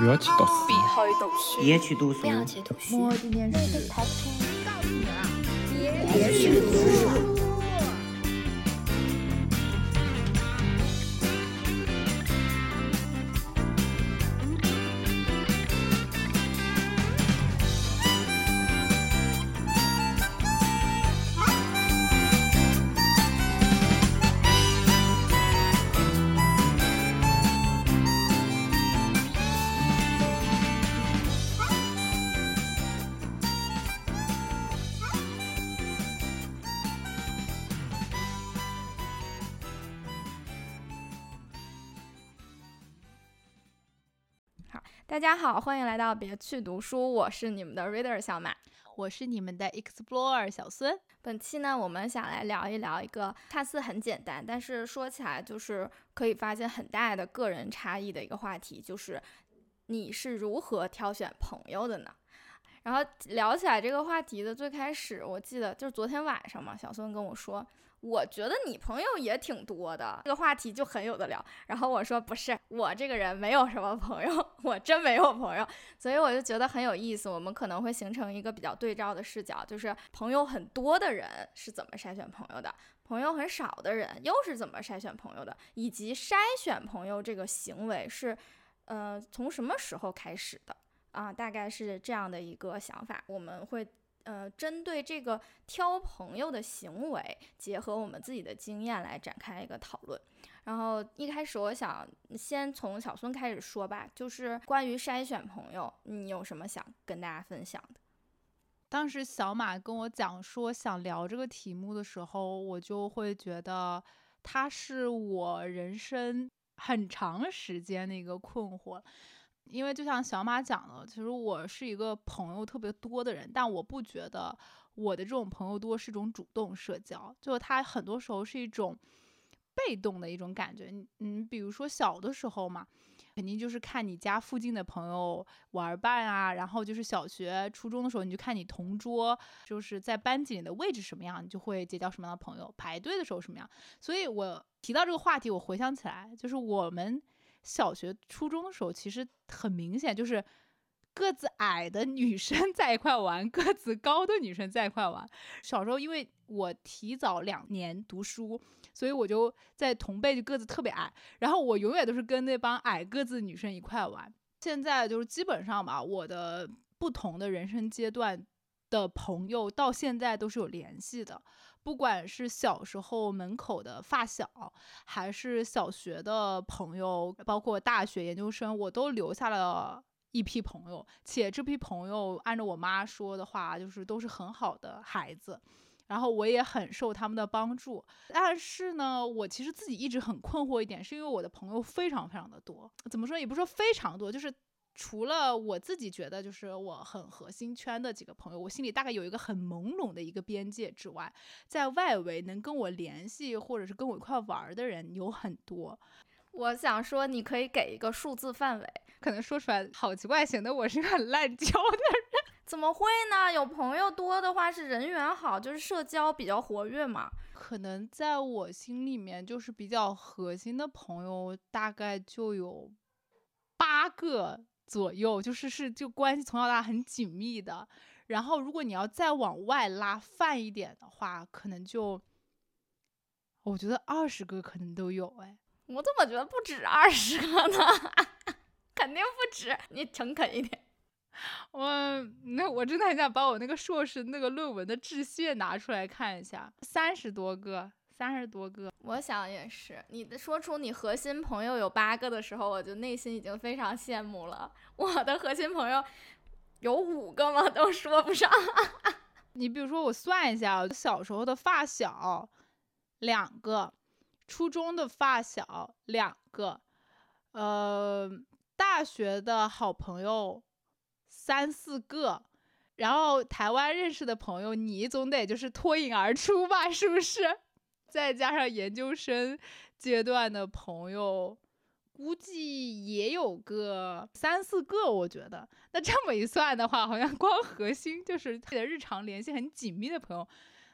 不要去读书，别去读书，别去读书，摸今天是，告诉你了，别去读书。大家好，欢迎来到别去读书，我是你们的 reader 小马，我是你们的 explorer 小孙。本期呢，我们想来聊一聊一个看似很简单，但是说起来就是可以发现很大的个人差异的一个话题，就是你是如何挑选朋友的呢？然后聊起来这个话题的最开始，我记得就是昨天晚上嘛，小孙跟我说。我觉得你朋友也挺多的，这个话题就很有的聊。然后我说不是，我这个人没有什么朋友，我真没有朋友。所以我就觉得很有意思，我们可能会形成一个比较对照的视角，就是朋友很多的人是怎么筛选朋友的，朋友很少的人又是怎么筛选朋友的，以及筛选朋友这个行为是，呃，从什么时候开始的啊？大概是这样的一个想法，我们会。呃，针对这个挑朋友的行为，结合我们自己的经验来展开一个讨论。然后一开始，我想先从小孙开始说吧，就是关于筛选朋友，你有什么想跟大家分享的？当时小马跟我讲说想聊这个题目的时候，我就会觉得他是我人生很长时间的一个困惑。因为就像小马讲的，其实我是一个朋友特别多的人，但我不觉得我的这种朋友多是一种主动社交，就他很多时候是一种被动的一种感觉。嗯，比如说小的时候嘛，肯定就是看你家附近的朋友玩伴啊，然后就是小学、初中的时候，你就看你同桌就是在班级里的位置什么样，你就会结交什么样的朋友，排队的时候什么样。所以我提到这个话题，我回想起来，就是我们。小学、初中的时候，其实很明显就是个子矮的女生在一块玩，个子高的女生在一块玩。小时候，因为我提早两年读书，所以我就在同辈就个子特别矮，然后我永远都是跟那帮矮个子女生一块玩。现在就是基本上吧，我的不同的人生阶段的朋友到现在都是有联系的。不管是小时候门口的发小，还是小学的朋友，包括大学研究生，我都留下了一批朋友。且这批朋友按照我妈说的话，就是都是很好的孩子，然后我也很受他们的帮助。但是呢，我其实自己一直很困惑一点，是因为我的朋友非常非常的多。怎么说？也不说非常多，就是。除了我自己觉得就是我很核心圈的几个朋友，我心里大概有一个很朦胧的一个边界之外，在外围能跟我联系或者是跟我一块玩的人有很多。我想说，你可以给一个数字范围，可能说出来好奇怪，显得我是个很滥交的人。怎么会呢？有朋友多的话是人缘好，就是社交比较活跃嘛。可能在我心里面，就是比较核心的朋友大概就有八个。左右就是是就关系从小到大很紧密的，然后如果你要再往外拉泛一点的话，可能就我觉得二十个可能都有哎，我怎么觉得不止二十个呢？肯定不止，你诚恳一点。我那我真的很想把我那个硕士那个论文的致谢拿出来看一下，三十多个。三十多个，我想也是。你的说出你核心朋友有八个的时候，我就内心已经非常羡慕了。我的核心朋友有五个吗？都说不上。你比如说，我算一下，小时候的发小两个，初中的发小两个，呃，大学的好朋友三四个，然后台湾认识的朋友，你总得就是脱颖而出吧？是不是？再加上研究生阶段的朋友，估计也有个三四个。我觉得，那这么一算的话，好像光核心就是自己的日常联系很紧密的朋友，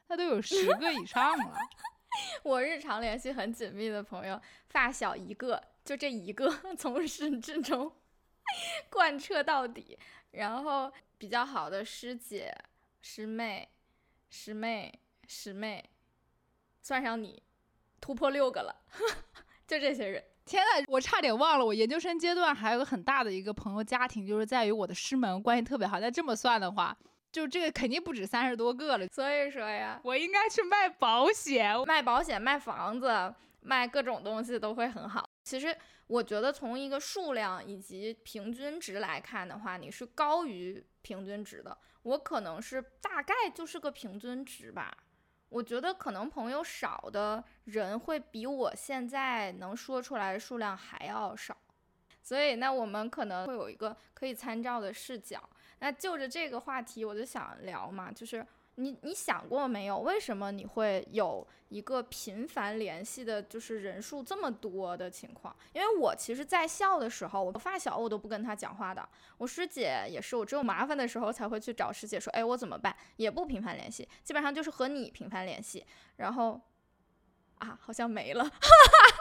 那都有十个以上了。我日常联系很紧密的朋友，发小一个，就这一个，从始至终。贯彻到底。然后比较好的师姐、师妹、师妹、师妹，算上你，突破六个了，就这些人。天呐，我差点忘了，我研究生阶段还有个很大的一个朋友家庭，就是在于我的师门关系特别好。那这么算的话，就这个肯定不止三十多个了。所以说呀，我应该去卖保险，卖保险、卖房子、卖各种东西都会很好。其实我觉得从一个数量以及平均值来看的话，你是高于平均值的。我可能是大概就是个平均值吧。我觉得可能朋友少的人会比我现在能说出来数量还要少，所以那我们可能会有一个可以参照的视角。那就着这个话题，我就想聊嘛，就是。你你想过没有，为什么你会有一个频繁联系的，就是人数这么多的情况？因为我其实，在校的时候，我发小我都不跟他讲话的，我师姐也是，我只有麻烦的时候才会去找师姐说，哎，我怎么办？也不频繁联系，基本上就是和你频繁联系。然后，啊，好像没了。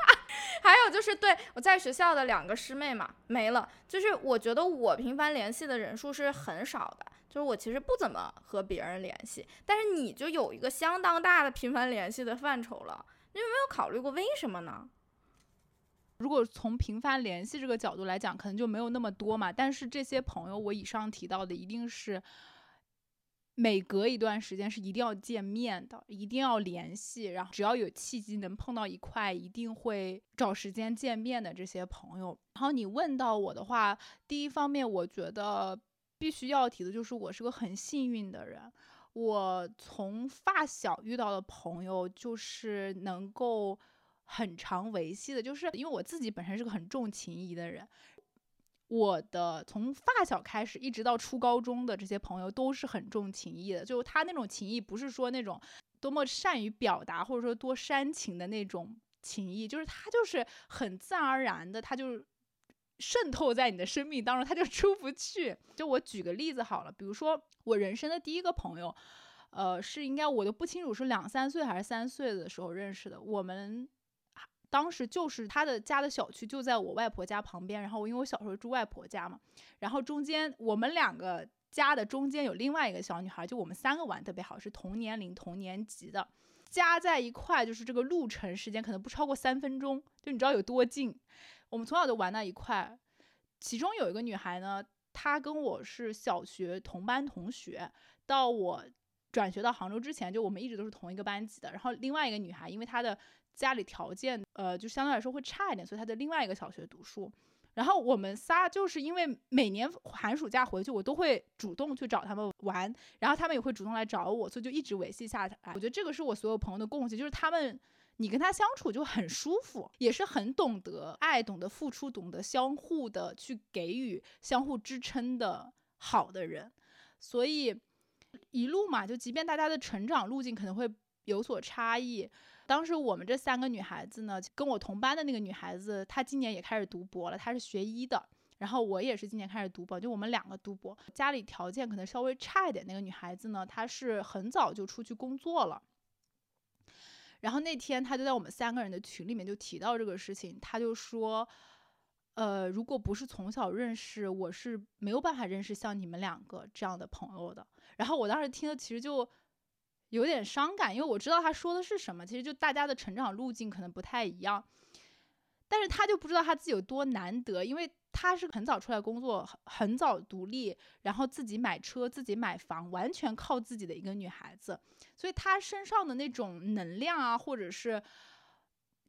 还有就是对我在学校的两个师妹嘛，没了。就是我觉得我频繁联系的人数是很少的。就是我其实不怎么和别人联系，但是你就有一个相当大的频繁联系的范畴了。你有没有考虑过为什么呢？如果从频繁联系这个角度来讲，可能就没有那么多嘛。但是这些朋友，我以上提到的，一定是每隔一段时间是一定要见面的，一定要联系，然后只要有契机能碰到一块，一定会找时间见面的这些朋友。然后你问到我的话，第一方面，我觉得。必须要提的就是，我是个很幸运的人。我从发小遇到的朋友，就是能够很长维系的，就是因为我自己本身是个很重情义的人。我的从发小开始，一直到初高中的这些朋友，都是很重情义的。就他那种情谊，不是说那种多么善于表达，或者说多煽情的那种情谊，就是他就是很自然而然的，他就。渗透在你的生命当中，他就出不去。就我举个例子好了，比如说我人生的第一个朋友，呃，是应该我都不清楚是两三岁还是三岁的时候认识的。我们当时就是他的家的小区就在我外婆家旁边，然后因为我小时候住外婆家嘛，然后中间我们两个家的中间有另外一个小女孩，就我们三个玩特别好，是同年龄同年级的，加在一块就是这个路程时间可能不超过三分钟，就你知道有多近。我们从小就玩在一块，其中有一个女孩呢，她跟我是小学同班同学，到我转学到杭州之前，就我们一直都是同一个班级的。然后另外一个女孩，因为她的家里条件，呃，就相对来说会差一点，所以他在另外一个小学读书。然后我们仨就是因为每年寒暑假回去，我都会主动去找他们玩，然后他们也会主动来找我，所以就一直维系下来。我觉得这个是我所有朋友的共性，就是他们。你跟他相处就很舒服，也是很懂得爱、懂得付出、懂得相互的去给予、相互支撑的好的人。所以一路嘛，就即便大家的成长路径可能会有所差异。当时我们这三个女孩子呢，跟我同班的那个女孩子，她今年也开始读博了，她是学医的。然后我也是今年开始读博，就我们两个读博，家里条件可能稍微差一点。那个女孩子呢，她是很早就出去工作了。然后那天她就在我们三个人的群里面就提到这个事情，她就说，呃，如果不是从小认识，我是没有办法认识像你们两个这样的朋友的。然后我当时听的其实就有点伤感，因为我知道他说的是什么，其实就大家的成长路径可能不太一样，但是他就不知道他自己有多难得，因为。她是很早出来工作，很很早独立，然后自己买车、自己买房，完全靠自己的一个女孩子，所以她身上的那种能量啊，或者是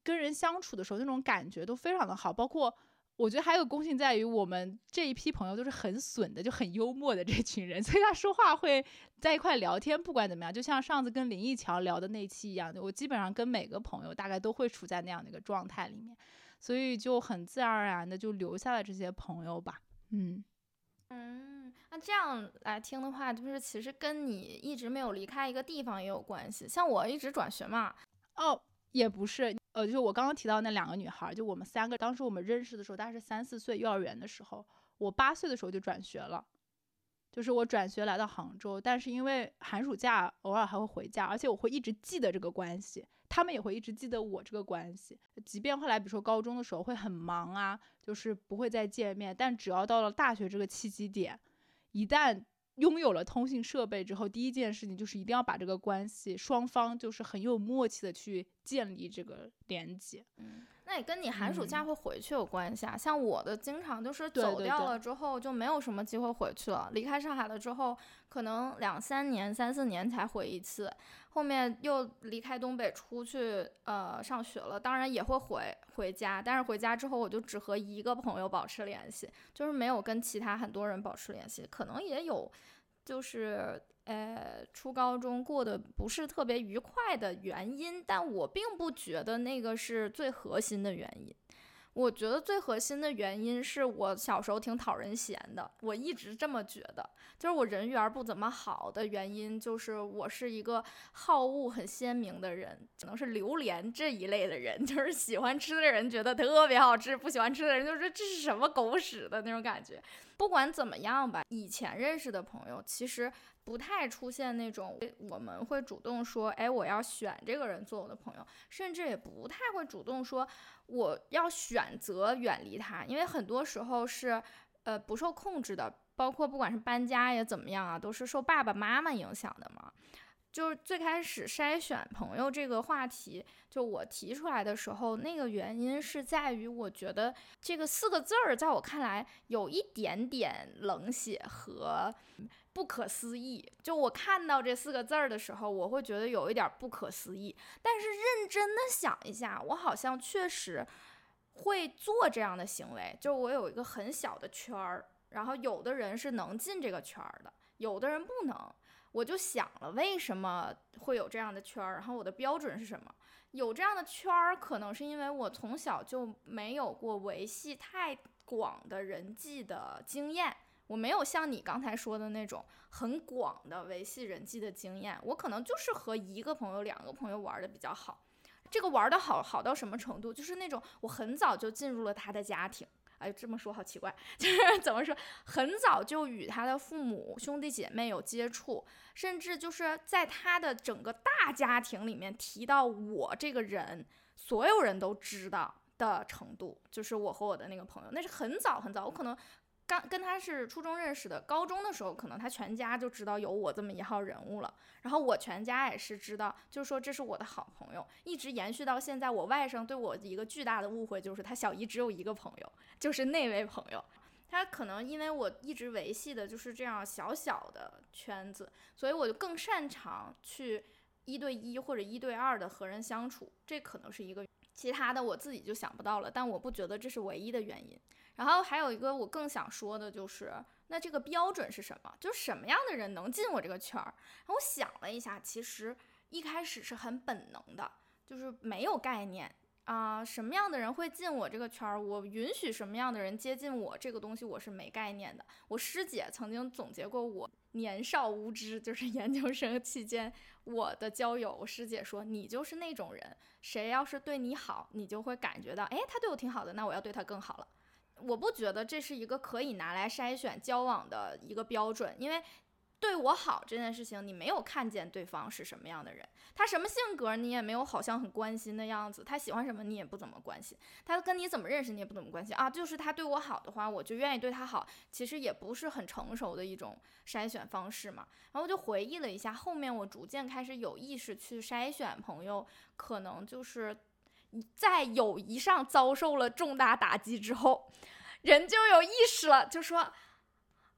跟人相处的时候那种感觉都非常的好。包括我觉得还有共性在于，我们这一批朋友都是很损的，就很幽默的这群人，所以他说话会在一块聊天，不管怎么样，就像上次跟林毅桥聊的那期一样的，我基本上跟每个朋友大概都会处在那样的一个状态里面。所以就很自然而然的就留下了这些朋友吧，嗯嗯，那这样来听的话，就是其实跟你一直没有离开一个地方也有关系。像我一直转学嘛，哦，也不是，呃，就是我刚刚提到那两个女孩，就我们三个，当时我们认识的时候，大概是三四岁，幼儿园的时候，我八岁的时候就转学了。就是我转学来到杭州，但是因为寒暑假偶尔还会回家，而且我会一直记得这个关系，他们也会一直记得我这个关系。即便后来比如说高中的时候会很忙啊，就是不会再见面，但只要到了大学这个契机点，一旦拥有了通信设备之后，第一件事情就是一定要把这个关系双方就是很有默契的去建立这个连接。嗯。那也跟你寒暑假嗯会回去有关系啊。像我的，经常就是走掉了之后就没有什么机会回去了。离开上海了之后，可能两三年、三四年才回一次。后面又离开东北出去呃上学了，当然也会回回家，但是回家之后我就只和一个朋友保持联系，就是没有跟其他很多人保持联系。可能也有，就是呃，初高中过得不是特别愉快的原因，但我并不觉得那个是最核心的原因。我觉得最核心的原因是我小时候挺讨人嫌的，我一直这么觉得。就是我人缘不怎么好的原因，就是我是一个好恶很鲜明的人，可能是榴莲这一类的人，就是喜欢吃的人觉得特别好吃，不喜欢吃的人就说这是什么狗屎的那种感觉。不管怎么样吧，以前认识的朋友其实不太出现那种我们会主动说，哎，我要选这个人做我的朋友，甚至也不太会主动说我要选择远离他，因为很多时候是呃不受控制的，包括不管是搬家也怎么样啊，都是受爸爸妈妈影响的嘛。就是最开始筛选朋友这个话题，就我提出来的时候，那个原因是在于，我觉得这个四个字儿在我看来有一点点冷血和不可思议。就我看到这四个字儿的时候，我会觉得有一点不可思议。但是认真的想一下，我好像确实会做这样的行为。就我有一个很小的圈儿，然后有的人是能进这个圈儿的，有的人不能。我就想了，为什么会有这样的圈儿？然后我的标准是什么？有这样的圈儿，可能是因为我从小就没有过维系太广的人际的经验，我没有像你刚才说的那种很广的维系人际的经验。我可能就是和一个朋友、两个朋友玩的比较好。这个玩的好好到什么程度？就是那种我很早就进入了他的家庭。哎，这么说好奇怪，就是怎么说，很早就与他的父母、兄弟姐妹有接触，甚至就是在他的整个大家庭里面提到我这个人，所有人都知道的程度，就是我和我的那个朋友，那是很早很早，我可能刚跟他是初中认识的，高中的时候可能他全家就知道有我这么一号人物了，然后我全家也是知道，就是说这是我的好朋友，一直延续到现在。我外甥对我一个巨大的误会就是他小姨只有一个朋友。就是那位朋友，他可能因为我一直维系的就是这样小小的圈子，所以我就更擅长去一对一或者一对二的和人相处，这可能是一个。其他的我自己就想不到了，但我不觉得这是唯一的原因。然后还有一个我更想说的就是，那这个标准是什么？就是什么样的人能进我这个圈儿？然后我想了一下，其实一开始是很本能的，就是没有概念。啊、什么样的人会进我这个圈儿？我允许什么样的人接近我这个东西，我是没概念的。我师姐曾经总结过，我年少无知，就是 研究生期间我的交友。我师姐说，你就是那种人，谁要是对你好，你就会感觉到，哎，他对我挺好的，那我要对他更好了。我不觉得这是一个可以拿来筛选交往的一个标准，因为。对我好这件事情，你没有看见对方是什么样的人，他什么性格你也没有好像很关心的样子，他喜欢什么你也不怎么关心，他跟你怎么认识你也不怎么关心啊，就是他对我好的话，我就愿意对他好，其实也不是很成熟的一种筛选方式嘛。然后我就回忆了一下，后面我逐渐开始有意识去筛选朋友，可能就是在友谊上遭受了重大打击之后，人就有意识了，就说。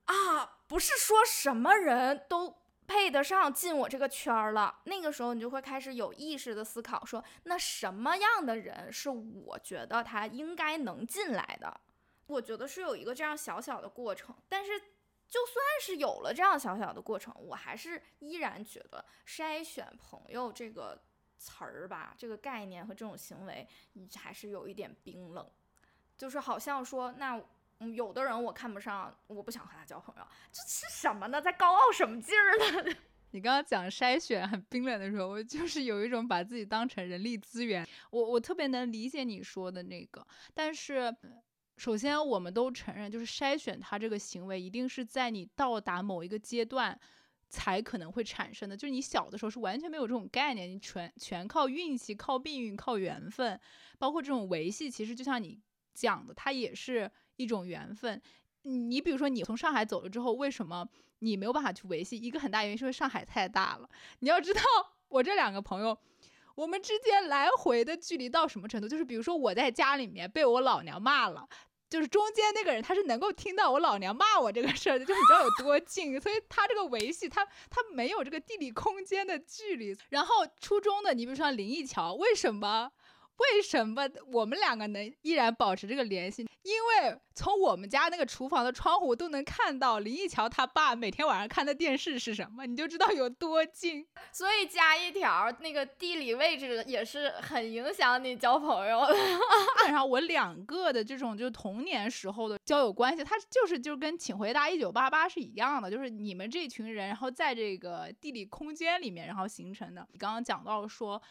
啊，不是说什么人都配得上进我这个圈儿了。那个时候，你就会开始有意识的思考，说那什么样的人是我觉得他应该能进来的？我觉得是有一个这样小小的过程。但是，就算是有了这样小小的过程，我还是依然觉得筛选朋友这个词儿吧，这个概念和这种行为你还是有一点冰冷，就是好像说那。嗯，有的人我看不上，我不想和他交朋友，这是什么呢？在高傲什么劲儿呢？你刚刚讲筛选很冰冷的时候，我就是有一种把自己当成人力资源。我我特别能理解你说的那个，但是首先我们都承认，就是筛选他这个行为，一定是在你到达某一个阶段才可能会产生的。就是你小的时候是完全没有这种概念，你全全靠运气、靠命运、靠缘分，包括这种维系，其实就像你讲的，它也是一种缘分。你比如说，你从上海走了之后，为什么你没有办法去维系？一个很大原因是因为上海太大了。你要知道，我这两个朋友，我们之间来回的距离到什么程度？就是比如说，我在家里面被我老娘骂了，就是中间那个人他是能够听到我老娘骂我这个事儿的，就你知道有多近。所以他这个维系，他他没有这个地理空间的距离。然后初中的，你比如说林奕乔，为什么？为什么我们两个能依然保持这个联系？因为从我们家那个厨房的窗户都能看到林奕乔他爸每天晚上看的电视是什么，你就知道有多近。所以加一条，那个地理位置也是很影响你交朋友的。基本上我两个的这种就童年时候的交友关系，它就是就跟请回答一九八八是一样的，就是你们这群人，然后在这个地理空间里面，然后形成的。你刚刚讲到说。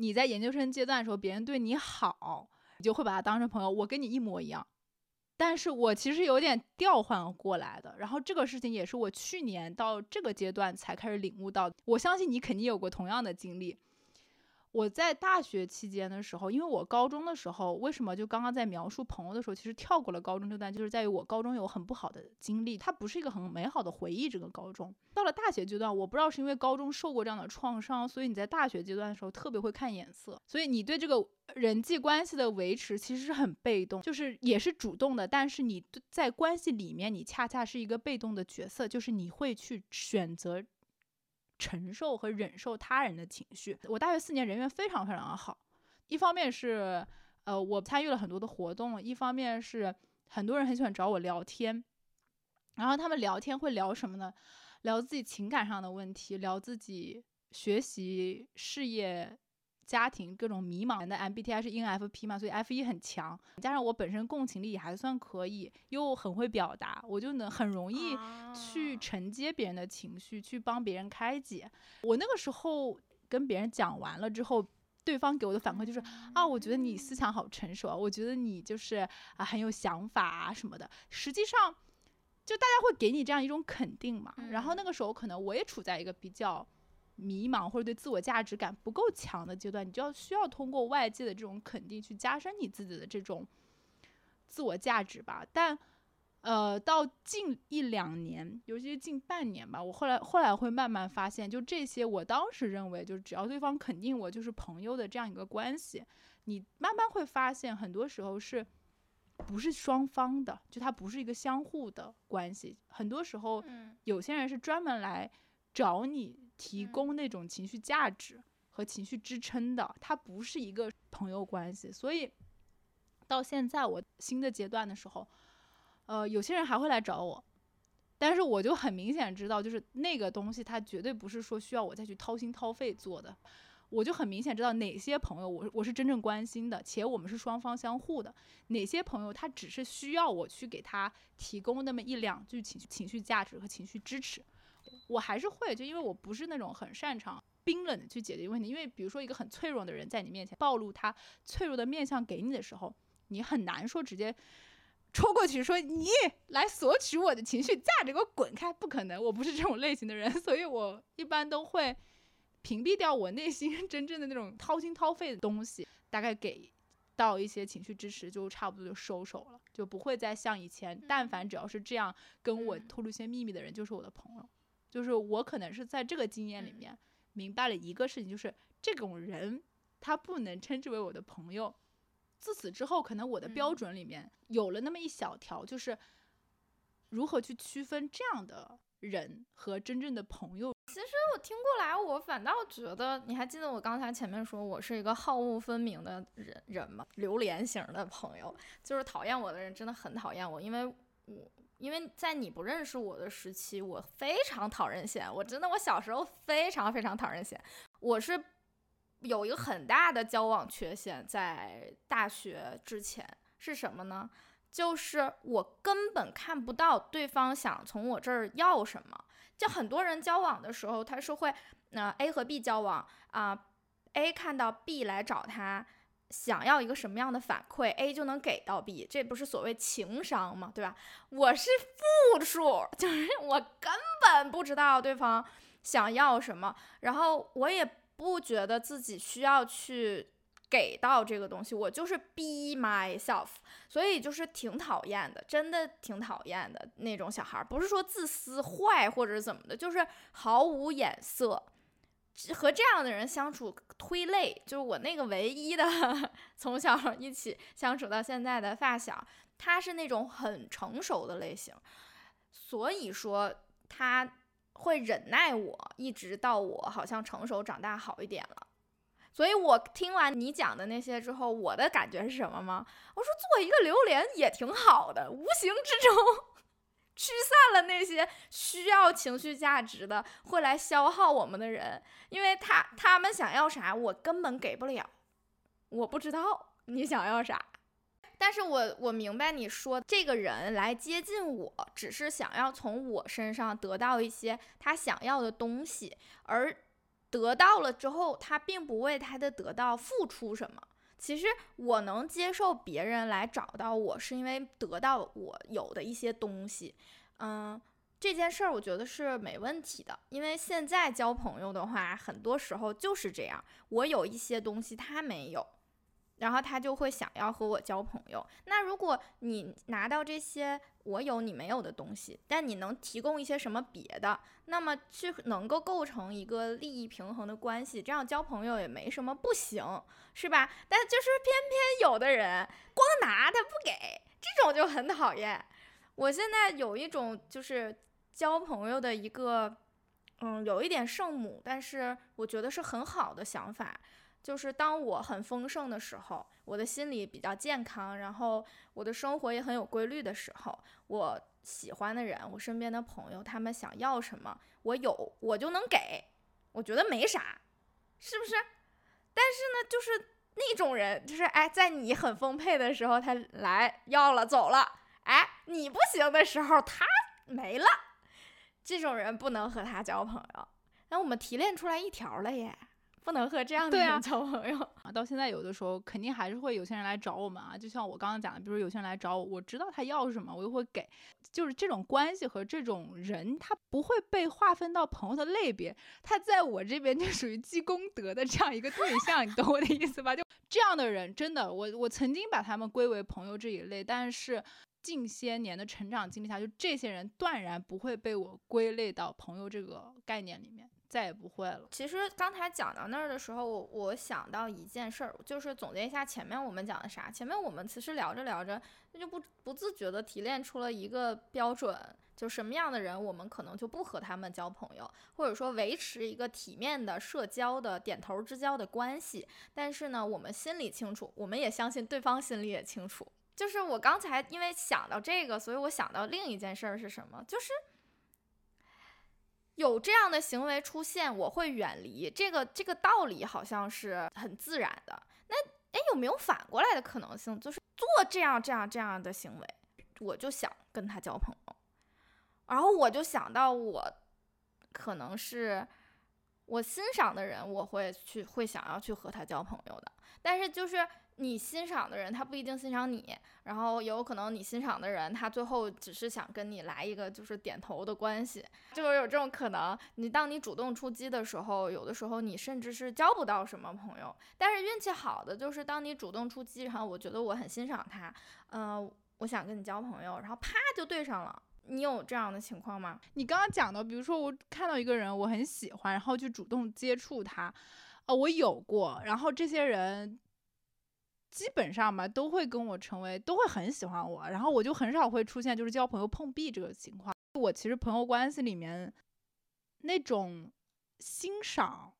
你在研究生阶段的时候，别人对你好，你就会把他当成朋友。我跟你一模一样，但是我其实有点调换过来的。然后这个事情也是我去年到这个阶段才开始领悟到。我相信你肯定有过同样的经历。我在大学期间的时候，因为我高中的时候，为什么就刚刚在描述朋友的时候，其实跳过了高中这段，就是在于我高中有很不好的经历，它不是一个很美好的回忆。这个高中到了大学阶段，我不知道是因为高中受过这样的创伤，所以你在大学阶段的时候特别会看眼色，所以你对这个人际关系的维持其实是很被动，就是也是主动的，但是你在关系里面，你恰恰是一个被动的角色，就是你会去选择。承受和忍受他人的情绪。我大学四年人缘非常非常的好，一方面是，呃，我参与了很多的活动，一方面是很多人很喜欢找我聊天，然后他们聊天会聊什么呢？聊自己情感上的问题，聊自己学习、事业。家庭各种迷茫的 MBTI 是 ENFP 嘛，所以 F 一很强，加上我本身共情力也还算可以，又很会表达，我就能很容易去承接别人的情绪，去帮别人开解。我那个时候跟别人讲完了之后，对方给我的反馈就是啊，我觉得你思想好成熟啊，我觉得你就是啊很有想法啊什么的。实际上，就大家会给你这样一种肯定嘛。然后那个时候可能我也处在一个比较。迷茫或者对自我价值感不够强的阶段，你就要需要通过外界的这种肯定去加深你自己的这种自我价值吧。但，呃，到近一两年，尤其是近半年吧，我后来后来会慢慢发现，就这些我当时认为就是只要对方肯定我就是朋友的这样一个关系，你慢慢会发现很多时候是不是双方的，就它不是一个相互的关系。很多时候，有些人是专门来找你。提供那种情绪价值和情绪支撑的，它不是一个朋友关系。所以到现在我新的阶段的时候，呃，有些人还会来找我，但是我就很明显知道，就是那个东西它绝对不是说需要我再去掏心掏肺做的。我就很明显知道哪些朋友我我是真正关心的，且我们是双方相互的；哪些朋友他只是需要我去给他提供那么一两句情绪情绪价值和情绪支持。我还是会，就因为我不是那种很擅长冰冷的去解决问题。因为比如说一个很脆弱的人在你面前暴露他脆弱的面相给你的时候，你很难说直接戳过去说你来索取我的情绪价值，给我滚开！不可能，我不是这种类型的人，所以我一般都会屏蔽掉我内心 真正的那种掏心掏肺的东西，大概给到一些情绪支持，就差不多就收手了，就不会再像以前，但凡只要是这样跟我透露一些秘密的人，就是我的朋友。就是我可能是在这个经验里面明白了一个事情，就是这种人他不能称之为我的朋友。自此之后，可能我的标准里面有了那么一小条，就是如何去区分这样的人和真正的朋友。其实我听过来，我反倒觉得，你还记得我刚才前面说我是一个好恶分明的人人吗？榴莲型的朋友，就是讨厌我的人真的很讨厌我，因为我。因为在你不认识我的时期，我非常讨人嫌。我真的，我小时候非常非常讨人嫌。我是有一个很大的交往缺陷，在大学之前是什么呢？就是我根本看不到对方想从我这儿要什么。就很多人交往的时候，他是会，那 A 和 B 交往啊，A 看到 B 来找他。想要一个什么样的反馈，A 就能给到 B，这不是所谓情商吗？对吧？我是负数，就是我根本不知道对方想要什么，然后我也不觉得自己需要去给到这个东西，我就是 be myself，所以就是挺讨厌的，真的挺讨厌的那种小孩，不是说自私坏或者怎么的，就是毫无眼色。和这样的人相处忒累，就是我那个唯一的 从小一起相处到现在的发小，他是那种很成熟的类型，所以说他会忍耐我，一直到我好像成熟长大好一点了。所以我听完你讲的那些之后，我的感觉是什么吗？我说做一个榴莲也挺好的，无形之中。驱散了那些需要情绪价值的、会来消耗我们的人，因为他他们想要啥，我根本给不了。我不知道你想要啥，但是我我明白你说这个人来接近我，只是想要从我身上得到一些他想要的东西，而得到了之后，他并不为他的得到付出什么。其实我能接受别人来找到我，是因为得到我有的一些东西。嗯，这件事儿我觉得是没问题的，因为现在交朋友的话，很多时候就是这样，我有一些东西他没有。然后他就会想要和我交朋友。那如果你拿到这些我有你没有的东西，但你能提供一些什么别的，那么是能够构成一个利益平衡的关系，这样交朋友也没什么不行，是吧？但就是偏偏有的人光拿他不给，这种就很讨厌。我现在有一种就是交朋友的一个，嗯，有一点圣母，但是我觉得是很好的想法。就是当我很丰盛的时候，我的心里比较健康，然后我的生活也很有规律的时候，我喜欢的人，我身边的朋友，他们想要什么，我有我就能给，我觉得没啥，是不是？但是呢，就是那种人，就是哎，在你很丰沛的时候，他来要了走了，哎，你不行的时候，他没了，这种人不能和他交朋友。那我们提炼出来一条了耶。不能和这样的人交朋友 啊！到现在有的时候肯定还是会有些人来找我们啊，就像我刚刚讲的，比如有些人来找我，我知道他要什么，我就会给。就是这种关系和这种人，他不会被划分到朋友的类别，他在我这边就属于积功德的这样一个对象，你懂我的意思吧？就这样的人，真的，我我曾经把他们归为朋友这一类，但是近些年的成长经历下，就这些人断然不会被我归类到朋友这个概念里面。再也不会了。其实刚才讲到那儿的时候，我我想到一件事儿，就是总结一下前面我们讲的啥。前面我们其实聊着聊着，那就不不自觉的提炼出了一个标准，就什么样的人我们可能就不和他们交朋友，或者说维持一个体面的社交的点头之交的关系。但是呢，我们心里清楚，我们也相信对方心里也清楚。就是我刚才因为想到这个，所以我想到另一件事儿是什么？就是。有这样的行为出现，我会远离。这个这个道理好像是很自然的。那哎，有没有反过来的可能性？就是做这样这样这样的行为，我就想跟他交朋友，然后我就想到我可能是我欣赏的人，我会去会想要去和他交朋友的。但是就是。你欣赏的人，他不一定欣赏你，然后有可能你欣赏的人，他最后只是想跟你来一个就是点头的关系，就是有这种可能。你当你主动出击的时候，有的时候你甚至是交不到什么朋友。但是运气好的就是当你主动出击，然后我觉得我很欣赏他，嗯，我想跟你交朋友，然后啪就对上了。你有这样的情况吗？你刚刚讲的，比如说我看到一个人我很喜欢，然后去主动接触他，哦，我有过，然后这些人。基本上吧，都会跟我成为，都会很喜欢我，然后我就很少会出现就是交朋友碰壁这个情况。我其实朋友关系里面那种欣赏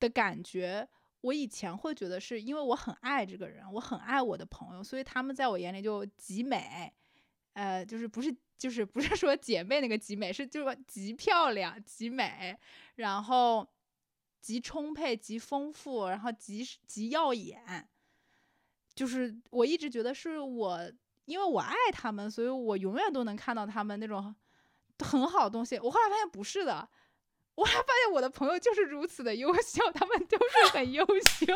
的感觉，我以前会觉得是因为我很爱这个人，我很爱我的朋友，所以他们在我眼里就极美，呃，就是不是就是不是说姐妹那个极美，是就是极漂亮、极美，然后极充沛、极丰富，然后极极耀眼。就是我一直觉得是我，因为我爱他们，所以我永远都能看到他们那种很好的东西。我后来发现不是的，我还发现我的朋友就是如此的优秀，他们都是很优秀。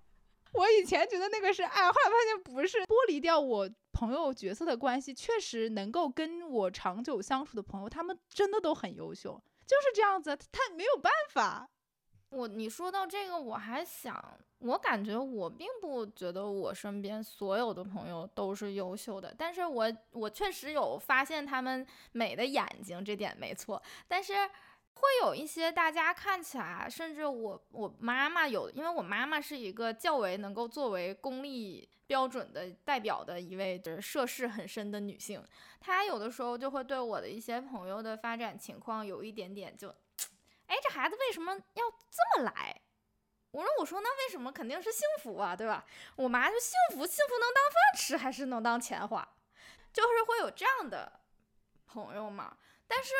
我以前觉得那个是爱，后来发现不是。剥离掉我朋友角色的关系，确实能够跟我长久相处的朋友，他们真的都很优秀，就是这样子，他没有办法。我你说到这个，我还想，我感觉我并不觉得我身边所有的朋友都是优秀的，但是我我确实有发现他们美的眼睛，这点没错，但是。会有一些大家看起来，甚至我我妈妈有，因为我妈妈是一个较为能够作为公立标准的代表的一位，就是涉世很深的女性，她有的时候就会对我的一些朋友的发展情况有一点点就，哎，这孩子为什么要这么来？我说我说那为什么肯定是幸福啊，对吧？我妈就幸福，幸福能当饭吃还是能当钱花？就是会有这样的朋友嘛，但是。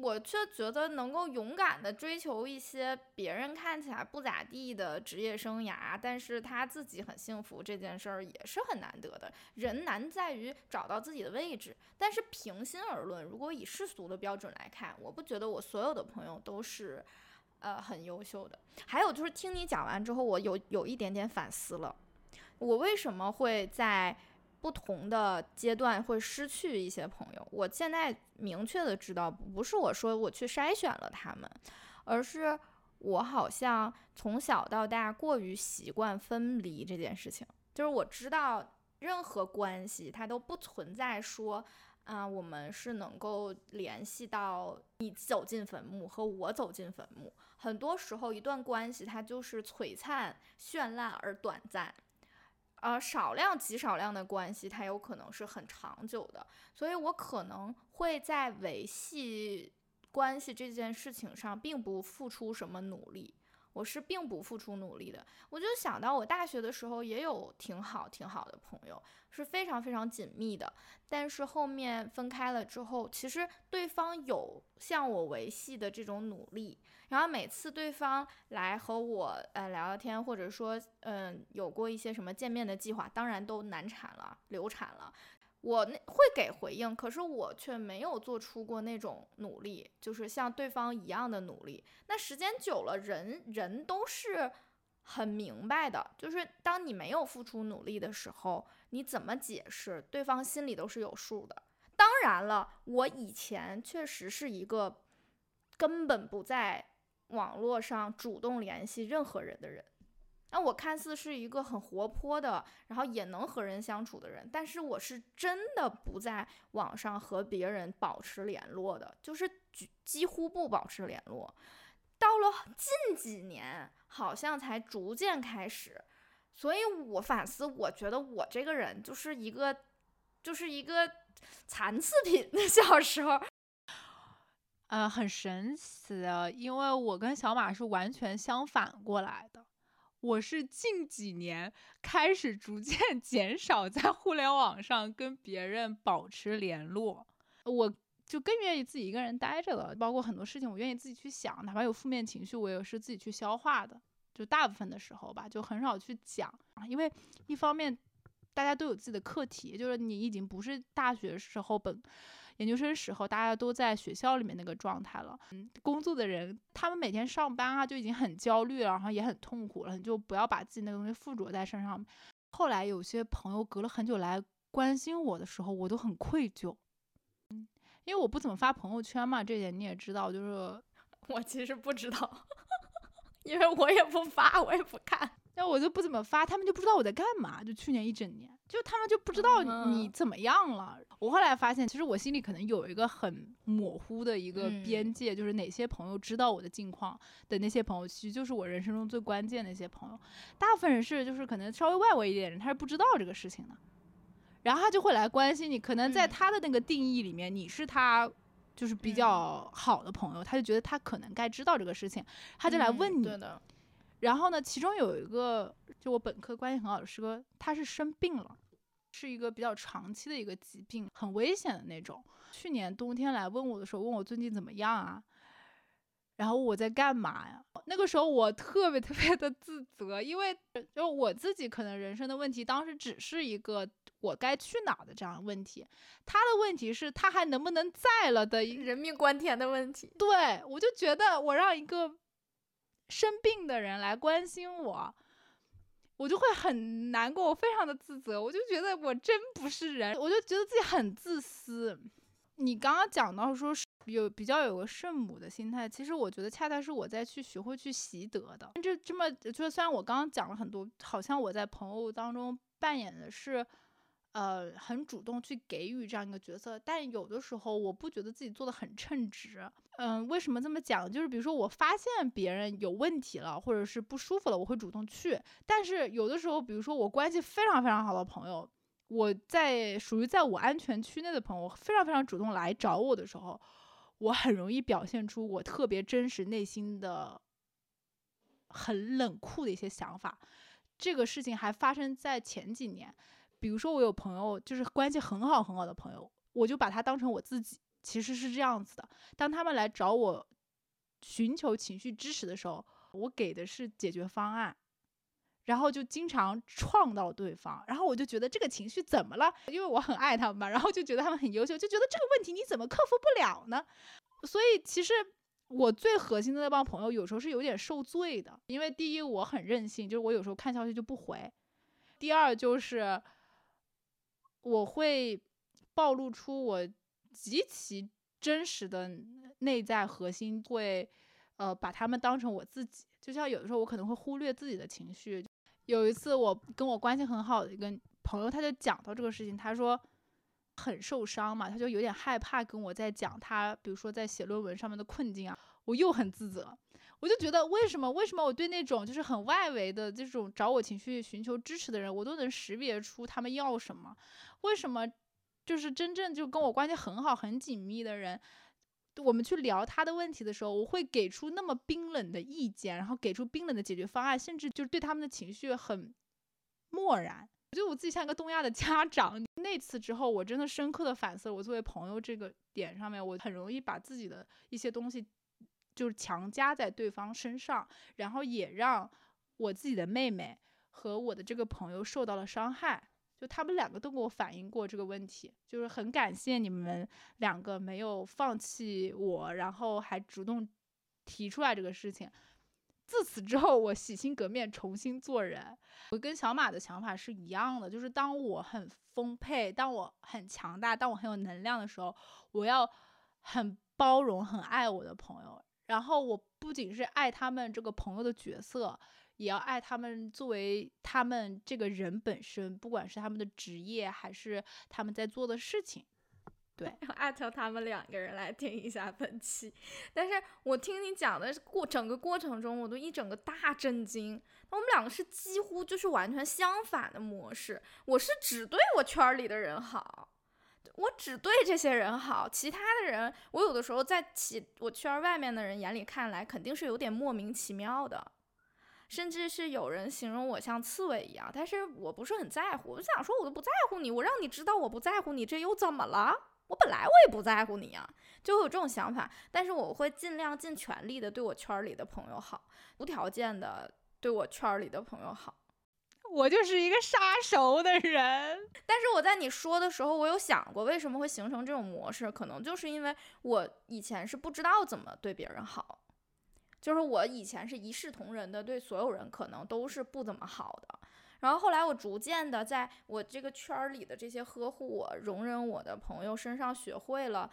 我却觉得能够勇敢的追求一些别人看起来不咋地的职业生涯，但是他自己很幸福这件事儿也是很难得的。人难在于找到自己的位置，但是平心而论，如果以世俗的标准来看，我不觉得我所有的朋友都是，呃，很优秀的。还有就是听你讲完之后，我有有一点点反思了，我为什么会在。不同的阶段会失去一些朋友，我现在明确的知道，不是我说我去筛选了他们，而是我好像从小到大过于习惯分离这件事情。就是我知道任何关系它都不存在说，啊，我们是能够联系到你走进坟墓和我走进坟墓。很多时候，一段关系它就是璀璨绚烂而短暂。呃，少量极少量的关系，它有可能是很长久的，所以我可能会在维系关系这件事情上，并不付出什么努力。我是并不付出努力的，我就想到我大学的时候也有挺好挺好的朋友，是非常非常紧密的。但是后面分开了之后，其实对方有向我维系的这种努力，然后每次对方来和我呃聊聊天，或者说嗯有过一些什么见面的计划，当然都难产了，流产了。我那会给回应，可是我却没有做出过那种努力，就是像对方一样的努力。那时间久了，人人都是很明白的，就是当你没有付出努力的时候，你怎么解释，对方心里都是有数的。当然了，我以前确实是一个根本不在网络上主动联系任何人的人。那我看似是一个很活泼的，然后也能和人相处的人，但是我是真的不在网上和别人保持联络的，就是几几乎不保持联络。到了近几年，好像才逐渐开始。所以我反思，我觉得我这个人就是一个，就是一个残次品。小时候，呃，很神奇的，因为我跟小马是完全相反过来的。我是近几年开始逐渐 减少在互联网上跟别人保持联络，我就更愿意自己一个人待着了。包括很多事情，我愿意自己去想，哪怕有负面情绪，我也是自己去消化的。就大部分的时候吧，就很少去讲，因为一方面大家都有自己的课题，就是你已经不是大学时候本。研究生时候，大家都在学校里面那个状态了。嗯，工作的人，他们每天上班啊，就已经很焦虑了，然后也很痛苦了。你就不要把自己那个东西附着在身上。后来有些朋友隔了很久来关心我的时候，我都很愧疚。嗯，因为我不怎么发朋友圈嘛，这点你也知道。就是我其实不知道，因为我也不发，我也不看。那我就不怎么发，他们就不知道我在干嘛。就去年一整年，就他们就不知道你怎么样了。我后来发现，其实我心里可能有一个很模糊的一个边界，就是哪些朋友知道我的近况的那些朋友，其实就是我人生中最关键的一些朋友。大部分人是就是可能稍微外围一点人，他是不知道这个事情的，然后他就会来关心你。可能在他的那个定义里面，你是他就是比较好的朋友，他就觉得他可能该知道这个事情，他就来问你。然后呢，其中有一个就我本科关系很好的师哥，他是生病了，是一个比较长期的一个疾病，很危险的那种。去年冬天来问我的时候，问我最近怎么样啊？然后我在干嘛呀？那个时候我特别特别的自责，因为就我自己可能人生的问题，当时只是一个我该去哪的这样的问题，他的问题是他还能不能在了的人命关天的问题。对我就觉得我让一个。生病的人来关心我，我就会很难过，我非常的自责，我就觉得我真不是人，我就觉得自己很自私。你刚刚讲到说是有比较有个圣母的心态，其实我觉得恰恰是我在去学会去习得的。这这么就是虽然我刚刚讲了很多，好像我在朋友当中扮演的是。呃，很主动去给予这样一个角色，但有的时候我不觉得自己做的很称职。嗯，为什么这么讲？就是比如说我发现别人有问题了，或者是不舒服了，我会主动去。但是有的时候，比如说我关系非常非常好的朋友，我在属于在我安全区内的朋友，非常非常主动来找我的时候，我很容易表现出我特别真实内心的很冷酷的一些想法。这个事情还发生在前几年。比如说，我有朋友，就是关系很好很好的朋友，我就把他当成我自己。其实是这样子的，当他们来找我寻求情绪支持的时候，我给的是解决方案，然后就经常撞到对方，然后我就觉得这个情绪怎么了？因为我很爱他们嘛，然后就觉得他们很优秀，就觉得这个问题你怎么克服不了呢？所以其实我最核心的那帮朋友有时候是有点受罪的，因为第一我很任性，就是我有时候看消息就不回；第二就是。我会暴露出我极其真实的内在核心，会呃把他们当成我自己。就像有的时候我可能会忽略自己的情绪。有一次我跟我关系很好的一个朋友，他就讲到这个事情，他说很受伤嘛，他就有点害怕跟我在讲他，比如说在写论文上面的困境啊，我又很自责。我就觉得，为什么为什么我对那种就是很外围的这种找我情绪寻求支持的人，我都能识别出他们要什么？为什么就是真正就跟我关系很好很紧密的人，我们去聊他的问题的时候，我会给出那么冰冷的意见，然后给出冰冷的解决方案，甚至就是对他们的情绪很漠然。我觉得我自己像一个东亚的家长。那次之后，我真的深刻的反思，我作为朋友这个点上面，我很容易把自己的一些东西。就是强加在对方身上，然后也让我自己的妹妹和我的这个朋友受到了伤害。就他们两个都给我反映过这个问题，就是很感谢你们两个没有放弃我，然后还主动提出来这个事情。自此之后，我洗心革面，重新做人。我跟小马的想法是一样的，就是当我很丰沛，当我很强大，当我很有能量的时候，我要很包容、很爱我的朋友。然后我不仅是爱他们这个朋友的角色，也要爱他们作为他们这个人本身，不管是他们的职业还是他们在做的事情。对，要艾特他们两个人来听一下本期。但是我听你讲的过整个过程中，我都一整个大震惊。我们两个是几乎就是完全相反的模式。我是只对我圈里的人好。我只对这些人好，其他的人，我有的时候在其我圈外面的人眼里看来，肯定是有点莫名其妙的，甚至是有人形容我像刺猬一样，但是我不是很在乎，我就想说，我都不在乎你，我让你知道我不在乎你，这又怎么了？我本来我也不在乎你啊，就会有这种想法，但是我会尽量尽全力的对我圈里的朋友好，无条件的对我圈里的朋友好。我就是一个杀熟的人，但是我在你说的时候，我有想过为什么会形成这种模式，可能就是因为我以前是不知道怎么对别人好，就是我以前是一视同仁的，对所有人可能都是不怎么好的。然后后来我逐渐的在我这个圈儿里的这些呵护我、容忍我的朋友身上学会了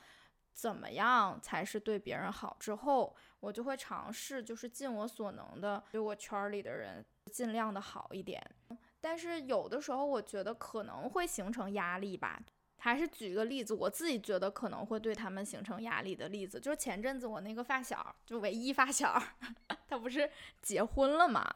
怎么样才是对别人好之后，我就会尝试，就是尽我所能的对我圈儿里的人。尽量的好一点，但是有的时候我觉得可能会形成压力吧。还是举个例子，我自己觉得可能会对他们形成压力的例子，就是前阵子我那个发小，就唯一发小，他不是结婚了嘛？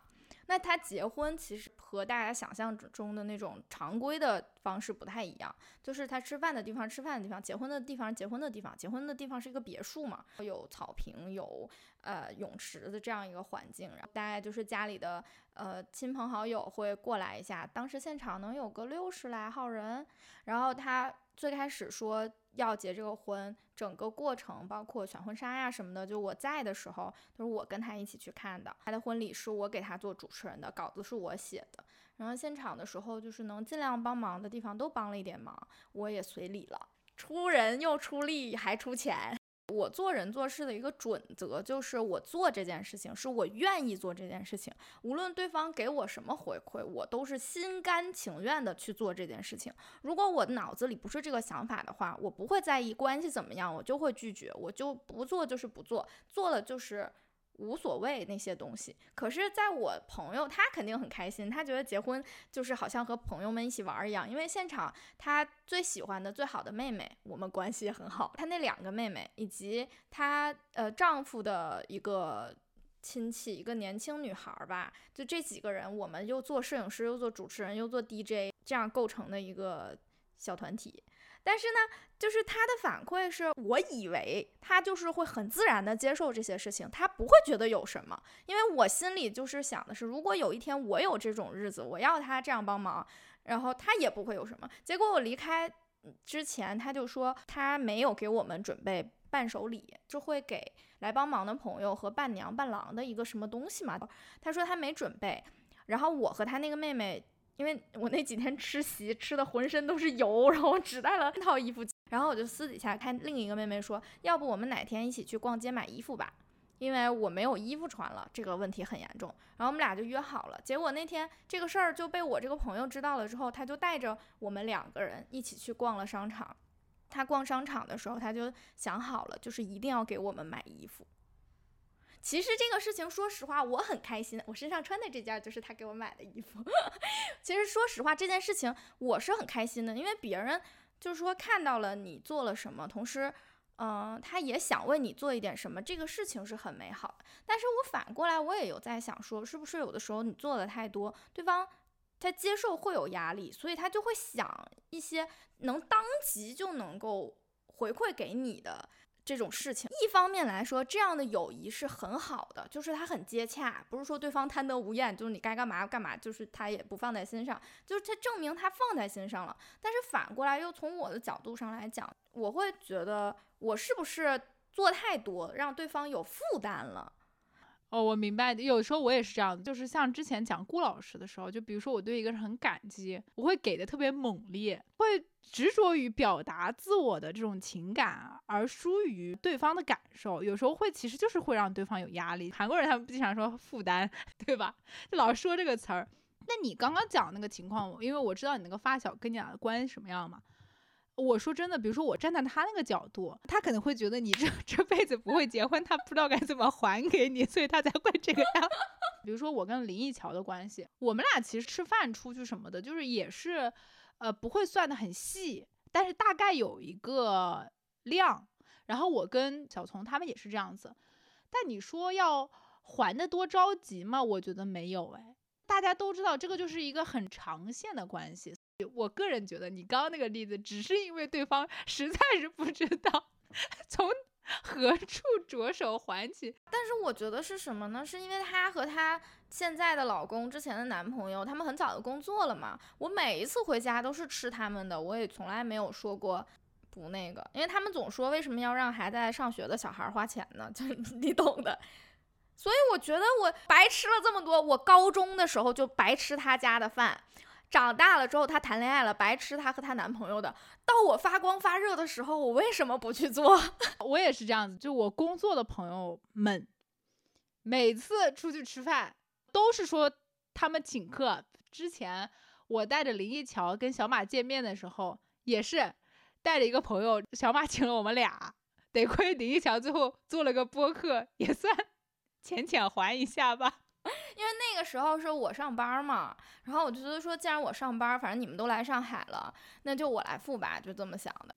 那他结婚其实和大家想象中的那种常规的方式不太一样，就是他吃饭的地方吃饭的地方，结婚的地方结婚的地方，结婚的地方是一个别墅嘛，有草坪，有呃泳池的这样一个环境，然后大概就是家里的呃亲朋好友会过来一下，当时现场能有个六十来号人，然后他最开始说。要结这个婚，整个过程包括选婚纱呀什么的，就我在的时候，都是我跟他一起去看的。他的婚礼是我给他做主持人的，稿子是我写的。然后现场的时候，就是能尽量帮忙的地方都帮了一点忙，我也随礼了，出人又出力还出钱。我做人做事的一个准则就是我做这件事情是我愿意做这件事情，无论对方给我什么回馈，我都是心甘情愿的去做这件事情。如果我脑子里不是这个想法的话，我不会在意关系怎么样，我就会拒绝，我就不做就是不做，做了就是。无所谓那些东西，可是在我朋友他肯定很开心，他觉得结婚就是好像和朋友们一起玩一样，因为现场他最喜欢的最好的妹妹，我们关系也很好，他那两个妹妹以及他呃丈夫的一个亲戚，一个年轻女孩吧，就这几个人，我们又做摄影师，又做主持人，又做 DJ，这样构成的一个小团体。但是呢，就是他的反馈是我以为他就是会很自然的接受这些事情，他不会觉得有什么，因为我心里就是想的是，如果有一天我有这种日子，我要他这样帮忙，然后他也不会有什么。结果我离开之前，他就说他没有给我们准备伴手礼，就会给来帮忙的朋友和伴娘伴郎的一个什么东西嘛。他说他没准备，然后我和他那个妹妹。因为我那几天吃席吃的浑身都是油，然后我只带了一套衣服，然后我就私底下看另一个妹妹说，要不我们哪天一起去逛街买衣服吧，因为我没有衣服穿了，这个问题很严重。然后我们俩就约好了，结果那天这个事儿就被我这个朋友知道了之后，他就带着我们两个人一起去逛了商场。他逛商场的时候，他就想好了，就是一定要给我们买衣服。其实这个事情，说实话，我很开心。我身上穿的这件就是他给我买的衣服。其实说实话，这件事情我是很开心的，因为别人就是说看到了你做了什么，同时，嗯，他也想为你做一点什么，这个事情是很美好的。但是我反过来，我也有在想说，是不是有的时候你做的太多，对方他接受会有压力，所以他就会想一些能当即就能够回馈给你的。这种事情，一方面来说，这样的友谊是很好的，就是他很接洽，不是说对方贪得无厌，就是你该干嘛干嘛，就是他也不放在心上，就是他证明他放在心上了。但是反过来，又从我的角度上来讲，我会觉得我是不是做太多，让对方有负担了。哦，我明白。有时候我也是这样，就是像之前讲顾老师的时候，就比如说我对一个人很感激，我会给的特别猛烈，会执着于表达自我的这种情感，而疏于对方的感受。有时候会其实就是会让对方有压力。韩国人他们经常说负担，对吧？就老说这个词儿。那你刚刚讲那个情况，因为我知道你那个发小跟你俩的关系什么样嘛。我说真的，比如说我站在他那个角度，他可能会觉得你这这辈子不会结婚，他不知道该怎么还给你，所以他才会这个样。比如说我跟林奕乔的关系，我们俩其实吃饭出去什么的，就是也是，呃，不会算的很细，但是大概有一个量。然后我跟小丛他们也是这样子，但你说要还的多着急吗？我觉得没有哎，大家都知道这个就是一个很长线的关系。我个人觉得，你刚刚那个例子，只是因为对方实在是不知道 从何处着手还起。但是我觉得是什么呢？是因为她和她现在的老公之前的男朋友，他们很早就工作了嘛。我每一次回家都是吃他们的，我也从来没有说过不那个，因为他们总说为什么要让还在上学的小孩花钱呢？就 你懂的。所以我觉得我白吃了这么多，我高中的时候就白吃他家的饭。长大了之后，她谈恋爱了，白吃她和她男朋友的。到我发光发热的时候，我为什么不去做？我也是这样子，就我工作的朋友们，每次出去吃饭都是说他们请客。之前我带着林一桥跟小马见面的时候，也是带着一个朋友，小马请了我们俩。得亏林一桥最后做了个播客，也算 浅浅还一下吧。因为那个时候是我上班嘛，然后我就觉得说，既然我上班，反正你们都来上海了，那就我来付吧，就这么想的。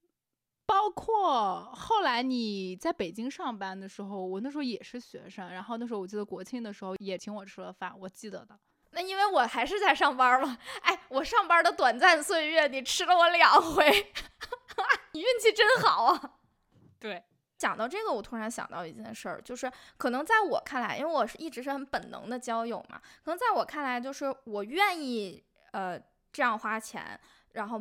包括后来你在北京上班的时候，我那时候也是学生，然后那时候我记得国庆的时候也请我吃了饭，我记得的。那因为我还是在上班嘛，哎，我上班的短暂岁月，你吃了我两回，你运气真好啊。对。讲到这个，我突然想到一件事儿，就是可能在我看来，因为我是一直是很本能的交友嘛，可能在我看来，就是我愿意呃这样花钱，然后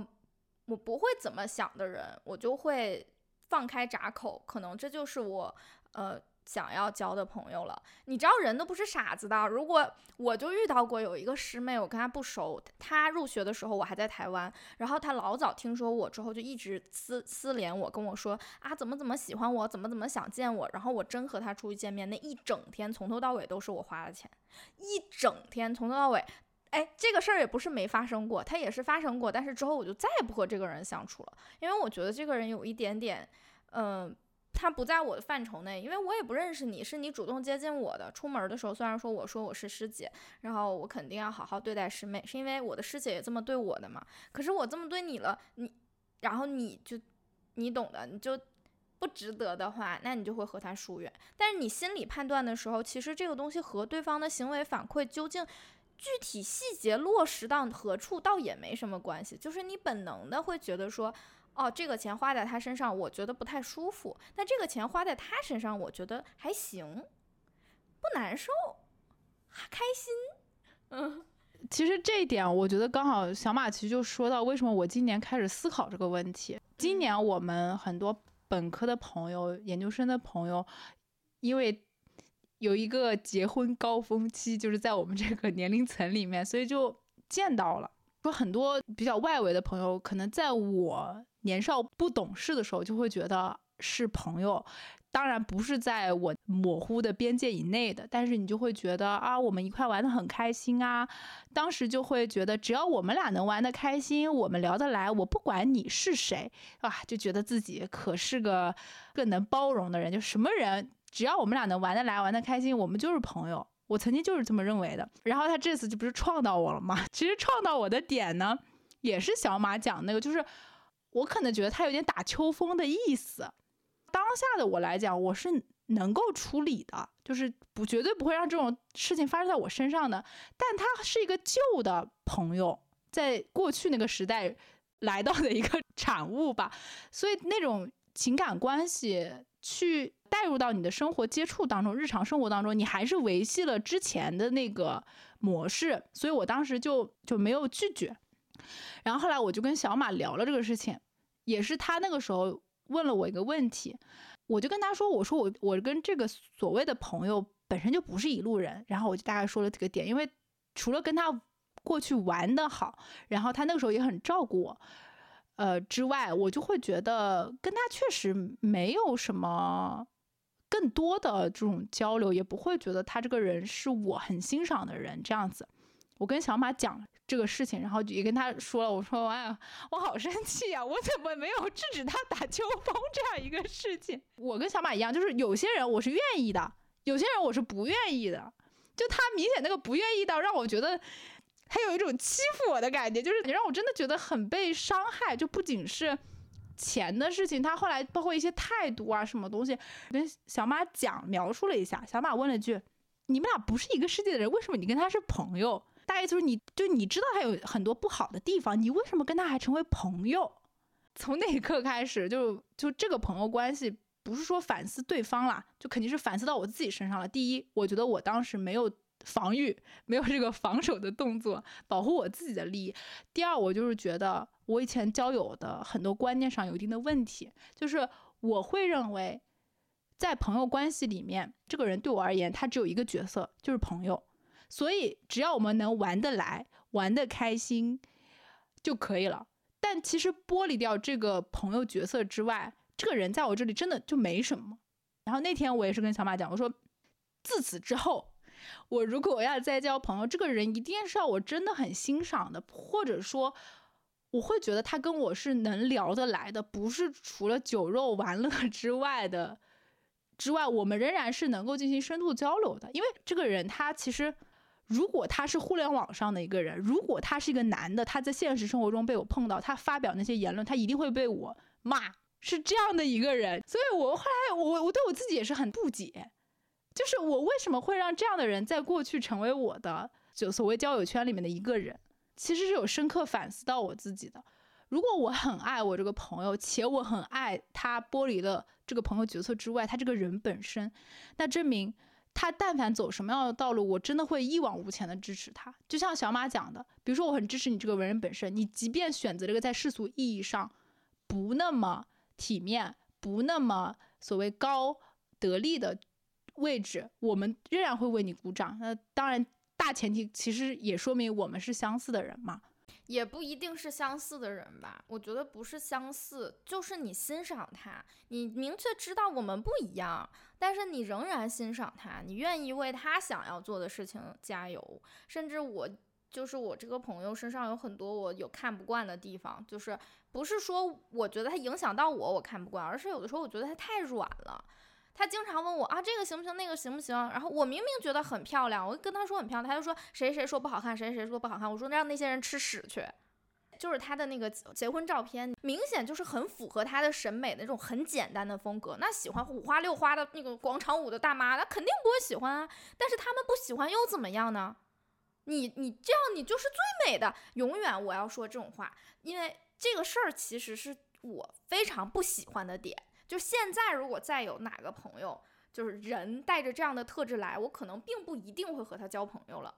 我不会怎么想的人，我就会放开闸口，可能这就是我呃想要交的朋友了。你知道人都不是傻子的。如果我就遇到过有一个师妹，我跟她不熟，她入学的时候我还在台湾，然后她老早听说我之后就一直私私联我，跟我说啊怎么怎么喜欢我，怎么怎么想见我。然后我真和她出去见面，那一整天从头到尾都是我花的钱，一整天从头到尾。哎，这个事儿也不是没发生过，它也是发生过，但是之后我就再也不和这个人相处了，因为我觉得这个人有一点点，嗯，他不在我的范畴内，因为我也不认识你，是你主动接近我的。出门的时候，虽然说我说我是师姐，然后我肯定要好好对待师妹，是因为我的师姐也这么对我的嘛。可是我这么对你了，你，然后你就，你懂的，你就不值得的话，那你就会和他疏远。但是你心里判断的时候，其实这个东西和对方的行为反馈究竟。具体细节落实到何处倒也没什么关系，就是你本能的会觉得说，哦，这个钱花在他身上，我觉得不太舒服；但这个钱花在他身上，我觉得还行，不难受，还开心。嗯，其实这一点，我觉得刚好小马其实就说到为什么我今年开始思考这个问题。今年我们很多本科的朋友、研究生的朋友，因为。有一个结婚高峰期，就是在我们这个年龄层里面，所以就见到了。说很多比较外围的朋友，可能在我年少不懂事的时候，就会觉得是朋友，当然不是在我模糊的边界以内的。但是你就会觉得啊，我们一块玩的很开心啊。当时就会觉得，只要我们俩能玩的开心，我们聊得来，我不管你是谁，啊，就觉得自己可是个更能包容的人，就什么人。只要我们俩能玩得来、玩得开心，我们就是朋友。我曾经就是这么认为的。然后他这次就不是撞到我了吗？其实撞到我的点呢，也是小马讲那个，就是我可能觉得他有点打秋风的意思。当下的我来讲，我是能够处理的，就是不绝对不会让这种事情发生在我身上的。但他是一个旧的朋友，在过去那个时代来到的一个 产物吧，所以那种情感关系去。带入到你的生活接触当中，日常生活当中，你还是维系了之前的那个模式，所以我当时就就没有拒绝。然后后来我就跟小马聊了这个事情，也是他那个时候问了我一个问题，我就跟他说，我说我我跟这个所谓的朋友本身就不是一路人，然后我就大概说了几个点，因为除了跟他过去玩的好，然后他那个时候也很照顾我。呃之外，我就会觉得跟他确实没有什么。更多的这种交流，也不会觉得他这个人是我很欣赏的人。这样子，我跟小马讲这个事情，然后也跟他说了，我说：“哎呀，我好生气呀，我怎么没有制止他打秋风这样一个事情？”我跟小马一样，就是有些人我是愿意的，有些人我是不愿意的。就他明显那个不愿意到让我觉得他有一种欺负我的感觉，就是你让我真的觉得很被伤害。就不仅是。钱的事情，他后来包括一些态度啊，什么东西，跟小马讲描述了一下。小马问了句：“你们俩不是一个世界的人，为什么你跟他是朋友？”大概就是你就你知道他有很多不好的地方，你为什么跟他还成为朋友？从那一刻开始，就就这个朋友关系，不是说反思对方啦，就肯定是反思到我自己身上了。第一，我觉得我当时没有防御，没有这个防守的动作，保护我自己的利益。第二，我就是觉得。我以前交友的很多观念上有一定的问题，就是我会认为，在朋友关系里面，这个人对我而言，他只有一个角色，就是朋友。所以只要我们能玩得来、玩得开心就可以了。但其实剥离掉这个朋友角色之外，这个人在我这里真的就没什么。然后那天我也是跟小马讲，我说，自此之后，我如果要再交朋友，这个人一定是要我真的很欣赏的，或者说。我会觉得他跟我是能聊得来的，不是除了酒肉玩乐 之外的之外，我们仍然是能够进行深度交流的。因为这个人他其实，如果他是互联网上的一个人，如果他是一个男的，他在现实生活中被我碰到，他发表那些言论，他一定会被我骂，是这样的一个人。所以我后来我我对我自己也是很不解，就是我为什么会让这样的人在过去成为我的就所谓交友圈里面的一个人。其实是有深刻反思到我自己的。如果我很爱我这个朋友，且我很爱他剥离了这个朋友角色之外，他这个人本身，那证明他但凡走什么样的道路，我真的会一往无前的支持他。就像小马讲的，比如说我很支持你这个为人本身，你即便选择这个在世俗意义上不那么体面、不那么所谓高得力的位置，我们仍然会为你鼓掌。那当然，大前提其实也说明我们是相似的人嘛。也不一定是相似的人吧，我觉得不是相似，就是你欣赏他，你明确知道我们不一样，但是你仍然欣赏他，你愿意为他想要做的事情加油。甚至我就是我这个朋友身上有很多我有看不惯的地方，就是不是说我觉得他影响到我我看不惯，而是有的时候我觉得他太软了。他经常问我啊，这个行不行，那个行不行？然后我明明觉得很漂亮，我跟他说很漂亮，他就说谁谁说不好看，谁谁说不好看。我说让那些人吃屎去。就是他的那个结婚照片，明显就是很符合他的审美那种很简单的风格。那喜欢五花六花的那个广场舞的大妈，那肯定不会喜欢啊。但是他们不喜欢又怎么样呢？你你这样你就是最美的，永远我要说这种话，因为这个事儿其实是我非常不喜欢的点。就现在，如果再有哪个朋友，就是人带着这样的特质来，我可能并不一定会和他交朋友了。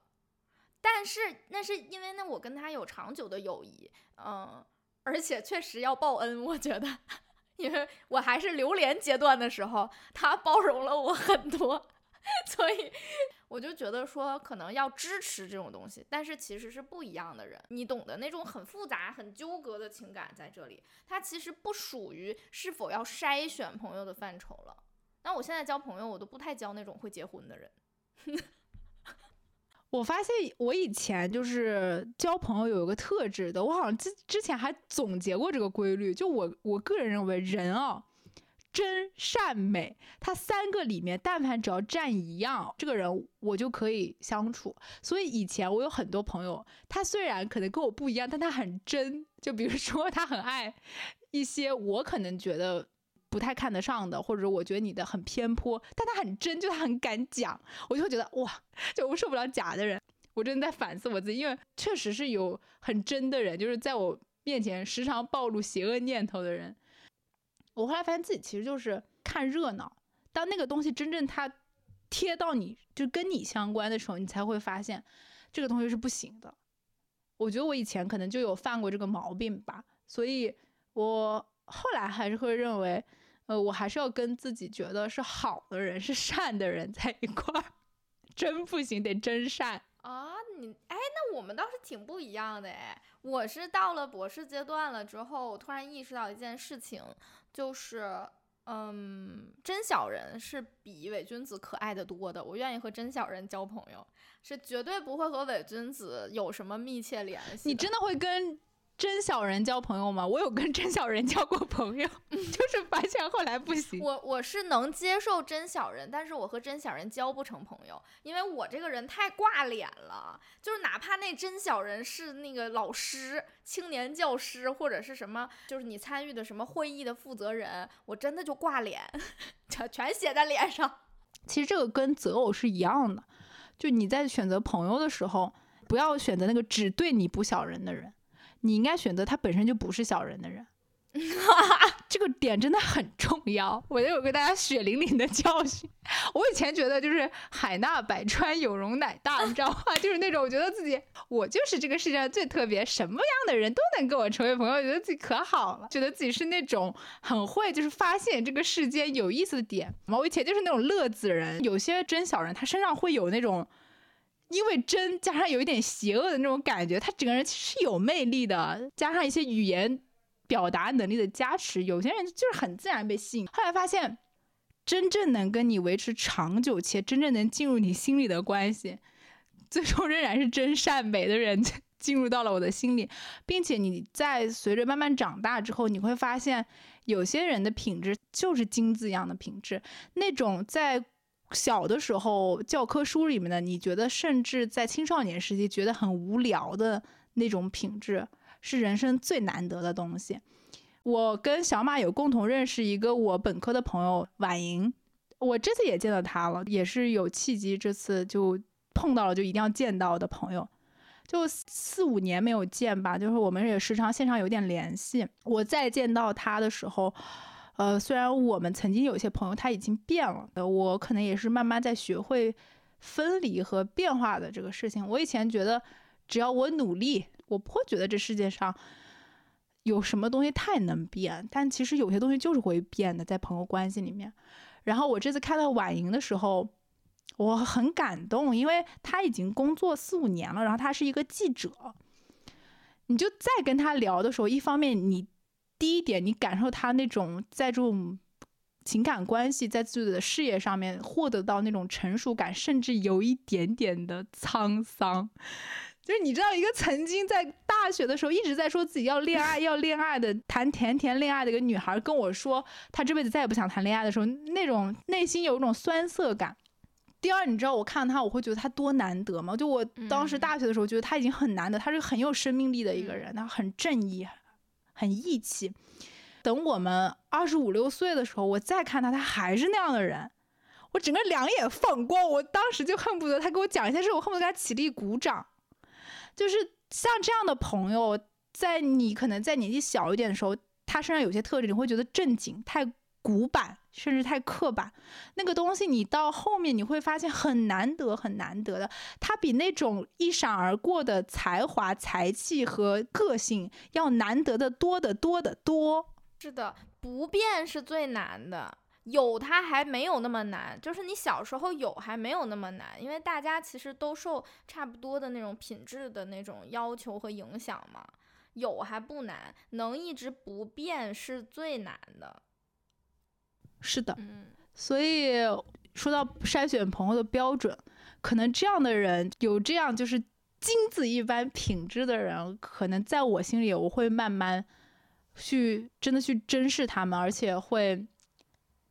但是那是因为呢，我跟他有长久的友谊，嗯，而且确实要报恩，我觉得，因为我还是榴莲阶段的时候，他包容了我很多，所以。我就觉得说，可能要支持这种东西，但是其实是不一样的人，你懂得那种很复杂、很纠葛的情感在这里，它其实不属于是否要筛选朋友的范畴了。那我现在交朋友，我都不太交那种会结婚的人。我发现我以前就是交朋友有一个特质的，我好像之之前还总结过这个规律，就我我个人认为人啊。真善美，他三个里面，但凡只要占一样，这个人我就可以相处。所以以前我有很多朋友，他虽然可能跟我不一样，但他很真。就比如说，他很爱一些我可能觉得不太看得上的，或者我觉得你的很偏颇，但他很真，就他很敢讲，我就会觉得哇，就我受不了假的人。我真的在反思我自己，因为确实是有很真的人，就是在我面前时常暴露邪恶念头的人。我后来发现自己其实就是看热闹，当那个东西真正它贴到你就跟你相关的时候，你才会发现这个东西是不行的。我觉得我以前可能就有犯过这个毛病吧，所以我后来还是会认为，呃，我还是要跟自己觉得是好的人、是善的人在一块儿。真不行，得真善啊！你哎，那我们倒是挺不一样的哎。我是到了博士阶段了之后，我突然意识到一件事情。就是，嗯，真小人是比伪君子可爱的多的。我愿意和真小人交朋友，是绝对不会和伪君子有什么密切联系。你真的会跟？真小人交朋友吗？我有跟真小人交过朋友，就是发现后来不行。我我是能接受真小人，但是我和真小人交不成朋友，因为我这个人太挂脸了。就是哪怕那真小人是那个老师、青年教师或者是什么，就是你参与的什么会议的负责人，我真的就挂脸，全全写在脸上。其实这个跟择偶是一样的，就你在选择朋友的时候，不要选择那个只对你不小人的人。你应该选择他本身就不是小人的人，这个点真的很重要。我有给大家血淋淋的教训。我以前觉得就是海纳百川，有容乃大，你知道吗？就是那种我觉得自己我就是这个世界上最特别，什么样的人都能跟我成为朋友，觉得自己可好了，觉得自己是那种很会就是发现这个世间有意思的点。我以前就是那种乐子人，有些真小人，他身上会有那种。因为真加上有一点邪恶的那种感觉，他整个人其实是有魅力的，加上一些语言表达能力的加持，有些人就是很自然被吸引。后来发现，真正能跟你维持长久且真正能进入你心里的关系，最终仍然是真善美的人 进入到了我的心里，并且你在随着慢慢长大之后，你会发现有些人的品质就是金子一样的品质，那种在。小的时候，教科书里面的，你觉得甚至在青少年时期觉得很无聊的那种品质，是人生最难得的东西。我跟小马有共同认识一个我本科的朋友婉莹，我这次也见到他了，也是有契机，这次就碰到了，就一定要见到的朋友。就四五年没有见吧，就是我们也时常线上有点联系。我再见到他的时候。呃，虽然我们曾经有些朋友，他已经变了，的，我可能也是慢慢在学会分离和变化的这个事情。我以前觉得，只要我努力，我不会觉得这世界上有什么东西太能变。但其实有些东西就是会变的，在朋友关系里面。然后我这次看到婉莹的时候，我很感动，因为他已经工作四五年了，然后他是一个记者。你就再跟他聊的时候，一方面你第一点，你感受他那种在这种情感关系，在自己的事业上面获得到那种成熟感，甚至有一点点的沧桑。就是你知道，一个曾经在大学的时候一直在说自己要恋爱、要恋爱的、谈甜甜恋爱的一个女孩，跟我说她这辈子再也不想谈恋爱的时候，那种内心有一种酸涩感。第二，你知道我看到他，我会觉得他多难得吗？就我当时大学的时候，觉得他已经很难得，他是很有生命力的一个人，他很正义，很义气。等我们二十五六岁的时候，我再看他，他还是那样的人，我整个两眼放光。我当时就恨不得他给我讲一些事，我恨不得给他起立鼓掌。就是像这样的朋友，在你可能在年纪小一点的时候，他身上有些特质，你会觉得正经、太古板。甚至太刻板，那个东西你到后面你会发现很难得很难得的，它比那种一闪而过的才华、才气和个性要难得的多得多得多。是的，不变是最难的，有它还没有那么难，就是你小时候有还没有那么难，因为大家其实都受差不多的那种品质的那种要求和影响嘛，有还不难，能一直不变是最难的。是的，所以说到筛选朋友的标准，可能这样的人有这样就是金子一般品质的人，可能在我心里我会慢慢去真的去珍视他们，而且会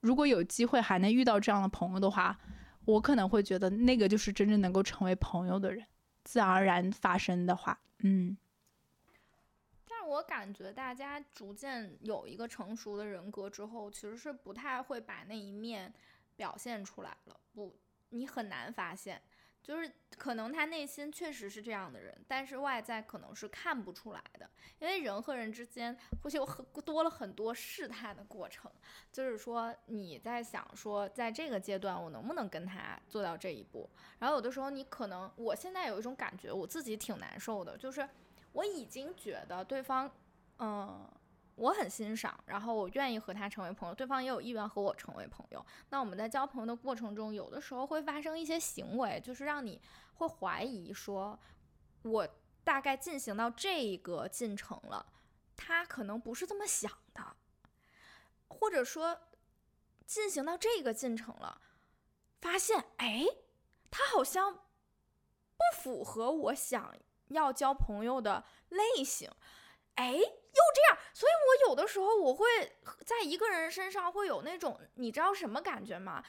如果有机会还能遇到这样的朋友的话，我可能会觉得那个就是真正能够成为朋友的人，自然而然发生的话，嗯。我感觉大家逐渐有一个成熟的人格之后，其实是不太会把那一面表现出来了。不，你很难发现，就是可能他内心确实是这样的人，但是外在可能是看不出来的。因为人和人之间或许有很多了很多试探的过程，就是说你在想说，在这个阶段我能不能跟他做到这一步？然后有的时候你可能，我现在有一种感觉，我自己挺难受的，就是。我已经觉得对方，嗯，我很欣赏，然后我愿意和他成为朋友，对方也有意愿和我成为朋友。那我们在交朋友的过程中，有的时候会发生一些行为，就是让你会怀疑说，我大概进行到这个进程了，他可能不是这么想的，或者说进行到这个进程了，发现哎，他好像不符合我想。要交朋友的类型，哎，又这样，所以我有的时候我会在一个人身上会有那种，你知道什么感觉吗？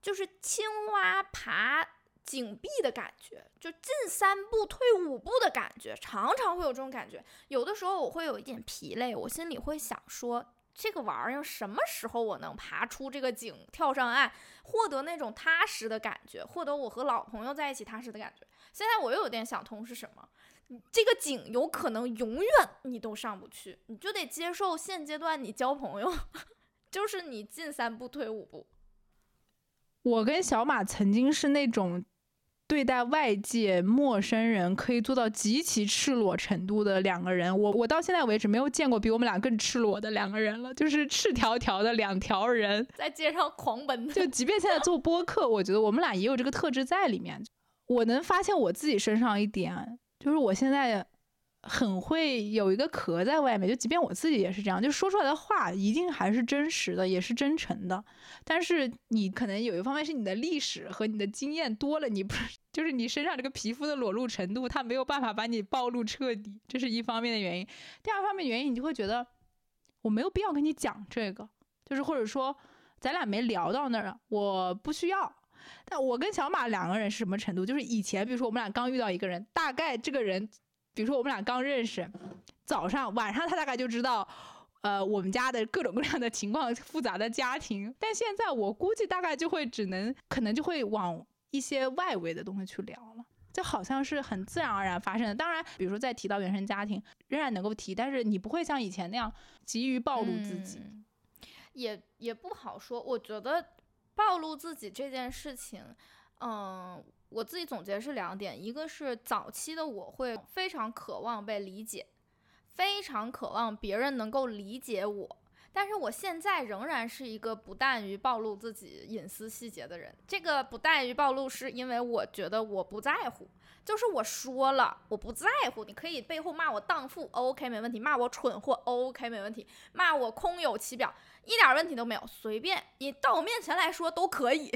就是青蛙爬井壁的感觉，就进三步退五步的感觉，常常会有这种感觉。有的时候我会有一点疲累，我心里会想说。这个玩意儿什么时候我能爬出这个井，跳上岸，获得那种踏实的感觉，获得我和老朋友在一起踏实的感觉？现在我又有点想通是什么？这个井有可能永远你都上不去，你就得接受现阶段你交朋友 就是你进三步退五步。我跟小马曾经是那种。对待外界陌生人可以做到极其赤裸程度的两个人，我我到现在为止没有见过比我们俩更赤裸的两个人了，就是赤条条的两条人在街上狂奔。就即便现在做播客，我觉得我们俩也有这个特质在里面。我能发现我自己身上一点，就是我现在。很会有一个壳在外面，就即便我自己也是这样，就说出来的话一定还是真实的，也是真诚的。但是你可能有一方面是你的历史和你的经验多了，你不是就是你身上这个皮肤的裸露程度，它没有办法把你暴露彻底，这是一方面的原因。第二方面原因，你就会觉得我没有必要跟你讲这个，就是或者说咱俩没聊到那儿，我不需要。但我跟小马两个人是什么程度？就是以前比如说我们俩刚遇到一个人，大概这个人。比如说我们俩刚认识，早上晚上他大概就知道，呃，我们家的各种各样的情况，复杂的家庭。但现在我估计大概就会只能，可能就会往一些外围的东西去聊了，就好像是很自然而然发生的。当然，比如说再提到原生家庭，仍然能够提，但是你不会像以前那样急于暴露自己，也也不好说。我觉得暴露自己这件事情，嗯。我自己总结是两点，一个是早期的我会非常渴望被理解，非常渴望别人能够理解我，但是我现在仍然是一个不惮于暴露自己隐私细节的人。这个不惮于暴露，是因为我觉得我不在乎，就是我说了我不在乎，你可以背后骂我荡妇，OK 没问题；骂我蠢货，OK 没问题；骂我空有其表，一点问题都没有，随便你到我面前来说都可以，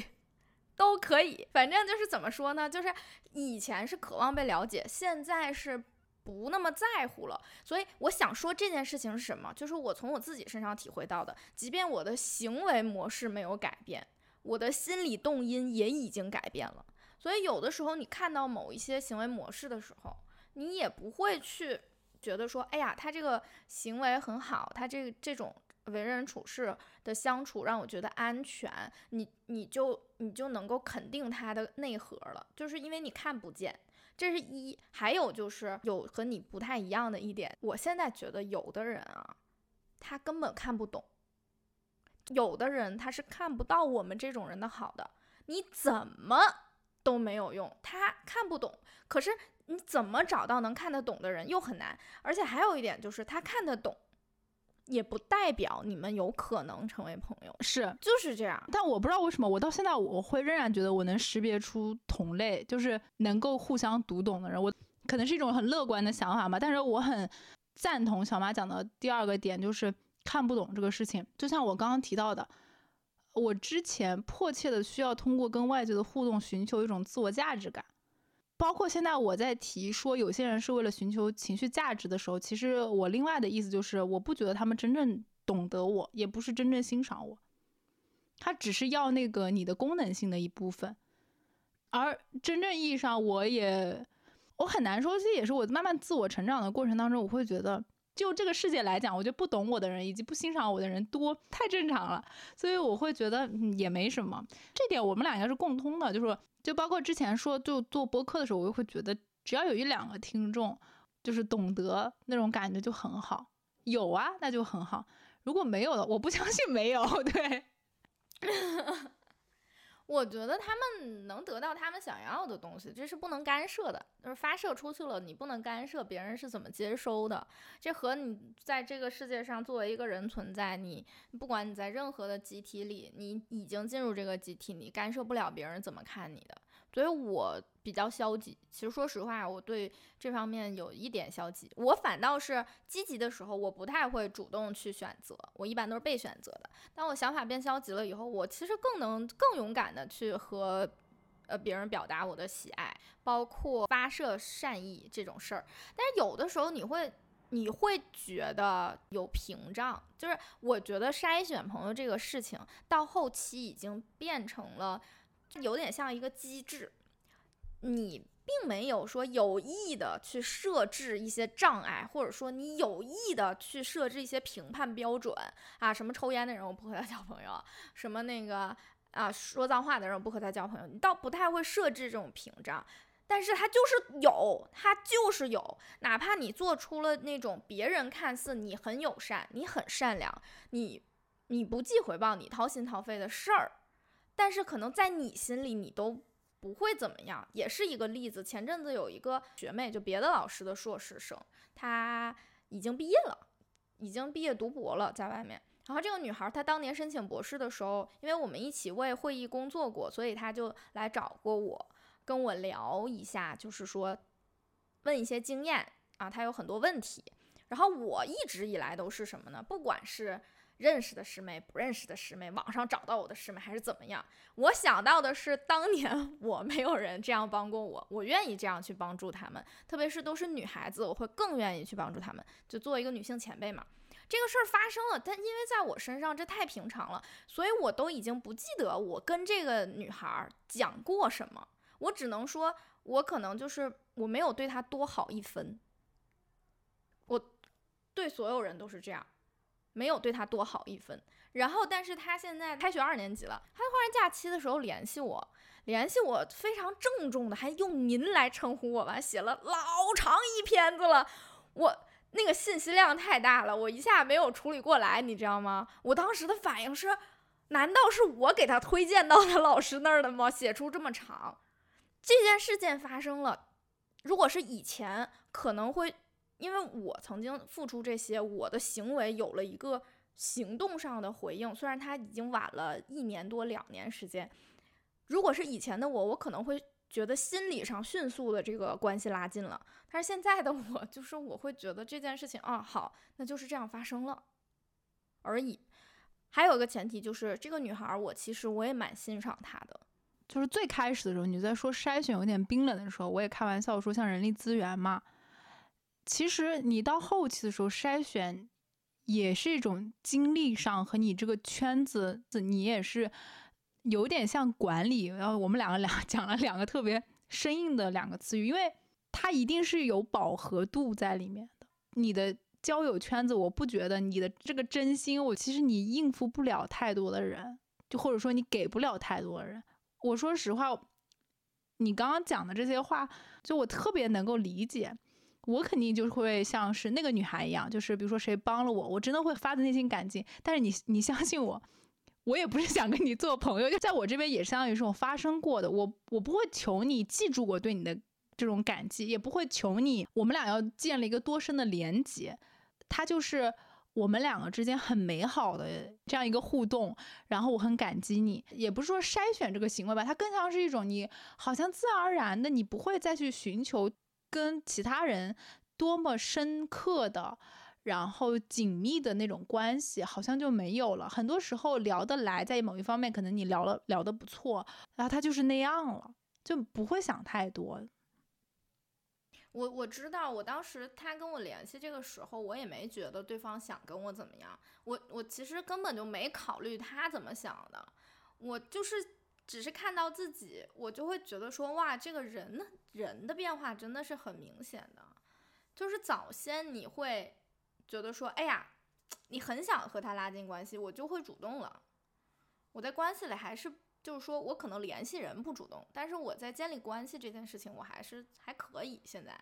都可以。反正就是怎么说呢，就是以前是渴望被了解，现在是。不那么在乎了，所以我想说这件事情是什么？就是我从我自己身上体会到的，即便我的行为模式没有改变，我的心理动因也已经改变了。所以有的时候你看到某一些行为模式的时候，你也不会去觉得说，哎呀，他这个行为很好，他这这种为人处事的相处让我觉得安全，你你就你就能够肯定他的内核了，就是因为你看不见。这是一，还有就是有和你不太一样的一点，我现在觉得有的人啊，他根本看不懂，有的人他是看不到我们这种人的好的，你怎么都没有用，他看不懂，可是你怎么找到能看得懂的人又很难，而且还有一点就是他看得懂。也不代表你们有可能成为朋友，是就是这样。但我不知道为什么，我到现在我会仍然觉得我能识别出同类，就是能够互相读懂的人。我可能是一种很乐观的想法嘛，但是我很赞同小马讲的第二个点，就是看不懂这个事情。就像我刚刚提到的，我之前迫切的需要通过跟外界的互动寻求一种自我价值感。包括现在我在提说有些人是为了寻求情绪价值的时候，其实我另外的意思就是，我不觉得他们真正懂得我，也不是真正欣赏我，他只是要那个你的功能性的一部分，而真正意义上，我也我很难说，这也是我慢慢自我成长的过程当中，我会觉得，就这个世界来讲，我觉得不懂我的人以及不欣赏我的人多，太正常了，所以我会觉得也没什么，这点我们俩应该是共通的，就是。就包括之前说，就做播客的时候，我就会觉得，只要有一两个听众，就是懂得那种感觉就很好。有啊，那就很好。如果没有的，我不相信没有。对。我觉得他们能得到他们想要的东西，这是不能干涉的，就是发射出去了，你不能干涉别人是怎么接收的。这和你在这个世界上作为一个人存在，你不管你在任何的集体里，你已经进入这个集体，你干涉不了别人怎么看你的。所以我比较消极。其实说实话，我对这方面有一点消极。我反倒是积极的时候，我不太会主动去选择，我一般都是被选择的。当我想法变消极了以后，我其实更能更勇敢的去和呃别人表达我的喜爱，包括发射善意这种事儿。但是有的时候你会你会觉得有屏障，就是我觉得筛选朋友这个事情到后期已经变成了。有点像一个机制，你并没有说有意的去设置一些障碍，或者说你有意的去设置一些评判标准啊，什么抽烟的人我不和他交朋友，什么那个啊说脏话的人我不和他交朋友，你倒不太会设置这种屏障，但是他就是有，他就是有，哪怕你做出了那种别人看似你很友善，你很善良，你你不计回报，你掏心掏肺的事儿。但是可能在你心里，你都不会怎么样，也是一个例子。前阵子有一个学妹，就别的老师的硕士生，她已经毕业了，已经毕业读博了，在外面。然后这个女孩，她当年申请博士的时候，因为我们一起为会议工作过，所以她就来找过我，跟我聊一下，就是说问一些经验啊，她有很多问题。然后我一直以来都是什么呢？不管是认识的师妹，不认识的师妹，网上找到我的师妹还是怎么样？我想到的是，当年 我没有人这样帮过我，我愿意这样去帮助他们，特别是都是女孩子，我会更愿意去帮助他们。就作为一个女性前辈嘛，这个事儿发生了，但因为在我身上这太平常了，所以我都已经不记得我跟这个女孩讲过什么。我只能说，我可能就是我没有对她多好一分。我对所有人都是这样。没有对他多好一分，然后，但是他现在开学二年级了，他突然假期的时候联系我，联系我非常郑重的，还用您来称呼我吧，写了老长一篇子了，我那个信息量太大了，我一下没有处理过来，你知道吗？我当时的反应是，难道是我给他推荐到他老师那儿的吗？写出这么长，这件事件发生了，如果是以前，可能会。因为我曾经付出这些，我的行为有了一个行动上的回应，虽然他已经晚了一年多两年时间。如果是以前的我，我可能会觉得心理上迅速的这个关系拉近了，但是现在的我，就是我会觉得这件事情啊，好，那就是这样发生了而已。还有一个前提就是，这个女孩我其实我也蛮欣赏她的。就是最开始的时候，你在说筛选有点冰冷的时候，我也开玩笑说像人力资源嘛。其实你到后期的时候，筛选也是一种精力上和你这个圈子，你也是。有点像管理，然后我们两个两 讲了两个特别生硬的两个词语，因为它一定是有饱和度在里面的。你的交友圈子，我不觉得你的这个真心，我其实你应付不了太多的人，就或者说你给不了太多的人。我说实话，你刚刚讲的这些话，就我特别能够理解。我肯定就会像是那个女孩一样，就是比如说谁帮了我，我真的会发自内心感激。但是你你相信我。我也不是想跟你做朋友，就在我这边也相当于是种发生过的。我我不会求你记住我对你的这种感激，也不会求你我们俩要建立一个多深的连接。它就是我们两个之间很美好的这样一个互动。然后我很感激你，也不是说筛选这个行为吧，它更像是一种你好像自然而然的，你不会再去寻求跟其他人多么深刻的。然后紧密的那种关系好像就没有了。很多时候聊得来，在某一方面可能你聊了聊得不错，然后他就是那样了，就不会想太多。我我知道，我当时他跟我联系这个时候，我也没觉得对方想跟我怎么样。我我其实根本就没考虑他怎么想的，我就是只是看到自己，我就会觉得说哇，这个人人的变化真的是很明显的，就是早先你会。觉得说，哎呀，你很想和他拉近关系，我就会主动了。我在关系里还是就是说我可能联系人不主动，但是我在建立关系这件事情我还是还可以现在。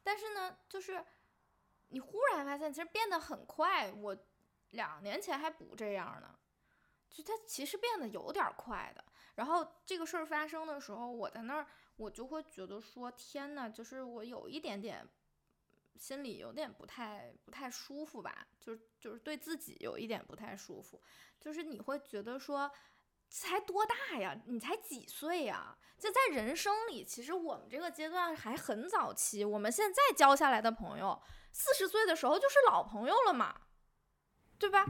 但是呢，就是你忽然发现其实变得很快，我两年前还不这样呢，就他其实变得有点快的。然后这个事儿发生的时候，我在那儿我就会觉得说，天呐，就是我有一点点。心里有点不太不太舒服吧，就是就是对自己有一点不太舒服，就是你会觉得说，才多大呀？你才几岁呀？就在人生里，其实我们这个阶段还很早期。我们现在交下来的朋友，四十岁的时候就是老朋友了嘛，对吧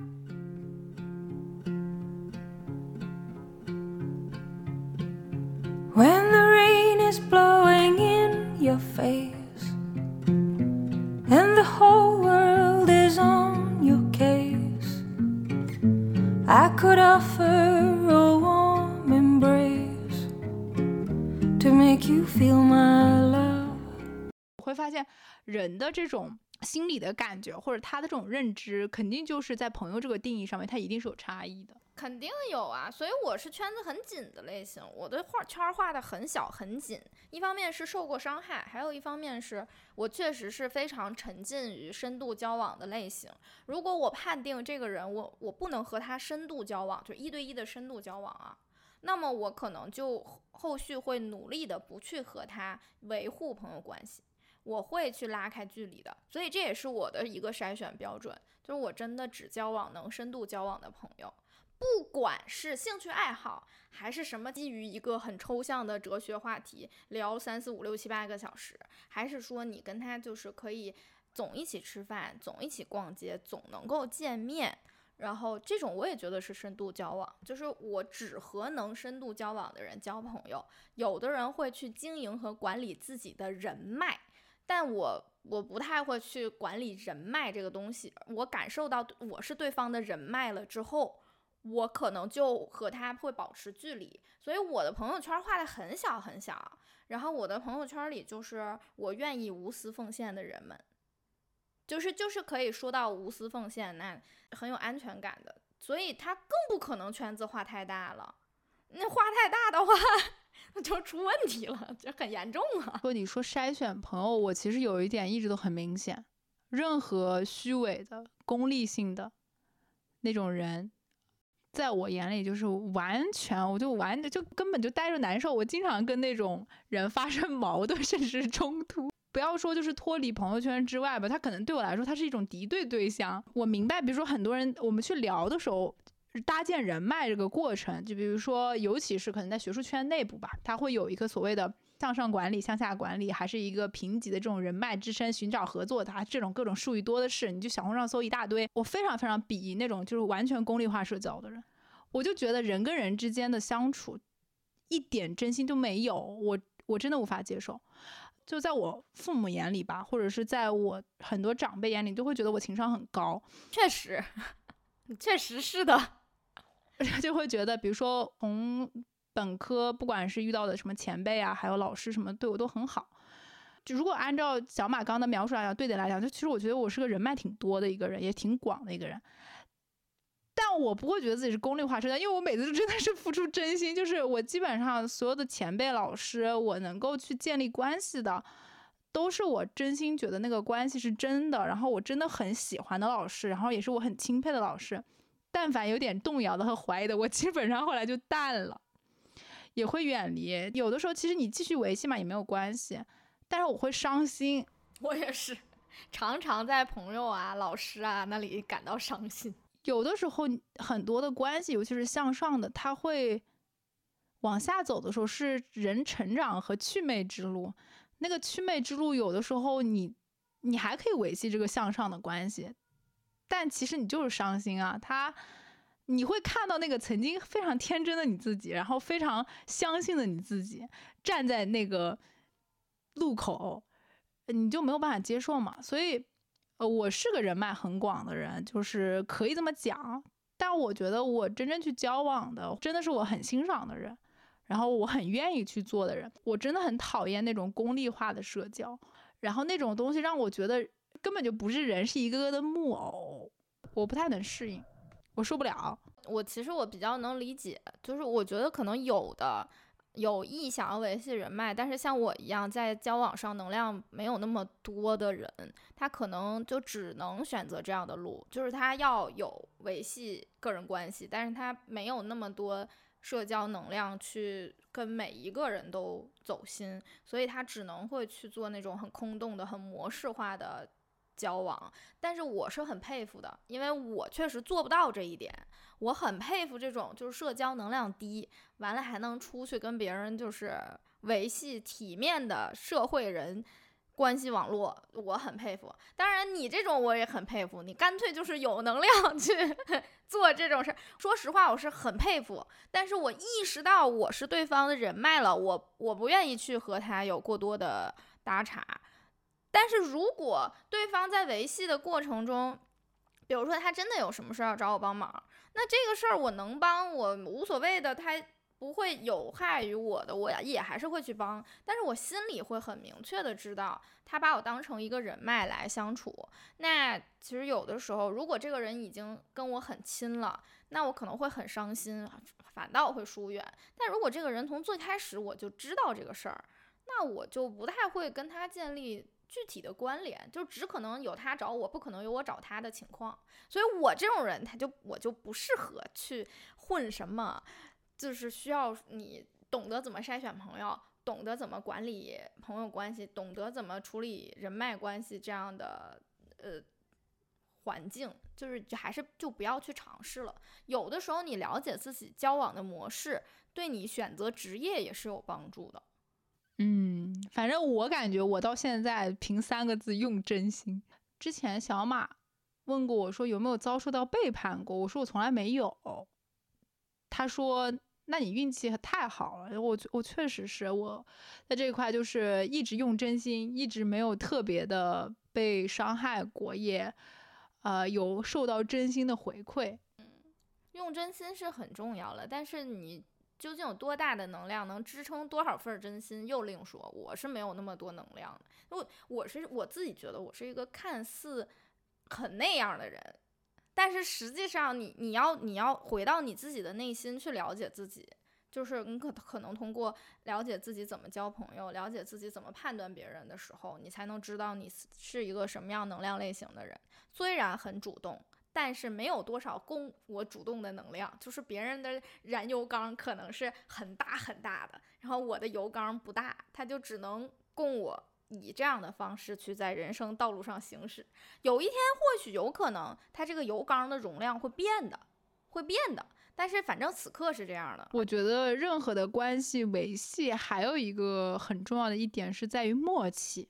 ？When the rain is blowing in your face. and the whole world is on your case. I could offer a warm embrace to make you feel my love. 我会发现人的这种心理的感觉，或者他的这种认知，肯定就是在朋友这个定义上面，他一定是有差异的。肯定有啊，所以我是圈子很紧的类型，我的画圈画的很小很紧。一方面是受过伤害，还有一方面是我确实是非常沉浸于深度交往的类型。如果我判定这个人，我我不能和他深度交往，就一对一的深度交往啊，那么我可能就后续会努力的不去和他维护朋友关系，我会去拉开距离的。所以这也是我的一个筛选标准，就是我真的只交往能深度交往的朋友。不管是兴趣爱好，还是什么基于一个很抽象的哲学话题聊三四五六七八个小时，还是说你跟他就是可以总一起吃饭，总一起逛街，总能够见面，然后这种我也觉得是深度交往，就是我只和能深度交往的人交朋友。有的人会去经营和管理自己的人脉，但我我不太会去管理人脉这个东西。我感受到我是对方的人脉了之后。我可能就和他会保持距离，所以我的朋友圈画的很小很小，然后我的朋友圈里就是我愿意无私奉献的人们，就是就是可以说到无私奉献，那很有安全感的，所以他更不可能圈子画太大了，那画太大的话，那就出问题了，就很严重啊。说你说筛选朋友，我其实有一点一直都很明显，任何虚伪的、功利性的那种人。在我眼里，就是完全，我就完就根本就待着难受。我经常跟那种人发生矛盾，甚至是冲突。不要说就是脱离朋友圈之外吧，他可能对我来说，他是一种敌对对象。我明白，比如说很多人，我们去聊的时候，搭建人脉这个过程，就比如说，尤其是可能在学术圈内部吧，他会有一个所谓的向上管理、向下管理，还是一个评级的这种人脉支撑，寻找合作的，这种各种术语多的是。你就小红书上搜一大堆，我非常非常鄙夷那种就是完全功利化社交的人。我就觉得人跟人之间的相处一点真心都没有，我我真的无法接受。就在我父母眼里吧，或者是在我很多长辈眼里，都会觉得我情商很高。确实，确实是的，就会觉得，比如说从本科，不管是遇到的什么前辈啊，还有老师什么，对我都很好。就如果按照小马刚的描述来讲，对的来讲，就其实我觉得我是个人脉挺多的一个人，也挺广的一个人。但我不会觉得自己是功利化社交，因为我每次真的是付出真心，就是我基本上所有的前辈老师，我能够去建立关系的，都是我真心觉得那个关系是真的，然后我真的很喜欢的老师，然后也是我很钦佩的老师。但凡有点动摇的和怀疑的，我基本上后来就淡了，也会远离。有的时候其实你继续维系嘛也没有关系，但是我会伤心。我也是，常常在朋友啊、老师啊那里感到伤心。有的时候，很多的关系，尤其是向上的，他会往下走的时候，是人成长和祛魅之路。那个祛魅之路，有的时候你你还可以维系这个向上的关系，但其实你就是伤心啊。他你会看到那个曾经非常天真的你自己，然后非常相信的你自己，站在那个路口，你就没有办法接受嘛。所以。呃，我是个人脉很广的人，就是可以这么讲。但我觉得我真正去交往的，真的是我很欣赏的人，然后我很愿意去做的人。我真的很讨厌那种功利化的社交，然后那种东西让我觉得根本就不是人，是一个个的木偶，我不太能适应，我受不了。我其实我比较能理解，就是我觉得可能有的。有意想要维系人脉，但是像我一样在交往上能量没有那么多的人，他可能就只能选择这样的路，就是他要有维系个人关系，但是他没有那么多社交能量去跟每一个人都走心，所以他只能会去做那种很空洞的、很模式化的交往。但是我是很佩服的，因为我确实做不到这一点。我很佩服这种就是社交能量低，完了还能出去跟别人就是维系体面的社会人关系网络，我很佩服。当然你这种我也很佩服，你干脆就是有能量 去做这种事儿。说实话，我是很佩服，但是我意识到我是对方的人脉了，我我不愿意去和他有过多的搭茬。但是如果对方在维系的过程中，比如说他真的有什么事儿要找我帮忙。那这个事儿我能帮，我无所谓的，他不会有害于我的，我也还是会去帮。但是我心里会很明确的知道，他把我当成一个人脉来相处。那其实有的时候，如果这个人已经跟我很亲了，那我可能会很伤心，反倒会疏远。但如果这个人从最开始我就知道这个事儿，那我就不太会跟他建立。具体的关联就只可能有他找我，不可能有我找他的情况。所以我这种人，他就我就不适合去混什么，就是需要你懂得怎么筛选朋友，懂得怎么管理朋友关系，懂得怎么处理人脉关系这样的呃环境，就是就还是就不要去尝试了。有的时候你了解自己交往的模式，对你选择职业也是有帮助的。嗯，反正我感觉我到现在凭三个字用真心。之前小马问过我说有没有遭受到背叛过，我说我从来没有。他说那你运气太好了。我我确实是我在这一块就是一直用真心，一直没有特别的被伤害过，也呃有受到真心的回馈。嗯，用真心是很重要了，但是你。究竟有多大的能量能支撑多少份真心，又另说。我是没有那么多能量的，我我是我自己觉得我是一个看似很那样的人，但是实际上你你要你要回到你自己的内心去了解自己，就是你可可能通过了解自己怎么交朋友，了解自己怎么判断别人的时候，你才能知道你是一个什么样能量类型的人。虽然很主动。但是没有多少供我主动的能量，就是别人的燃油缸可能是很大很大的，然后我的油缸不大，它就只能供我以这样的方式去在人生道路上行驶。有一天，或许有可能，它这个油缸的容量会变的，会变的。但是反正此刻是这样的。我觉得任何的关系维系，还有一个很重要的一点是在于默契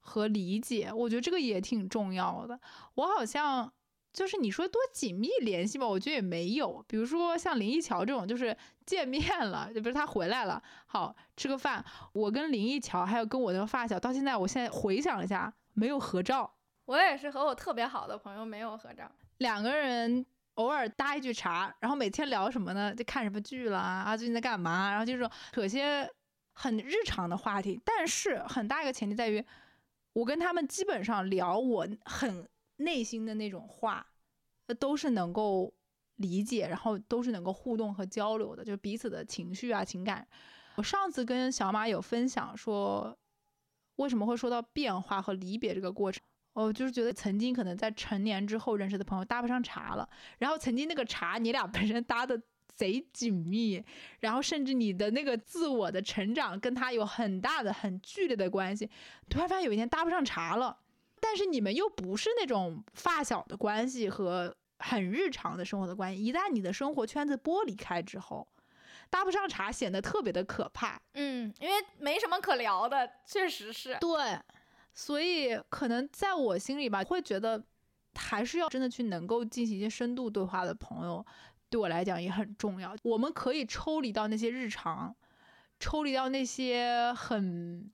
和理解。我觉得这个也挺重要的。我好像就是你说多紧密联系吧，我觉得也没有。比如说像林一桥这种，就是见面了，就比如他回来了，好吃个饭。我跟林一桥还有跟我那个发小，到现在我现在回想一下，没有合照。我也是和我特别好的朋友没有合照，两个人。偶尔搭一句茬，然后每天聊什么呢？就看什么剧了啊？最近在干嘛？然后就是扯些很日常的话题。但是很大一个前提在于，我跟他们基本上聊我很内心的那种话，都是能够理解，然后都是能够互动和交流的，就是彼此的情绪啊、情感。我上次跟小马有分享说，为什么会说到变化和离别这个过程。我就是觉得曾经可能在成年之后认识的朋友搭不上茬了，然后曾经那个茬你俩本身搭的贼紧密，然后甚至你的那个自我的成长跟他有很大的很剧烈的关系，突然发现有一天搭不上茬了，但是你们又不是那种发小的关系和很日常的生活的关系，一旦你的生活圈子剥离开之后，搭不上茬显得特别的可怕。嗯，因为没什么可聊的，确实是对。所以，可能在我心里吧，会觉得还是要真的去能够进行一些深度对话的朋友，对我来讲也很重要。我们可以抽离到那些日常，抽离到那些很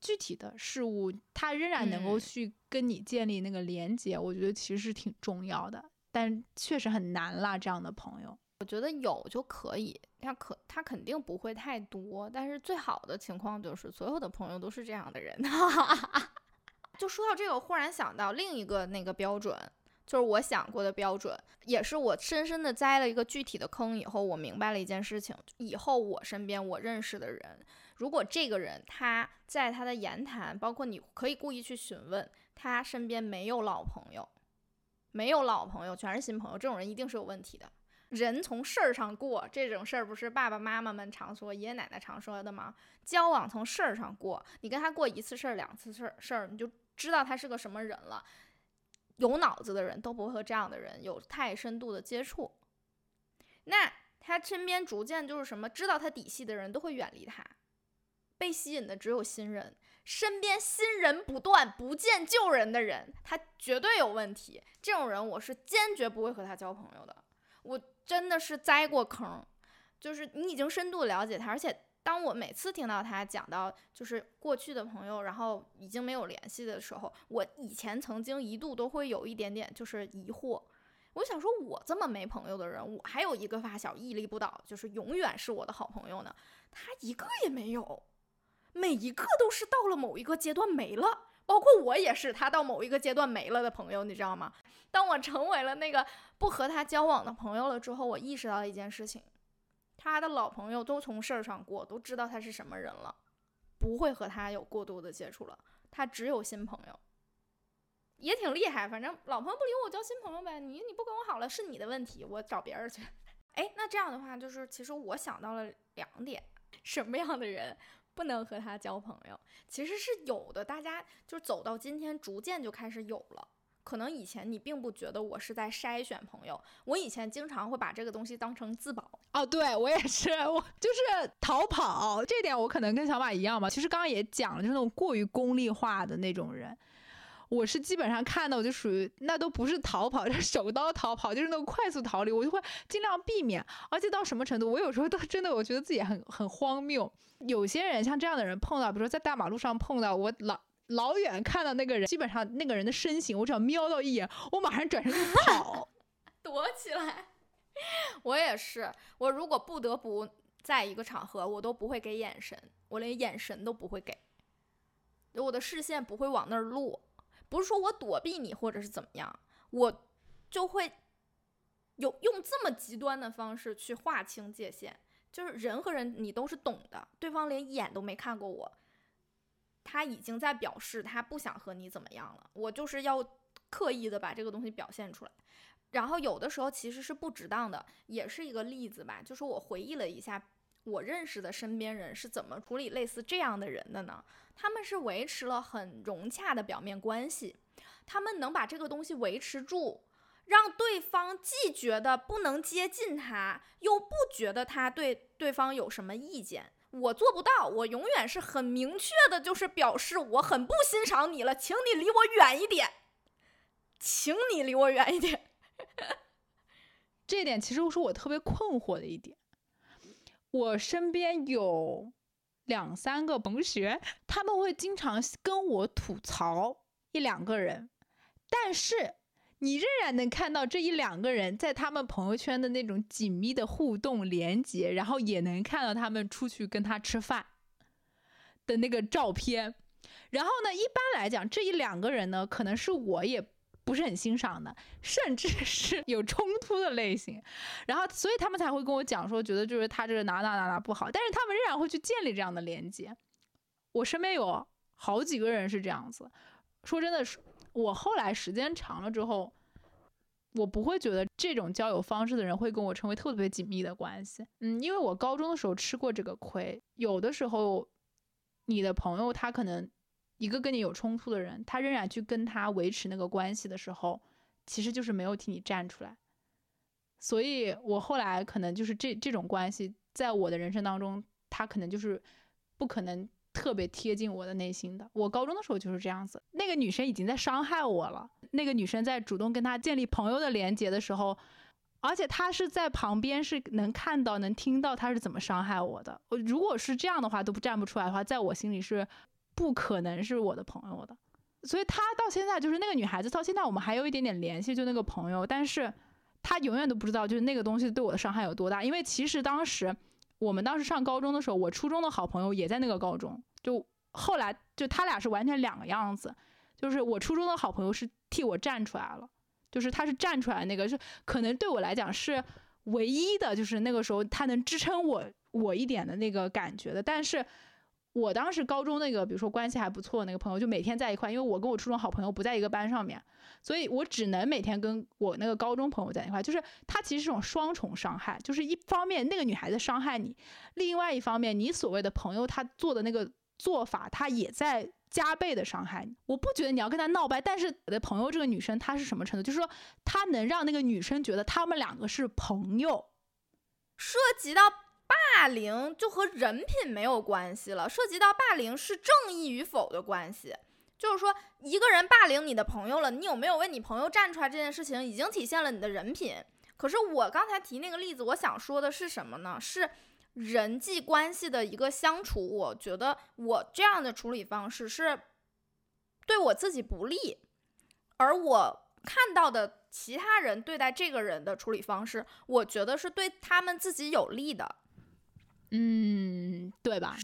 具体的事物，他仍然能够去跟你建立那个连接。我觉得其实是挺重要的，但确实很难啦，这样的朋友。我觉得有就可以，他可他肯定不会太多，但是最好的情况就是所有的朋友都是这样的人。就说到这个，忽然想到另一个那个标准，就是我想过的标准，也是我深深的栽了一个具体的坑以后，我明白了一件事情：以后我身边我认识的人，如果这个人他在他的言谈，包括你可以故意去询问他身边没有老朋友，没有老朋友，全是新朋友，这种人一定是有问题的。人从事儿上过这种事儿，不是爸爸妈妈们常说、爷爷奶奶常说的吗？交往从事儿上过，你跟他过一次事儿、两次事儿，事儿你就知道他是个什么人了。有脑子的人都不会和这样的人有太深度的接触。那他身边逐渐就是什么，知道他底细的人都会远离他。被吸引的只有新人，身边新人不断，不见旧人的人，他绝对有问题。这种人，我是坚决不会和他交朋友的。我。真的是栽过坑，就是你已经深度了解他，而且当我每次听到他讲到就是过去的朋友，然后已经没有联系的时候，我以前曾经一度都会有一点点就是疑惑，我想说，我这么没朋友的人，我还有一个发小屹立不倒，就是永远是我的好朋友呢，他一个也没有，每一个都是到了某一个阶段没了。包括我也是，他到某一个阶段没了的朋友，你知道吗？当我成为了那个不和他交往的朋友了之后，我意识到一件事情：他的老朋友都从事儿上过，都知道他是什么人了，不会和他有过多的接触了。他只有新朋友，也挺厉害。反正老朋友不理我，交新朋友呗。你你不跟我好了是你的问题，我找别人去。哎，那这样的话，就是其实我想到了两点：什么样的人？不能和他交朋友，其实是有的。大家就走到今天，逐渐就开始有了。可能以前你并不觉得我是在筛选朋友，我以前经常会把这个东西当成自保。哦，对我也是，我就是逃跑。这点我可能跟小马一样吧。其实刚刚也讲了，就是那种过于功利化的那种人。我是基本上看到我就属于那都不是逃跑，是手刀逃跑，就是那种快速逃离，我就会尽量避免。而且到什么程度，我有时候都真的我觉得自己很很荒谬。有些人像这样的人碰到，比如说在大马路上碰到，我老老远看到那个人，基本上那个人的身形，我只要瞄到一眼，我马上转身就跑，躲起来。我也是，我如果不得不在一个场合，我都不会给眼神，我连眼神都不会给，我的视线不会往那儿落。不是说我躲避你，或者是怎么样，我就会有用这么极端的方式去划清界限。就是人和人，你都是懂的，对方连眼都没看过我，他已经在表示他不想和你怎么样了。我就是要刻意的把这个东西表现出来。然后有的时候其实是不值当的，也是一个例子吧。就是我回忆了一下，我认识的身边人是怎么处理类似这样的人的呢？他们是维持了很融洽的表面关系，他们能把这个东西维持住，让对方既觉得不能接近他，又不觉得他对对方有什么意见。我做不到，我永远是很明确的，就是表示我很不欣赏你了，请你离我远一点，请你离我远一点。这点其实是我特别困惑的一点。我身边有两三个同学，他们会经常跟我吐槽一两个人，但是你仍然能看到这一两个人在他们朋友圈的那种紧密的互动连接，然后也能看到他们出去跟他吃饭的那个照片。然后呢，一般来讲，这一两个人呢，可能是我也。不是很欣赏的，甚至是有冲突的类型，然后所以他们才会跟我讲说，觉得就是他这个哪哪哪哪不好，但是他们仍然会去建立这样的连接。我身边有好几个人是这样子，说真的是，我后来时间长了之后，我不会觉得这种交友方式的人会跟我成为特别紧密的关系。嗯，因为我高中的时候吃过这个亏，有的时候你的朋友他可能。一个跟你有冲突的人，他仍然去跟他维持那个关系的时候，其实就是没有替你站出来。所以我后来可能就是这这种关系，在我的人生当中，他可能就是不可能特别贴近我的内心的。我高中的时候就是这样子，那个女生已经在伤害我了。那个女生在主动跟他建立朋友的连接的时候，而且他是在旁边是能看到、能听到他是怎么伤害我的。我如果是这样的话都不站不出来的话，在我心里是。不可能是我的朋友的，所以他到现在就是那个女孩子，到现在我们还有一点点联系，就那个朋友，但是他永远都不知道就是那个东西对我的伤害有多大，因为其实当时我们当时上高中的时候，我初中的好朋友也在那个高中，就后来就他俩是完全两个样子，就是我初中的好朋友是替我站出来了，就是他是站出来那个，是可能对我来讲是唯一的，就是那个时候他能支撑我我一点的那个感觉的，但是。我当时高中那个，比如说关系还不错那个朋友，就每天在一块，因为我跟我初中好朋友不在一个班上面，所以我只能每天跟我那个高中朋友在一块。就是他其实是种双重伤害，就是一方面那个女孩子伤害你，另外一方面你所谓的朋友他做的那个做法，他也在加倍的伤害你。我不觉得你要跟他闹掰，但是我的朋友这个女生她是什么程度？就是说她能让那个女生觉得他们两个是朋友，涉及到。霸凌就和人品没有关系了，涉及到霸凌是正义与否的关系。就是说，一个人霸凌你的朋友了，你有没有为你朋友站出来？这件事情已经体现了你的人品。可是我刚才提那个例子，我想说的是什么呢？是人际关系的一个相处。我觉得我这样的处理方式是对我自己不利，而我看到的其他人对待这个人的处理方式，我觉得是对他们自己有利的。嗯，对吧？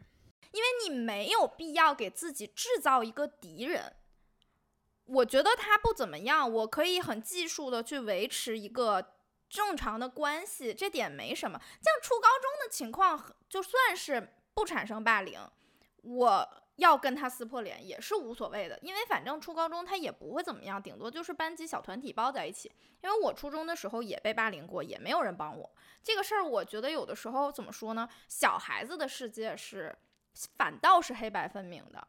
因为你没有必要给自己制造一个敌人。我觉得他不怎么样，我可以很技术的去维持一个正常的关系，这点没什么。像初高中的情况，就算是不产生霸凌，我。要跟他撕破脸也是无所谓的，因为反正初高中他也不会怎么样，顶多就是班级小团体抱在一起。因为我初中的时候也被霸凌过，也没有人帮我。这个事儿我觉得有的时候怎么说呢？小孩子的世界是反倒是黑白分明的。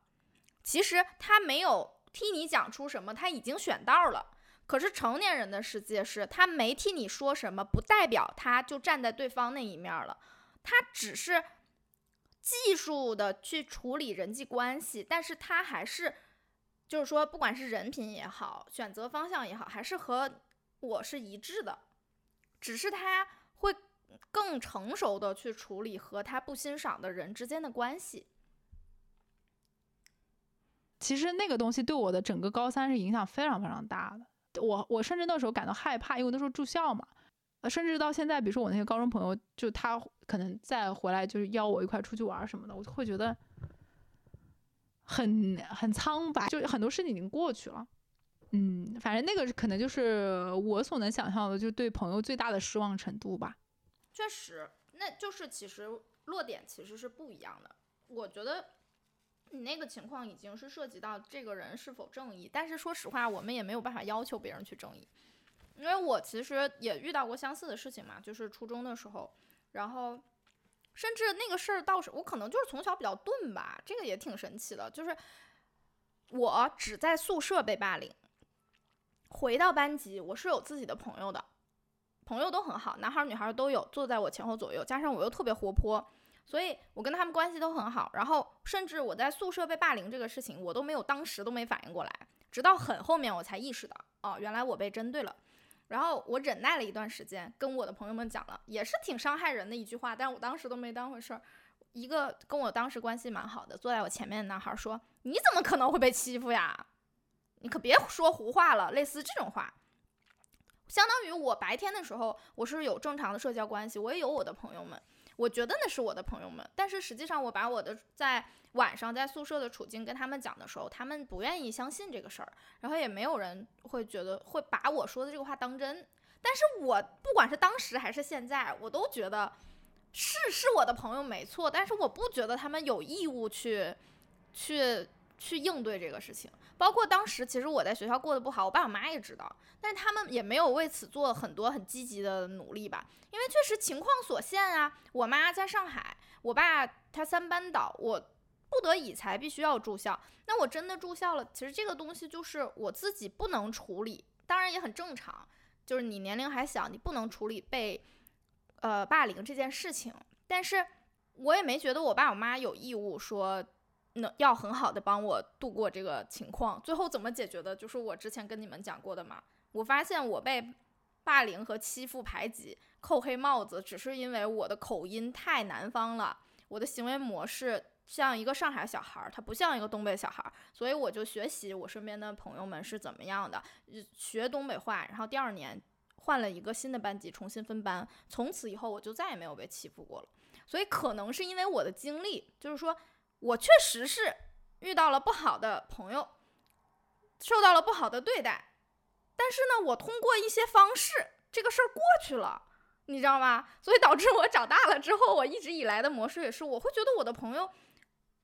其实他没有替你讲出什么，他已经选道了。可是成年人的世界是他没替你说什么，不代表他就站在对方那一面了，他只是。技术的去处理人际关系，但是他还是，就是说，不管是人品也好，选择方向也好，还是和我是一致的，只是他会更成熟的去处理和他不欣赏的人之间的关系。其实那个东西对我的整个高三是影响非常非常大的，我我甚至那时候感到害怕，因为那时候住校嘛。甚至到现在，比如说我那些高中朋友，就他可能再回来，就是邀我一块出去玩什么的，我就会觉得很很苍白，就很多事情已经过去了。嗯，反正那个可能就是我所能想象的，就对朋友最大的失望程度吧。确实，那就是其实落点其实是不一样的。我觉得你那个情况已经是涉及到这个人是否正义，但是说实话，我们也没有办法要求别人去正义。因为我其实也遇到过相似的事情嘛，就是初中的时候，然后甚至那个事儿倒是我可能就是从小比较钝吧，这个也挺神奇的，就是我只在宿舍被霸凌，回到班级我是有自己的朋友的，朋友都很好，男孩女孩都有，坐在我前后左右，加上我又特别活泼，所以我跟他们关系都很好。然后甚至我在宿舍被霸凌这个事情，我都没有当时都没反应过来，直到很后面我才意识到，哦，原来我被针对了。然后我忍耐了一段时间，跟我的朋友们讲了，也是挺伤害人的一句话，但是我当时都没当回事儿。一个跟我当时关系蛮好的，坐在我前面的男孩说：“你怎么可能会被欺负呀？你可别说胡话了。”类似这种话，相当于我白天的时候我是有正常的社交关系，我也有我的朋友们，我觉得那是我的朋友们，但是实际上我把我的在晚上在宿舍的处境跟他们讲的时候，他们不愿意相信这个事儿，然后也没有人会觉得会把我说的这个话当真。但是我不管是当时还是现在，我都觉得是是我的朋友没错，但是我不觉得他们有义务去去去应对这个事情。包括当时其实我在学校过得不好，我爸我妈也知道，但是他们也没有为此做很多很积极的努力吧，因为确实情况所限啊。我妈在上海，我爸他三班倒，我不得已才必须要住校。那我真的住校了，其实这个东西就是我自己不能处理，当然也很正常。就是你年龄还小，你不能处理被，呃霸凌这件事情。但是我也没觉得我爸我妈有义务说，能要很好的帮我度过这个情况。最后怎么解决的，就是我之前跟你们讲过的嘛。我发现我被霸凌和欺负、排挤、扣黑帽子，只是因为我的口音太南方了，我的行为模式。像一个上海小孩儿，他不像一个东北小孩儿，所以我就学习我身边的朋友们是怎么样的，学东北话。然后第二年换了一个新的班级，重新分班，从此以后我就再也没有被欺负过了。所以可能是因为我的经历，就是说我确实是遇到了不好的朋友，受到了不好的对待，但是呢，我通过一些方式，这个事儿过去了。你知道吗？所以导致我长大了之后，我一直以来的模式也是，我会觉得我的朋友。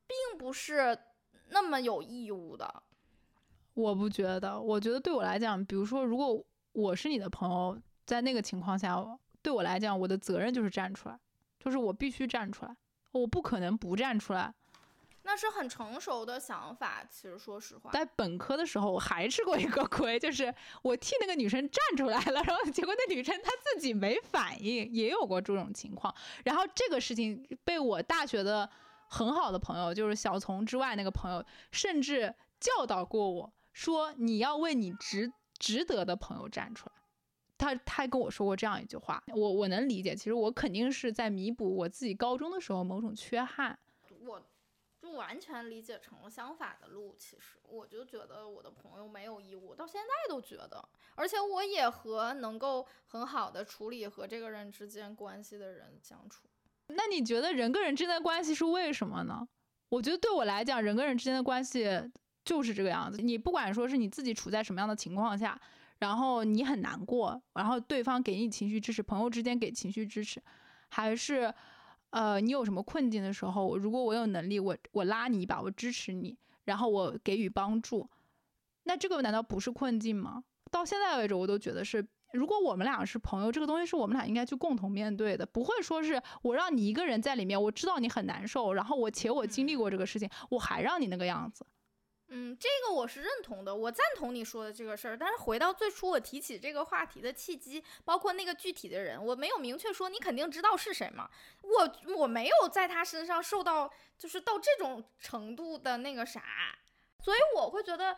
并不是那么有义务的，我不觉得。我觉得对我来讲，比如说，如果我是你的朋友，在那个情况下，对我来讲，我的责任就是站出来，就是我必须站出来，我不可能不站出来。那是很成熟的想法。其实说实话，在本科的时候，我还吃过一个亏，就是我替那个女生站出来了，然后结果那女生她自己没反应，也有过这种情况。然后这个事情被我大学的。很好的朋友，就是小丛之外那个朋友，甚至教导过我说：“你要为你值值得的朋友站出来。”他他跟我说过这样一句话，我我能理解。其实我肯定是在弥补我自己高中的时候某种缺憾。完全理解成了相反的路。其实我就觉得我的朋友没有义务，到现在都觉得，而且我也和能够很好的处理和这个人之间关系的人相处。那你觉得人跟人之间的关系是为什么呢？我觉得对我来讲，人跟人之间的关系就是这个样子。你不管说是你自己处在什么样的情况下，然后你很难过，然后对方给你情绪支持，朋友之间给情绪支持，还是呃你有什么困境的时候，如果我有能力，我我拉你一把，我支持你，然后我给予帮助，那这个难道不是困境吗？到现在为止，我都觉得是。如果我们俩是朋友，这个东西是我们俩应该去共同面对的，不会说是我让你一个人在里面，我知道你很难受，然后我且我经历过这个事情，我还让你那个样子。嗯，这个我是认同的，我赞同你说的这个事儿。但是回到最初我提起这个话题的契机，包括那个具体的人，我没有明确说你肯定知道是谁吗？我我没有在他身上受到就是到这种程度的那个啥，所以我会觉得。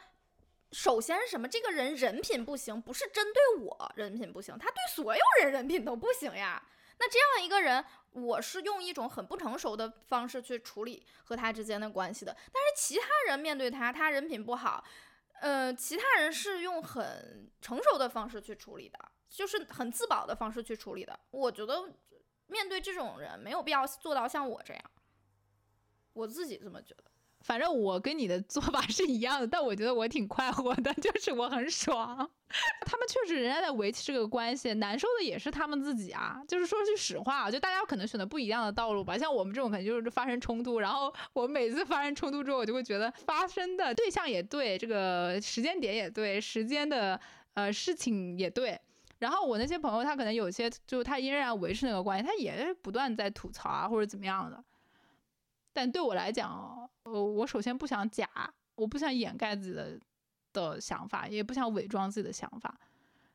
首先是什么？这个人人品不行，不是针对我人品不行，他对所有人人品都不行呀。那这样一个人，我是用一种很不成熟的方式去处理和他之间的关系的。但是其他人面对他，他人品不好，呃，其他人是用很成熟的方式去处理的，就是很自保的方式去处理的。我觉得面对这种人，没有必要做到像我这样，我自己这么觉得。反正我跟你的做法是一样的，但我觉得我挺快活的，就是我很爽。他们确实人家在维持这个关系，难受的也是他们自己啊。就是说句实话，就大家可能选择不一样的道路吧。像我们这种可能就是发生冲突，然后我每次发生冲突之后，我就会觉得发生的对象也对，这个时间点也对，时间的呃事情也对。然后我那些朋友，他可能有些就他依然维持那个关系，他也不断在吐槽啊或者怎么样的。但对我来讲，呃，我首先不想假，我不想掩盖自己的的想法，也不想伪装自己的想法。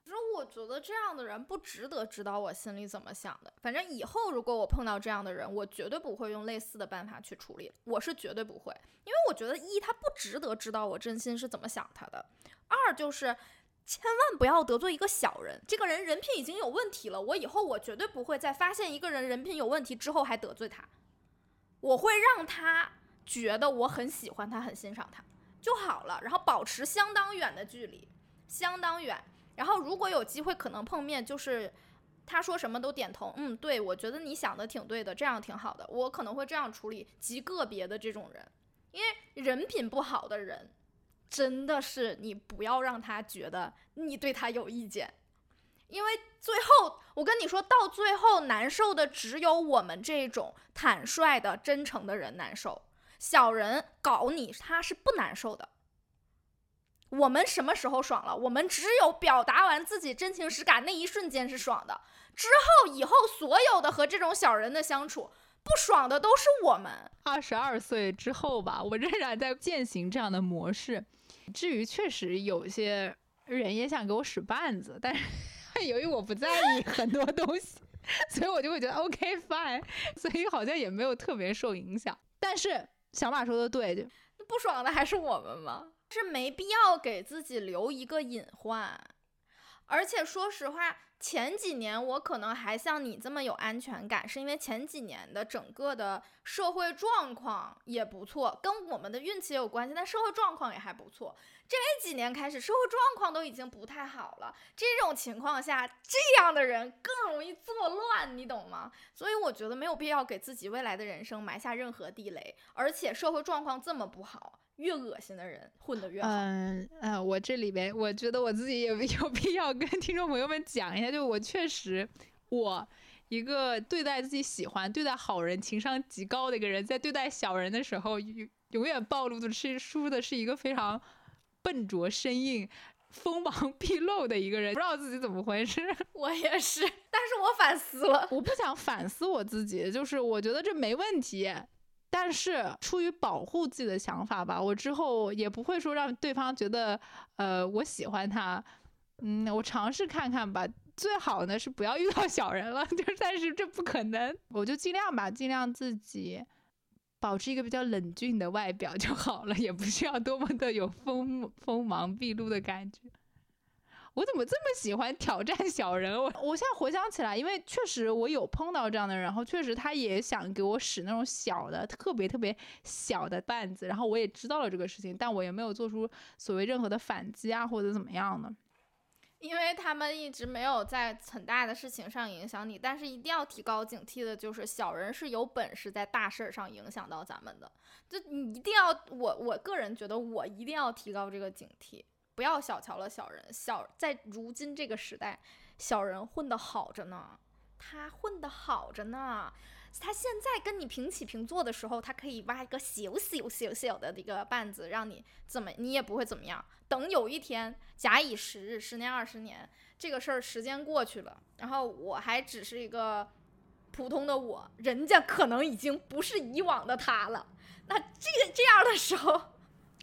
其实我觉得这样的人不值得知道我心里怎么想的。反正以后如果我碰到这样的人，我绝对不会用类似的办法去处理，我是绝对不会，因为我觉得一他不值得知道我真心是怎么想他的，二就是千万不要得罪一个小人，这个人人品已经有问题了，我以后我绝对不会在发现一个人人品有问题之后还得罪他，我会让他觉得我很喜欢他，很欣赏他就好了，然后保持相当远的距离，相当远。然后如果有机会可能碰面，就是他说什么都点头，嗯，对我觉得你想的挺对的，这样挺好的。我可能会这样处理极个别的这种人，因为人品不好的人，真的是你不要让他觉得你对他有意见，因为最后我跟你说到最后难受的只有我们这种坦率的真诚的人难受，小人搞你他是不难受的。我们什么时候爽了？我们只有表达完自己真情实感那一瞬间是爽的，之后以后所有的和这种小人的相处，不爽的都是我们。二十二岁之后吧，我仍然在践行这样的模式。至于确实有些人也想给我使绊子，但是由于我不在意 很多东西，所以我就会觉得 OK fine，所以好像也没有特别受影响。但是小马说的对，就不爽的还是我们吗？是没必要给自己留一个隐患，而且说实话，前几年我可能还像你这么有安全感，是因为前几年的整个的社会状况也不错，跟我们的运气也有关系，但社会状况也还不错。这几年开始，社会状况都已经不太好了，这种情况下，这样的人更容易作乱，你懂吗？所以我觉得没有必要给自己未来的人生埋下任何地雷，而且社会状况这么不好。越恶心的人混得越好。嗯呃，我这里边我觉得我自己也 有必要跟听众朋友们讲一下，就我确实，我一个对待自己喜欢、对待好人、情商极高的一个人，在对待小人的时候，永永远暴露的是输的是一个非常笨拙、生硬、锋芒毕露的一个人，不知道自己怎么回事。我也是，但是我反思了，我不想反思我自己，就是我觉得这没问题。但是出于保护自己的想法吧，我之后也不会说让对方觉得，呃，我喜欢他，嗯，我尝试看看吧。最好呢是不要遇到小人了，就但是这不可能，我就尽量吧，尽量自己保持一个比较冷峻的外表就好了，也不需要多么的有锋锋芒毕露的感觉。我怎么这么喜欢挑战小人？我我现在回想起来，因为确实我有碰到这样的人，然后确实他也想给我使那种小的、特别特别小的绊子，然后我也知道了这个事情，但我也没有做出所谓任何的反击啊或者怎么样的，因为他们一直没有在很大的事情上影响你，但是一定要提高警惕的，就是小人是有本事在大事上影响到咱们的，就你一定要我我个人觉得我一定要提高这个警惕。不要小瞧了小人，小在如今这个时代，小人混得好着呢，他混得好着呢。他现在跟你平起平坐的时候，他可以挖一个小小小小的一个绊子，让你怎么你也不会怎么样。等有一天，假以时日，十年二十年，这个事儿时间过去了，然后我还只是一个普通的我，人家可能已经不是以往的他了。那这个这样的时候。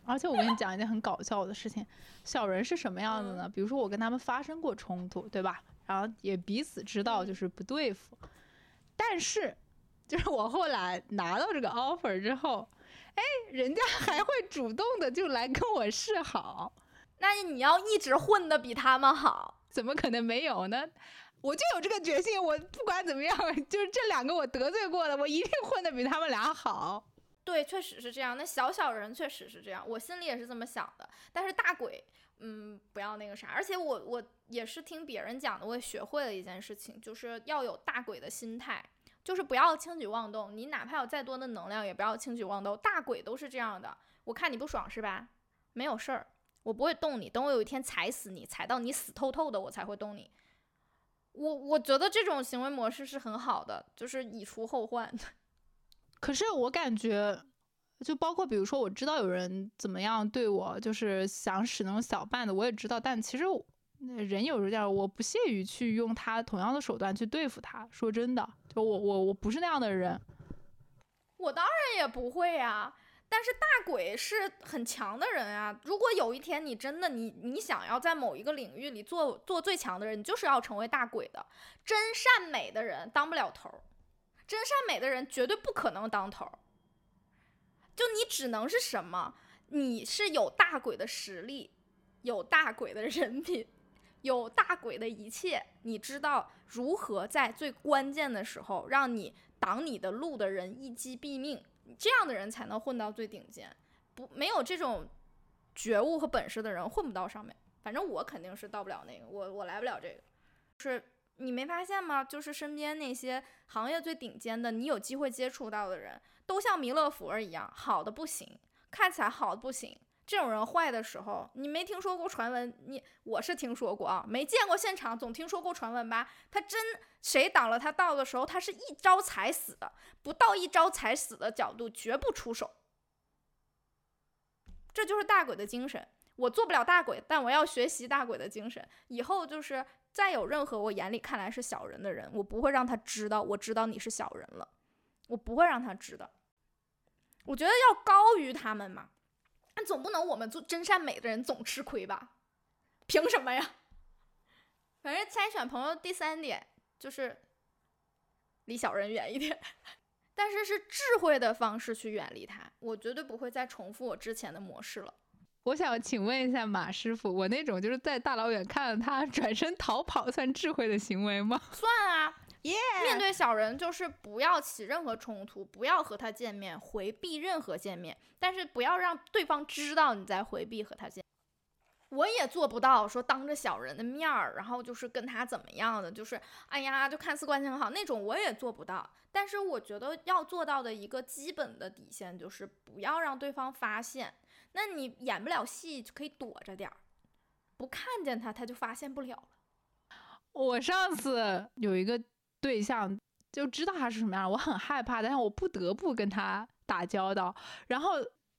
而且我跟你讲一件很搞笑的事情，小人是什么样子呢？比如说我跟他们发生过冲突，对吧？然后也彼此知道就是不对付，但是就是我后来拿到这个 offer 之后，哎，人家还会主动的就来跟我示好。那你要一直混的比他们好，怎么可能没有呢？我就有这个决心，我不管怎么样，就是这两个我得罪过了，我一定混的比他们俩好。对，确实是这样。那小小人确实是这样，我心里也是这么想的。但是大鬼，嗯，不要那个啥。而且我我也是听别人讲的，我也学会了一件事情，就是要有大鬼的心态，就是不要轻举妄动。你哪怕有再多的能量，也不要轻举妄动。大鬼都是这样的。我看你不爽是吧？没有事儿，我不会动你。等我有一天踩死你，踩到你死透透的，我才会动你。我我觉得这种行为模式是很好的，就是以除后患。可是我感觉，就包括比如说，我知道有人怎么样对我，就是想使那种小绊子，我也知道。但其实人有时候我不屑于去用他同样的手段去对付他。说真的，就我我我不是那样的人。我当然也不会呀。但是大鬼是很强的人啊！如果有一天你真的你你想要在某一个领域里做做最强的人，你就是要成为大鬼的。真善美的人当不了头，真善美的人绝对不可能当头。就你只能是什么？你是有大鬼的实力，有大鬼的人品，有大鬼的一切。你知道如何在最关键的时候让你挡你的路的人一击毙命。这样的人才能混到最顶尖，不没有这种觉悟和本事的人混不到上面。反正我肯定是到不了那个，我我来不了这个。是你没发现吗？就是身边那些行业最顶尖的，你有机会接触到的人，都像弥勒佛一样，好的不行，看起来好的不行。这种人坏的时候，你没听说过传闻？你我是听说过啊，没见过现场，总听说过传闻吧？他真谁挡了他道的时候，他是一招踩死的，不到一招踩死的角度，绝不出手。这就是大鬼的精神。我做不了大鬼，但我要学习大鬼的精神。以后就是再有任何我眼里看来是小人的人，我不会让他知道，我知道你是小人了，我不会让他知道。我觉得要高于他们嘛。但总不能我们做真善美的人总吃亏吧？凭什么呀？反正筛选朋友第三点就是离小人远一点，但是是智慧的方式去远离他。我绝对不会再重复我之前的模式了。我想请问一下马师傅，我那种就是在大老远看到他 转身逃跑，算智慧的行为吗？算啊。面对小人，就是不要起任何冲突，不要和他见面，回避任何见面，但是不要让对方知道你在回避和他见。我也做不到说当着小人的面儿，然后就是跟他怎么样的，就是哎呀，就看似关系很好那种，我也做不到。但是我觉得要做到的一个基本的底线就是不要让对方发现。那你演不了戏就可以躲着点儿，不看见他他就发现不了了。我上次有一个。对象就知道他是什么样，我很害怕，但是我不得不跟他打交道。然后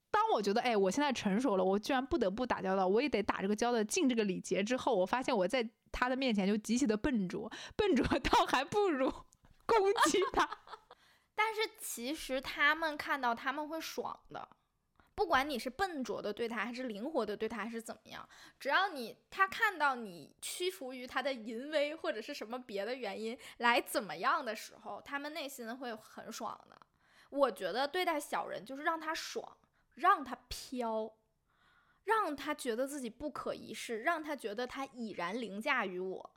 当我觉得，哎，我现在成熟了，我居然不得不打交道，我也得打这个交道，尽这个礼节之后，我发现我在他的面前就极其的笨拙，笨拙到还不如攻击他。但是其实他们看到他们会爽的。不管你是笨拙的对他，还是灵活的对他，还是怎么样，只要你他看到你屈服于他的淫威或者是什么别的原因来怎么样的时候，他们内心会很爽的。我觉得对待小人就是让他爽，让他飘，让他觉得自己不可一世，让他觉得他已然凌驾于我。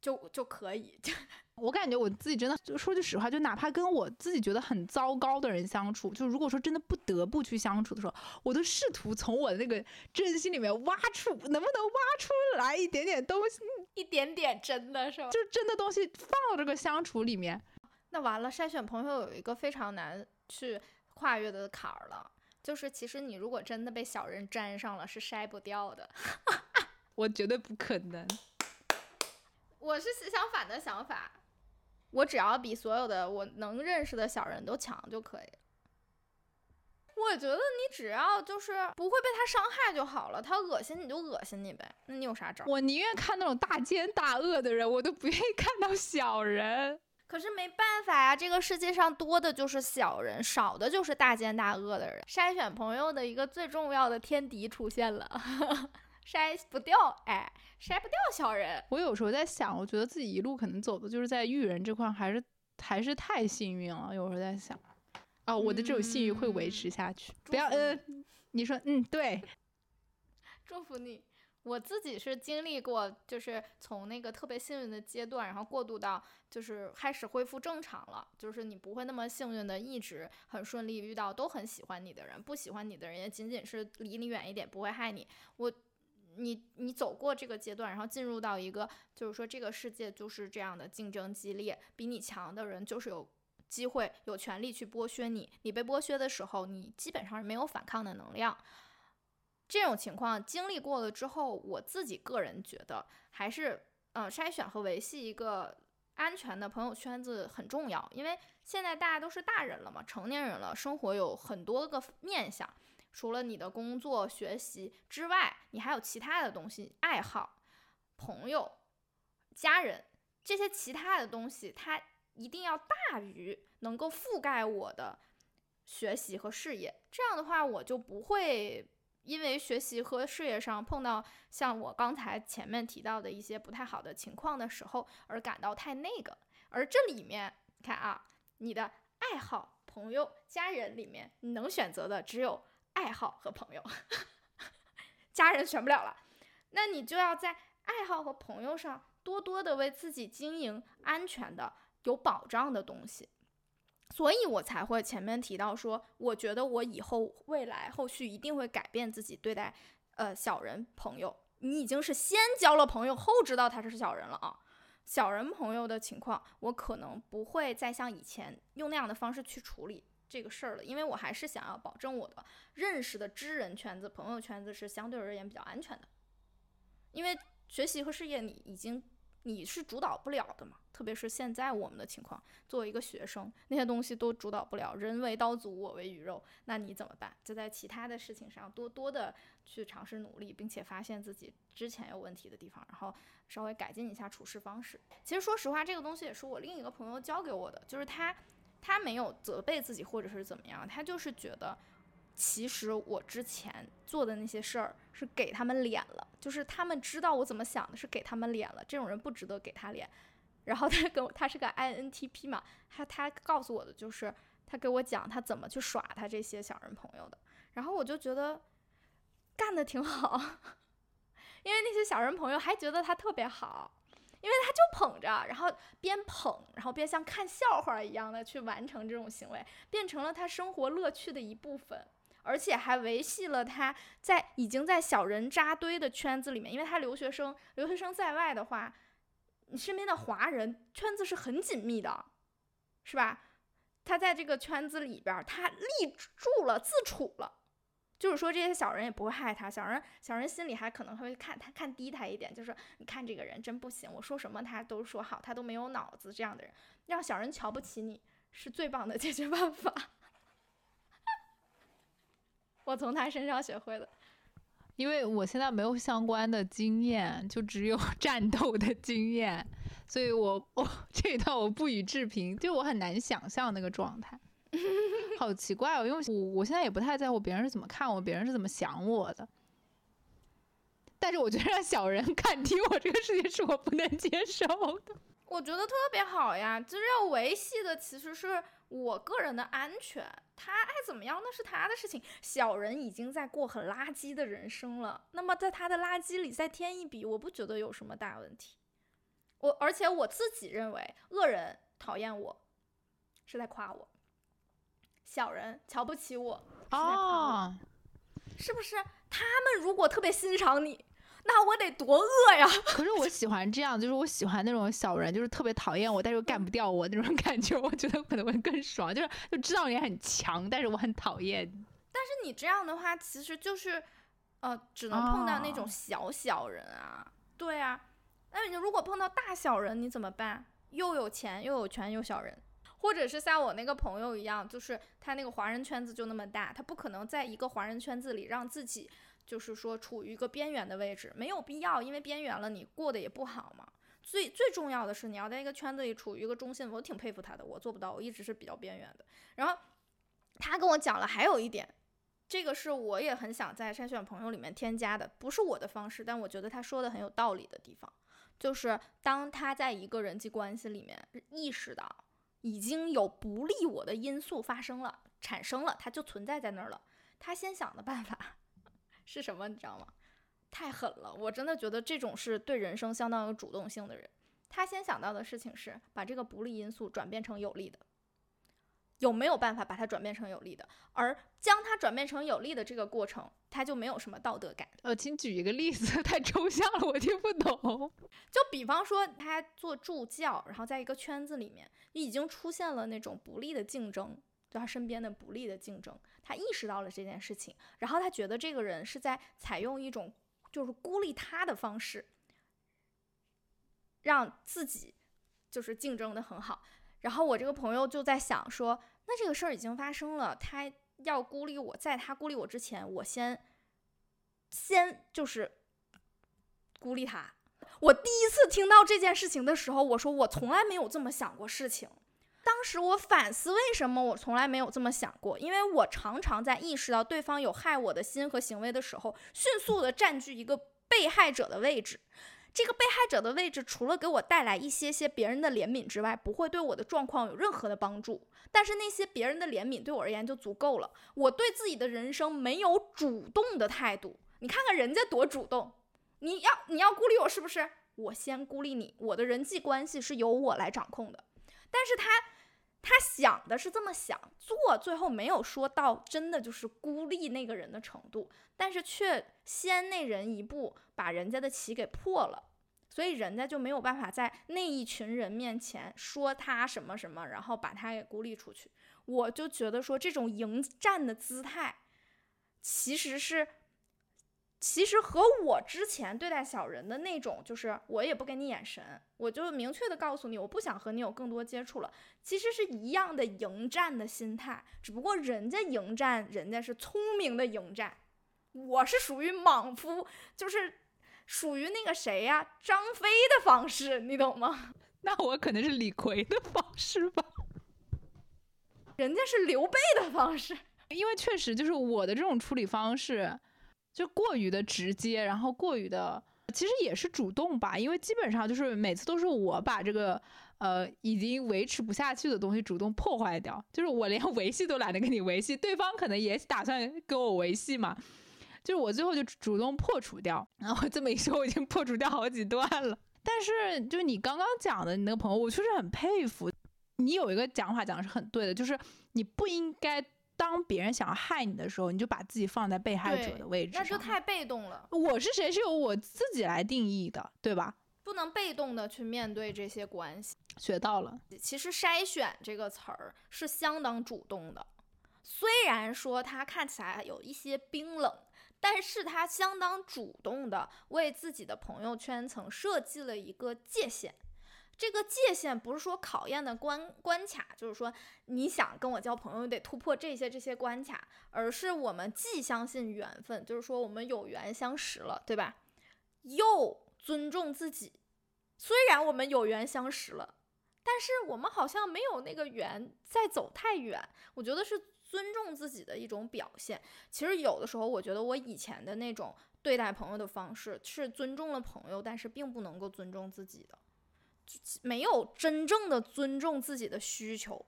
就就可以，我感觉我自己真的，就说句实话，就哪怕跟我自己觉得很糟糕的人相处，就如果说真的不得不去相处的时候，我都试图从我的那个真心里面挖出，能不能挖出来一点点东西，一点点真的是吧？就真的东西放到这个相处里面。那完了，筛选朋友有一个非常难去跨越的坎儿了，就是其实你如果真的被小人粘上了，是筛不掉的。我绝对不可能。我是相反的想法，我只要比所有的我能认识的小人都强就可以了。我觉得你只要就是不会被他伤害就好了，他恶心你就恶心你呗，那你有啥招？我宁愿看那种大奸大恶的人，我都不愿意看到小人。可是没办法呀，这个世界上多的就是小人，少的就是大奸大恶的人。筛选朋友的一个最重要的天敌出现了。筛不掉，哎，筛不掉小人。我有时候在想，我觉得自己一路可能走的就是在育人这块，还是还是太幸运了。有时候在想，哦，我的这种幸运会维持下去。不要，嗯，你说，嗯，对，祝福你。我自己是经历过，就是从那个特别幸运的阶段，然后过渡到就是开始恢复正常了。就是你不会那么幸运的一直很顺利遇到都很喜欢你的人，不喜欢你的人也仅仅是离你远一点，不会害你。我。你你走过这个阶段，然后进入到一个，就是说这个世界就是这样的竞争激烈，比你强的人就是有机会、有权利去剥削你。你被剥削的时候，你基本上是没有反抗的能量。这种情况经历过了之后，我自己个人觉得还是，嗯，筛选和维系一个安全的朋友圈子很重要。因为现在大家都是大人了嘛，成年人了，生活有很多个面向。除了你的工作学习之外，你还有其他的东西爱好，朋友、家人这些其他的东西，它一定要大于能够覆盖我的学习和事业。这样的话，我就不会因为学习和事业上碰到像我刚才前面提到的一些不太好的情况的时候而感到太那个。而这里面，看啊，你的爱好、朋友、家人里面，你能选择的只有爱好和朋友，家人选不了了。那你就要在爱好和朋友上多多的为自己经营安全的、有保障的东西。所以我才会前面提到说，我觉得我以后未来后续一定会改变自己对待呃小人朋友。你已经是先交了朋友后知道他是小人了啊。小人朋友的情况，我可能不会再像以前用那样的方式去处理这个事儿了，因为我还是想要保证我的认识的知人圈子、朋友圈子是相对而言比较安全的。因为学习和事业，你已经你是主导不了的嘛，特别是现在我们的情况，作为一个学生，那些东西都主导不了。人为刀俎，我为鱼肉，那你怎么办？就在其他的事情上多多的去尝试努力，并且发现自己之前有问题的地方，然后稍微改进一下处事方式。其实说实话，这个东西也是我另一个朋友教给我的，就是他他没有责备自己或者是怎么样，他就是觉得。其实我之前做的那些事儿是给他们脸了，就是他们知道我怎么想的，是给他们脸了。这种人不值得给他脸。然后他跟我，他是个 INTP 嘛，他他告诉我的就是他给我讲他怎么去耍他这些小人朋友的。然后我就觉得干的挺好，因为那些小人朋友还觉得他特别好，因为他就捧着，然后边捧，然后边像看笑话一样的去完成这种行为，变成了他生活乐趣的一部分。而且还维系了他在已经在小人扎堆的圈子里面，因为他留学生，留学生在外的话，你身边的华人圈子是很紧密的，是吧？他在这个圈子里边，他立住了，自处了，就是说这些小人也不会害他，小人小人心里还可能会看他看低他一点，就是你看这个人真不行，我说什么他都说好，他都没有脑子，这样的人让小人瞧不起你是最棒的解决办法。我从他身上学会的，因为我现在没有相关的经验，就只有 战斗的经验，所以我我这一段我不予置评，就我很难想象那个状态，好奇怪哦，因为我我现在也不太在乎别人是怎么看我，别人是怎么想我的，但是我觉得让小人看低我这个事情是我不能接受的，我觉得特别好呀，就是要维系的其实是。我个人的安全，他爱怎么样那是他的事情。小人已经在过很垃圾的人生了，那么在他的垃圾里再添一笔，我不觉得有什么大问题。我而且我自己认为，恶人讨厌我是在夸我，小人瞧不起我是在夸我，是不是？他们如果特别欣赏你。那我得多饿呀！可是我喜欢这样，就是我喜欢那种小人，就是特别讨厌我，但是又干不掉我那种感觉，我觉得可能会更爽。就是就知道你很强，但是我很讨厌。但是你这样的话，其实就是，呃，只能碰到那种小小人啊。对啊，那你如果碰到大小人，你怎么办？又有钱又有权又小人，或者是像我那个朋友一样，就是他那个华人圈子就那么大，他不可能在一个华人圈子里让自己。就是说，处于一个边缘的位置，没有必要，因为边缘了，你过得也不好嘛。最最重要的是，你要在一个圈子里处于一个中心。我挺佩服他的，我做不到，我一直是比较边缘的。然后他跟我讲了，还有一点，这个是我也很想在筛选朋友里面添加的，不是我的方式，但我觉得他说的很有道理的地方，就是当他在一个人际关系里面意识到已经有不利我的因素发生了、产生了，它就存在在那儿了，他先想的办法。是什么？你知道吗？太狠了！我真的觉得这种是对人生相当有主动性的人。他先想到的事情是把这个不利因素转变成有利的。有没有办法把它转变成有利的？而将它转变成有利的这个过程，他就没有什么道德感。呃，请举一个例子，太抽象了，我听不懂。就比方说，他做助教，然后在一个圈子里面已经出现了那种不利的竞争。对他身边的不利的竞争，他意识到了这件事情，然后他觉得这个人是在采用一种就是孤立他的方式，让自己就是竞争的很好。然后我这个朋友就在想说，那这个事儿已经发生了，他要孤立我，在他孤立我之前，我先先就是孤立他。我第一次听到这件事情的时候，我说我从来没有这么想过事情。当时我反思，为什么我从来没有这么想过？因为我常常在意识到对方有害我的心和行为的时候，迅速的占据一个被害者的位置。这个被害者的位置，除了给我带来一些些别人的怜悯之外，不会对我的状况有任何的帮助。但是那些别人的怜悯对我而言就足够了。我对自己的人生没有主动的态度。你看看人家多主动，你要你要孤立我是不是？我先孤立你，我的人际关系是由我来掌控的。但是他。他想的是这么想，做最后没有说到真的就是孤立那个人的程度，但是却先那人一步把人家的棋给破了，所以人家就没有办法在那一群人面前说他什么什么，然后把他给孤立出去。我就觉得说这种迎战的姿态，其实是。其实和我之前对待小人的那种，就是我也不给你眼神，我就明确的告诉你，我不想和你有更多接触了。其实是一样的迎战的心态，只不过人家迎战，人家是聪明的迎战，我是属于莽夫，就是属于那个谁呀，张飞的方式，你懂吗？那我可能是李逵的方式吧，人家是刘备的方式，因为确实就是我的这种处理方式。就过于的直接，然后过于的，其实也是主动吧，因为基本上就是每次都是我把这个呃已经维持不下去的东西主动破坏掉，就是我连 维系都懒得跟你维系，对方可能也打算跟我维系嘛，就是我最后就主动破除掉，然后这么一说，我已经破除掉好几段了。但是就你刚刚讲的你那个朋友，我确实很佩服，你有一个讲法讲的是很对的，就是你不应该。当别人想要害你的时候，你就把自己放在被害者的位置，那就太被动了。我是谁是由我自己来定义的，对吧？不能被动的去面对这些关系。学到了。其实筛选这个词儿是相当主动的，虽然说它看起来有一些冰冷，但是它相当主动的为自己的朋友圈层设计了一个界限。这个界限不是说考验的关关卡，就是说你想跟我交朋友得突破这些这些关卡，而是我们既相信缘分，就是说我们有缘相识了，对吧？又尊重自己，虽然我们有缘相识了，但是我们好像没有那个缘再走太远。我觉得是尊重自己的一种表现。其实有的时候，我觉得我以前的那种对待朋友的方式是尊重了朋友，但是并不能够尊重自己的。没有真正的尊重自己的需求。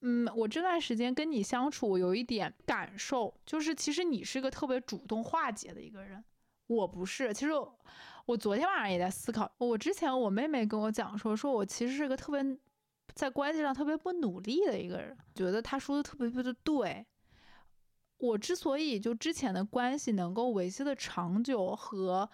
嗯，我这段时间跟你相处，我有一点感受，就是其实你是个特别主动化解的一个人，我不是。其实我昨天晚上也在思考，我之前我妹妹跟我讲说，说我其实是个特别在关系上特别不努力的一个人，觉得她说的特别特别的对。我之所以就之前的关系能够维系的长久和。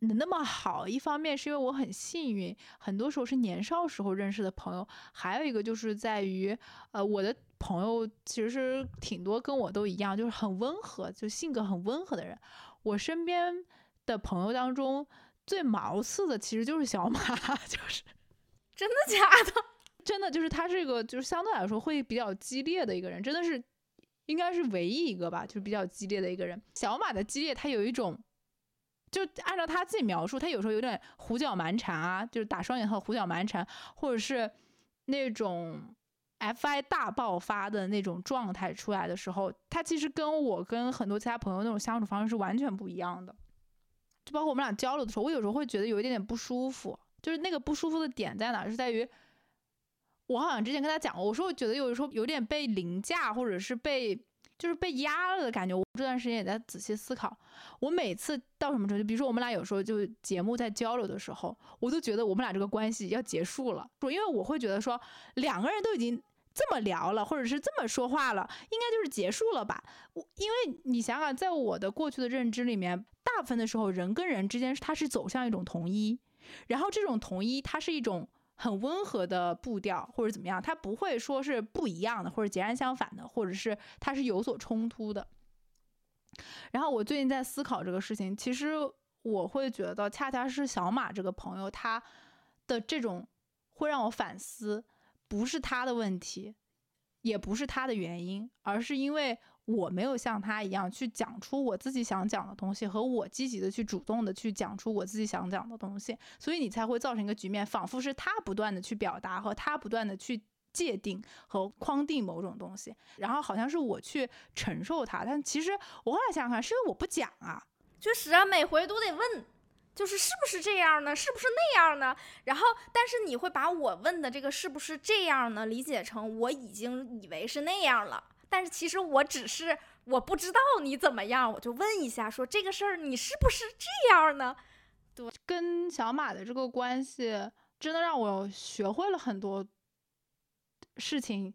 能那么好，一方面是因为我很幸运，很多时候是年少时候认识的朋友，还有一个就是在于，呃，我的朋友其实挺多跟我都一样，就是很温和，就性格很温和的人。我身边的朋友当中最毛刺的其实就是小马，就是真的假的？真的就是他是一个就是相对来说会比较激烈的一个人，真的是应该是唯一一个吧，就是比较激烈的一个人。小马的激烈，他有一种。就按照他自己描述，他有时候有点胡搅蛮缠啊，就是打双引号胡搅蛮缠，或者是那种 FI 大爆发的那种状态出来的时候，他其实跟我跟很多其他朋友那种相处方式是完全不一样的。就包括我们俩交流的时候，我有时候会觉得有一点点不舒服，就是那个不舒服的点在哪？是在于我好像之前跟他讲过，我说我觉得有时候有点被凌驾，或者是被。就是被压了的感觉。我这段时间也在仔细思考。我每次到什么程度，比如说我们俩有时候就节目在交流的时候，我都觉得我们俩这个关系要结束了。因为我会觉得说，两个人都已经这么聊了，或者是这么说话了，应该就是结束了吧？我因为你想想，在我的过去的认知里面，大部分的时候人跟人之间它是走向一种统一，然后这种统一它是一种。很温和的步调，或者怎么样，它不会说是不一样的，或者截然相反的，或者是它是有所冲突的。然后我最近在思考这个事情，其实我会觉得，恰恰是小马这个朋友，他的这种会让我反思，不是他的问题，也不是他的原因，而是因为我没有像他一样去讲出我自己想讲的东西，和我积极的去主动的去讲出我自己想讲的东西，所以你才会造成一个局面，仿佛是他不断的去表达和他不断的去界定和框定某种东西，然后好像是我去承受它，但其实我后来想想看，是因为我不讲啊，确实啊，每回都得问。就是是不是这样呢？是不是那样呢？然后，但是你会把我问的这个是不是这样呢，理解成我已经以为是那样了。但是其实我只是我不知道你怎么样，我就问一下，说这个事儿你是不是这样呢？对，跟小马的这个关系真的让我学会了很多事情。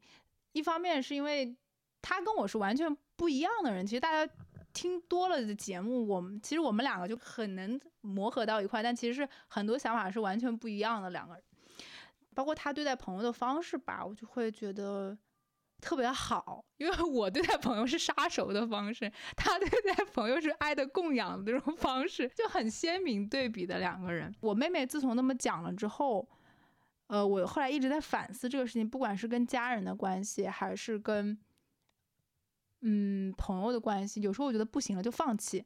一方面是因为他跟我是完全不一样的人，其实大家。听多了的节目，我们其实我们两个就很能磨合到一块，但其实很多想法是完全不一样的两个人，包括他对待朋友的方式吧，我就会觉得特别好，因为我对待朋友是杀熟的方式，他对待朋友是爱的供养的这种方式，就很鲜明对比的两个人。我妹妹自从那么讲了之后，呃，我后来一直在反思这个事情，不管是跟家人的关系，还是跟。嗯，朋友的关系，有时候我觉得不行了就放弃，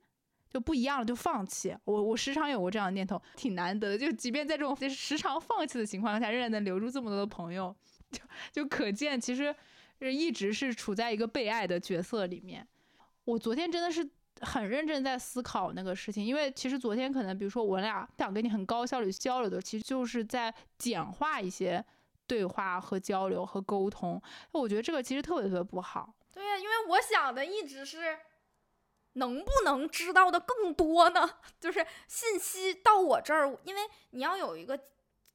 就不一样了就放弃。我我时常有过这样的念头，挺难得的。就即便在这种 时常放弃的情况下，仍然能留住这么多的朋友，就就可见其实就一直是处在一个被爱的角色里面。我昨天真的是很认真在思考那个事情，因为其实昨天可能比如说我俩想跟你很高效率交流的，其实就是在简化一些对话和交流和沟通。我觉得这个其实特别特别不好。对呀，因为我想的一直是，能不能知道的更多呢？就是信息到我这儿，因为你要有一个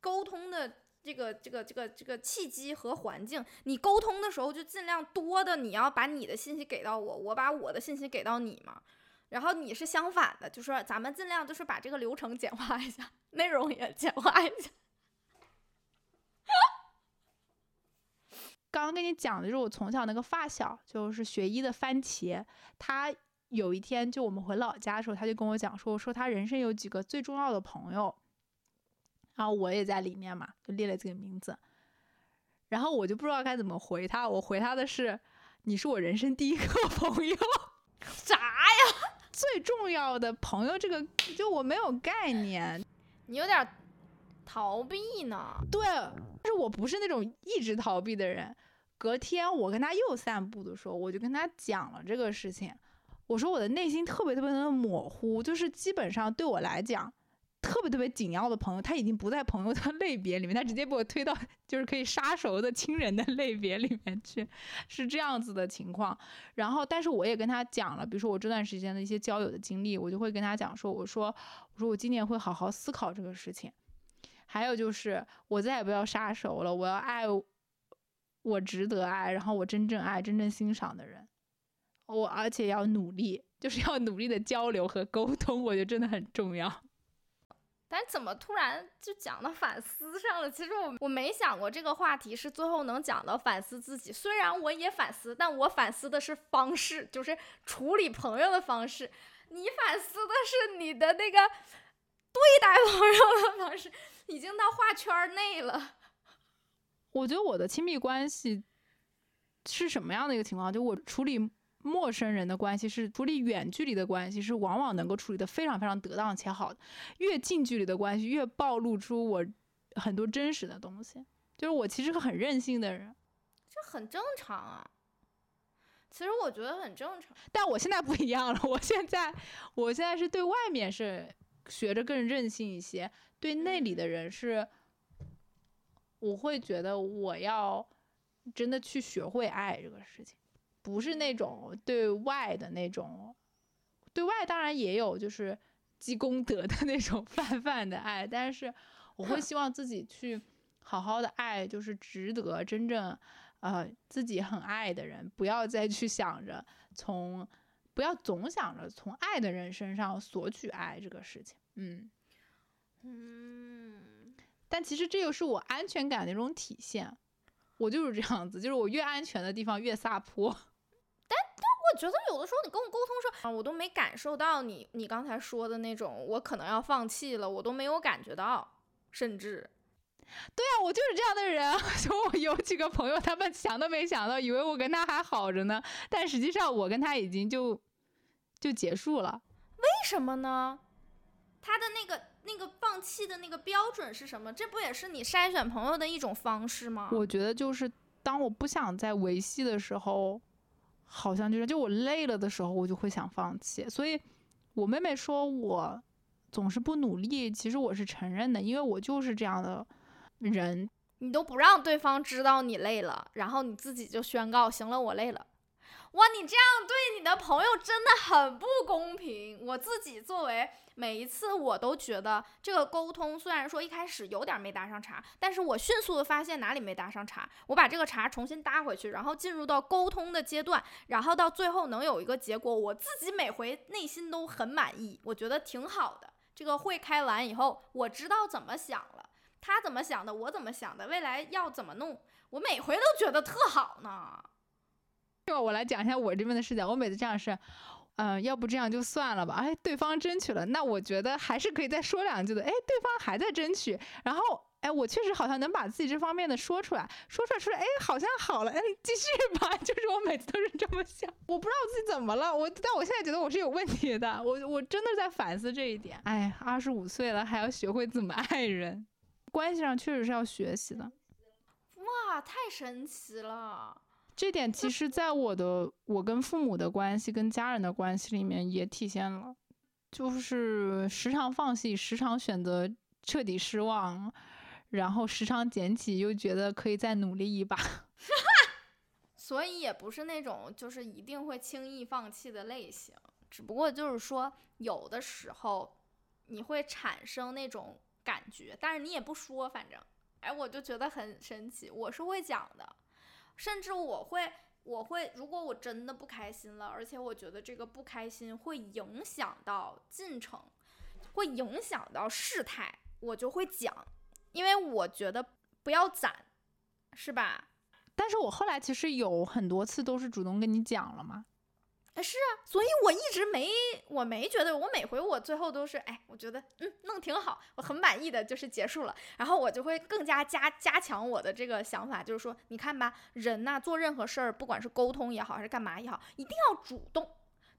沟通的这个这个这个这个契机和环境，你沟通的时候就尽量多的，你要把你的信息给到我，我把我的信息给到你嘛。然后你是相反的，就说咱们尽量就是把这个流程简化一下，内容也简化一下。刚刚跟你讲的就是我从小那个发小，就是学医的番茄。他有一天就我们回老家的时候，他就跟我讲说，说他人生有几个最重要的朋友，然后我也在里面嘛，就列了这个名字。然后我就不知道该怎么回他，我回他的是，你是我人生第一个朋友。啥呀？最重要的朋友这个，就我没有概念。你有点逃避呢。对。但是我不是那种一直逃避的人。隔天我跟他又散步的时候，我就跟他讲了这个事情。我说我的内心特别特别的模糊，就是基本上对我来讲，特别特别紧要的朋友，他已经不在朋友的 类别里面，他直接把我推到就是可以杀熟的亲人的 类别里面去，是这样子的情况。然后，但是我也跟他讲了，比如说我这段时间的一些交友的经历，我就会跟他讲说，我说我说我今年会好好思考这个事情。还有就是，我再也不要杀熟了。我要爱我值得爱，然后我真正爱、真正欣赏的人。我而且要努力，就是要努力的交流和沟通，我觉得真的很重要。但怎么突然就讲到反思上了？其实我我没想过这个话题是最后能讲到反思自己。虽然我也反思，但我反思的是方式，就是处理朋友的方式。你反思的是你的那个对待朋友的方式。已经到画圈内了。我觉得我的亲密关系是什么样的一个情况？就我处理陌生人的关系，是处理远距离的关系，是往往能够处理的非常非常得当且好的。越近距离的关系，越暴露出我很多真实的东西。就是我其实很任性的人，这很正常啊。其实我觉得很正常，但我现在不一样了。我现在，我现在是对外面是学着更任性一些。对内里的人是，我会觉得我要真的去学会爱这个事情，不是那种对外的那种，对外当然也有就是积功德的那种 泛泛的爱，但是我会希望自己去好好的爱，就是值得真正呃自己很爱的人，不要再去想着从，不要总想着从爱的人身上索取爱这个事情，嗯。嗯，但其实这又是我安全感的一种体现，我就是这样子，就是我越安全的地方越撒泼。觉得有的时候你跟我沟通说啊，我都没感受到你你刚才说的那种，我可能要放弃了，我都没有感觉到，甚至，对啊，我就是这样的人。就我有几个朋友，他们想都没想到，以为我跟他还好着呢，但实际上我跟他已经就就结束了。为什么呢？他的那个那个放弃的那个标准是什么？这不也是你筛选朋友的一种方式吗？我觉得就是当我不想再维系的时候，好像就是就我累了的时候，我就会想放弃。所以，我妹妹说我总是不努力，其实我是承认的，因为我就是这样的人。你都不让对方知道你累了，然后你自己就宣告行了，我累了。哇，你这样对你的朋友真的很不公平。我自己作为每一次，我都觉得这个沟通虽然说一开始有点没搭上茬，但是我迅速的发现哪里没搭上茬，我把这个茬重新搭回去，然后进入到沟通的阶段，然后到最后能有一个结果，我自己每回内心都很满意，我觉得挺好的。这个会开完以后，我知道怎么想了，他怎么想的，我怎么想的，未来要怎么弄，我每回都觉得特好呢。我来讲一下我这边的视角，我每次这样是，嗯，要不这样就算了吧。哎，对方争取了，那我觉得还是可以再说两句的。哎，对方还在争取，然后，哎，我确实好像能把自己这方面的说出来，说出来，出来，哎，好像好了，哎，继续吧。就是我每次都是这么想，我不知道自己怎么了，我，但我现在觉得我是有问题的，我，我真的在反思这一点。哎，二十五岁了，还要学会怎么爱人，关系上确实是要学习的。哇，太神奇了。这点其实，在我的我跟父母的关系、跟家人的关系里面也体现了，就是时常放弃，时常选择彻底失望，然后时常捡起又觉得可以再努力一把。所以也不是那种就是一定会轻易放弃的类型，只不过就是说有的时候你会产生那种感觉，但是你也不说，反正，哎，我就觉得很神奇，我是会讲的。甚至我会，我会，如果我真的不开心了，而且我觉得这个不开心会影响到进程，会影响到事态，我就会讲，因为我觉得不要攒，是吧？但是我后来其实有很多次都是主动跟你讲了嘛。哎，是啊，所以我一直没，我没觉得，我每回我最后都是，哎，我觉得，嗯，弄挺好，我很满意的，就是结束了。然后我就会更加加加强我的这个想法，就是说，你看吧，人呐，做任何事儿，不管是沟通也好，还是干嘛也好，一定要主动。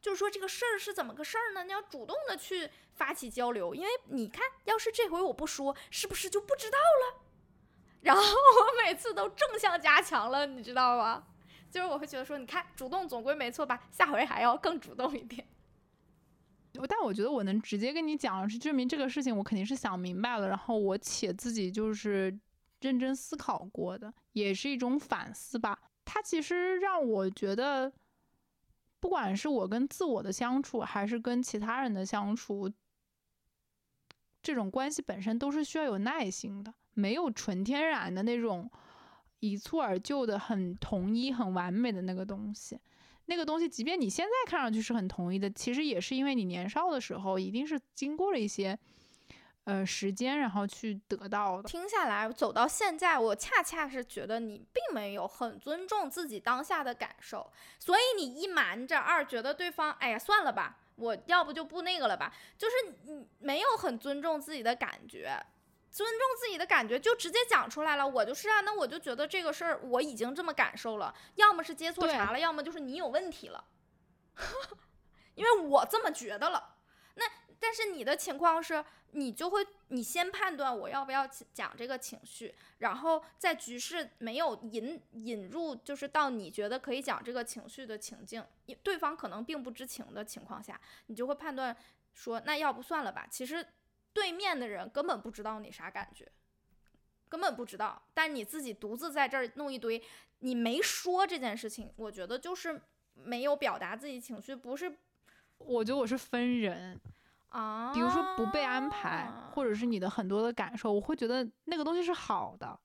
就是说，这个事儿是怎么个事儿呢？你要主动的去发起交流，因为你看，要是这回我不说，是不是就不知道了？然后我每次都正向加强了，你知道吗？就是我会觉得说，你看，主动总归没错吧？下回还要更主动一点。但我觉得我能直接跟你讲，是证明这个事情我肯定是想明白了，然后我且自己就是认真思考过的，也是一种反思吧。它其实让我觉得，不管是我跟自我的相处，还是跟其他人的相处，这种关系本身都是需要有耐心的，没有纯天然的那种。一蹴而就的很统一、很完美的那个东西，那个东西，即便你现在看上去是很统一的，其实也是因为你年少的时候一定是经过了一些，呃，时间，然后去得到的。听下来，走到现在，我恰恰是觉得你并没有很尊重自己当下的感受，所以你一瞒着，二觉得对方，哎呀，算了吧，我要不就不那个了吧，就是你没有很尊重自己的感觉。尊重自己的感觉，就直接讲出来了。我就是啊，那我就觉得这个事儿我已经这么感受了，要么是接错茬了，要么就是你有问题了，因为我这么觉得了。那但是你的情况是，你就会你先判断我要不要讲这个情绪，然后在局势没有引引入，就是到你觉得可以讲这个情绪的情境，对方可能并不知情的情况下，你就会判断说，那要不算了吧。其实。对面的人根本不知道你啥感觉，根本不知道。但你自己独自在这儿弄一堆，你没说这件事情，我觉得就是没有表达自己情绪，不是？我觉得我是分人啊，比如说不被安排，或者是你的很多的感受，我会觉得那个东西是好的，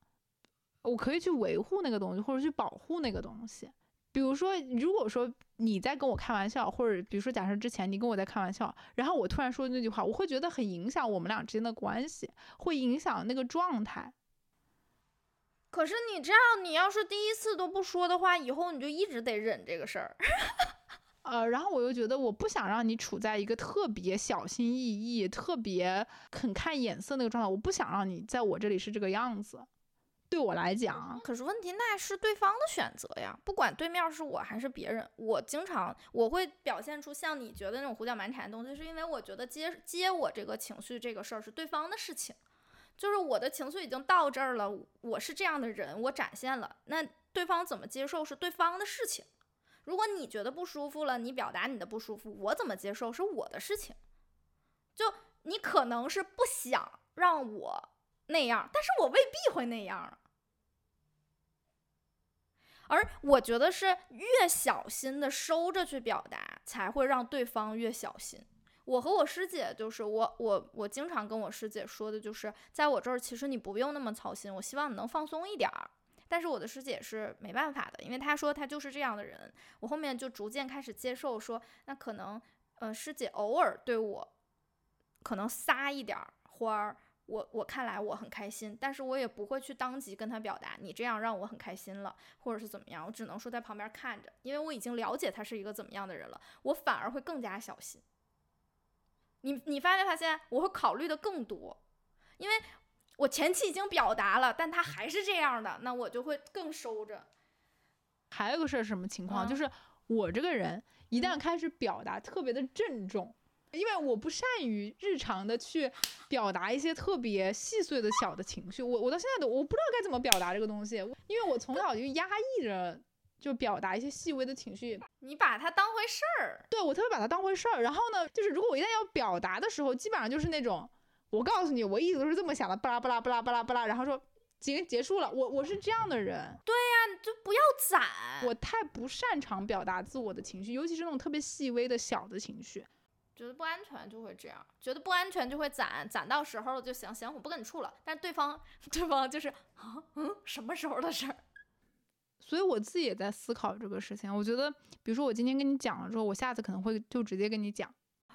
我可以去维护那个东西，或者去保护那个东西。比如说，如果说你在跟我开玩笑，或者比如说假设之前你跟我在开玩笑，然后我突然说那句话，我会觉得很影响我们俩之间的关系，会影响那个状态。可是你这样，你要是第一次都不说的话，以后你就一直得忍这个事儿。呃，然后我又觉得我不想让你处在一个特别小心翼翼、特别肯看眼色那个状态，我不想让你在我这里是这个样子。对我来讲，可是问题那是对方的选择呀，不管对面是我还是别人，我经常我会表现出像你觉得那种胡搅蛮缠的东西，是因为我觉得接接我这个情绪这个事儿是对方的事情，就是我的情绪已经到这儿了，我是这样的人，我展现了，那对方怎么接受是对方的事情。如果你觉得不舒服了，你表达你的不舒服，我怎么接受是我的事情。就你可能是不想让我那样，但是我未必会那样。而我觉得是越小心的收着去表达，才会让对方越小心。我和我师姐就是我我我经常跟我师姐说的就是，在我这儿其实你不用那么操心，我希望你能放松一点儿。但是我的师姐是没办法的，因为她说她就是这样的人。我后面就逐渐开始接受，说那可能，呃，师姐偶尔对我可能撒一点花儿。我我看来我很开心，但是我也不会去当即跟他表达，你这样让我很开心了，或者是怎么样，我只能说在旁边看着，因为我已经了解他是一个怎么样的人了，我反而会更加小心。你你发没发现，我会考虑的更多，因为我前期已经表达了，但他还是这样的，那我就会更收着。还有个事儿什么情况，就是我这个人一旦开始表达特别的郑重。因为我不善于日常的去表达一些特别细碎的小的情绪，我我到现在都我不知道该怎么表达这个东西，因为我从小就压抑着，就表达一些细微的情绪。你把它当回事儿，对我特别把它当回事儿。然后呢，就是如果我一旦要表达的时候，基本上就是那种，我告诉你，我一直都是这么想的，巴拉巴拉巴拉巴拉巴拉，然后说，结，结束了。我我是这样的人。对呀，就不要攒。我太不擅长表达自我的情绪，尤其是那种特别细微的小的情绪。觉得不安全就会这样，觉得不安全就会攒，攒到时候了就行，行，我不跟你处了。但对方，对方就是啊，嗯，什么时候的事儿？所以我自己也在思考这个事情。我觉得，比如说我今天跟你讲了之后，我下次可能会就直接跟你讲。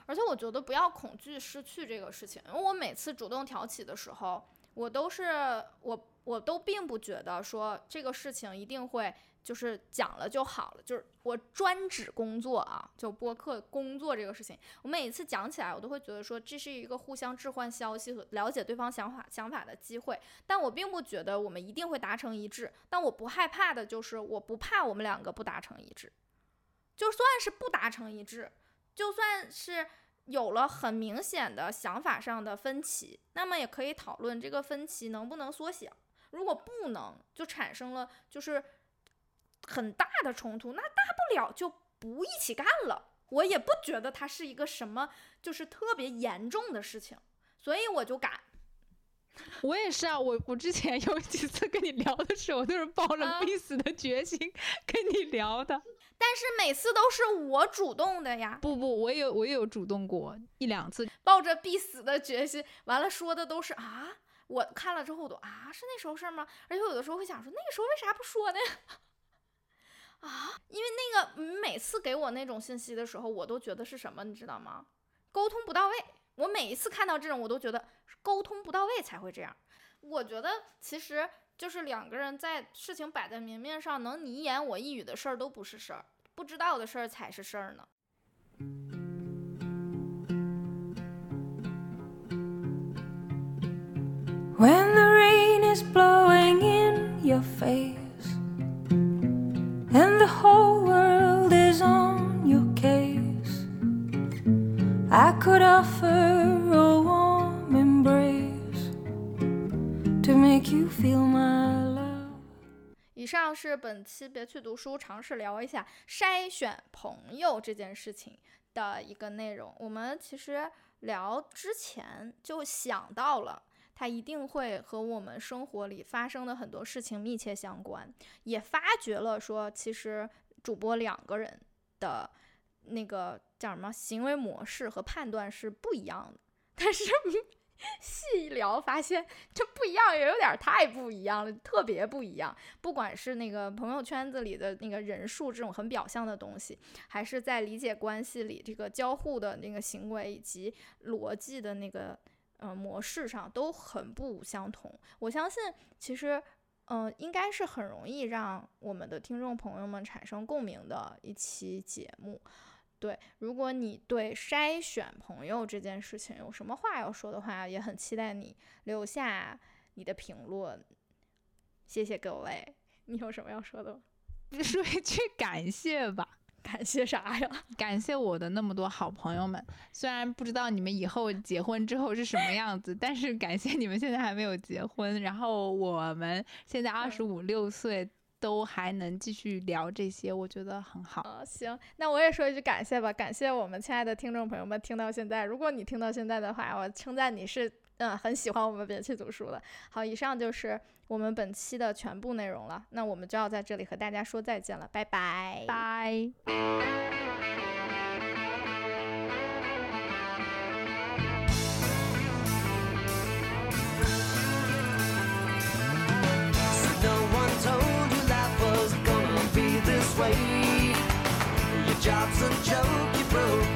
而且我觉得不要恐惧失去这个事情，因为我每次主动挑起的时候，我都是我，我都并不觉得说这个事情一定会。就是讲了就好了，就是我专指工作啊，就播客工作这个事情，我每次讲起来，我都会觉得说这是一个互相置换消息和了解对方想法想法的机会，但我并不觉得我们一定会达成一致，但我不害怕的就是我不怕我们两个不达成一致，就算是不达成一致，就算是有了很明显的想法上的分歧，那么也可以讨论这个分歧能不能缩小，如果不能，就产生了就是。很大的冲突，那大不了就不一起干了。我也不觉得它是一个什么，就是特别严重的事情，所以我就敢。我也是啊，我我之前 有几次跟你聊的时候，都是抱着必死的决心跟你聊的，但是每次都是我主动的呀。不不，我也我也有主动过一两次，抱着必死的决心，完了说的都是啊，我看了之后都啊，是那时候事儿吗？而且有的时候会想说，那个时候为啥不说呢？啊，因为那个每次给我那种信息的时候，我都觉得是什么，你知道吗？沟通不到位。我每一次看到这种，我都觉得沟通不到位才会这样。我觉得其实就是两个人在事情摆在明面上，能你一言我一语的事儿都不是事儿，不知道的事儿才是事儿呢。When the rain is blowing in your face. And the whole world is on your case. I could offer a warm embrace to make you feel my love. 以上是本期别去读书，尝试聊一下筛选朋友这件事情的一个内容。我们其实聊之前就想到了。它一定会和我们生活里发生的很多事情密切相关，也发觉了说，其实主播两个人的那个叫什么行为模式和判断是不一样的。但是 细聊发现，这不一样也有点太不一样了，特别不一样。不管是那个朋友圈子里的那个人数这种很表象的东西，还是在理解关系里这个交互的那个行为以及逻辑的那个。呃，模式上都很不相同。我相信，其实，嗯，应该是很容易让我们的听众朋友们产生共鸣的一期节目。对，如果你对筛选朋友这件事情有什么话要说的话，也很期待你留下你的评论。谢谢各位，你有什么要说的吗？说一句感谢吧。感谢啥呀？感谢我的那么多好朋友们。虽然不知道你们以后结婚之后是什么样子，但是感谢你们现在还没有结婚。然后我们现在二十五六岁，都还能继续聊这些，我觉得很好。啊，行，那我也说一句感谢吧。感谢我们亲爱的听众朋友们听到现在。如果你听到现在的话，我称赞你是嗯很喜欢我们别去读书了。好，以上就是我们本期的全部内容了。那我们就要在这里和大家说再见了，拜拜，拜。No one told you life was gonna be this way. Your job's a joke, you broke.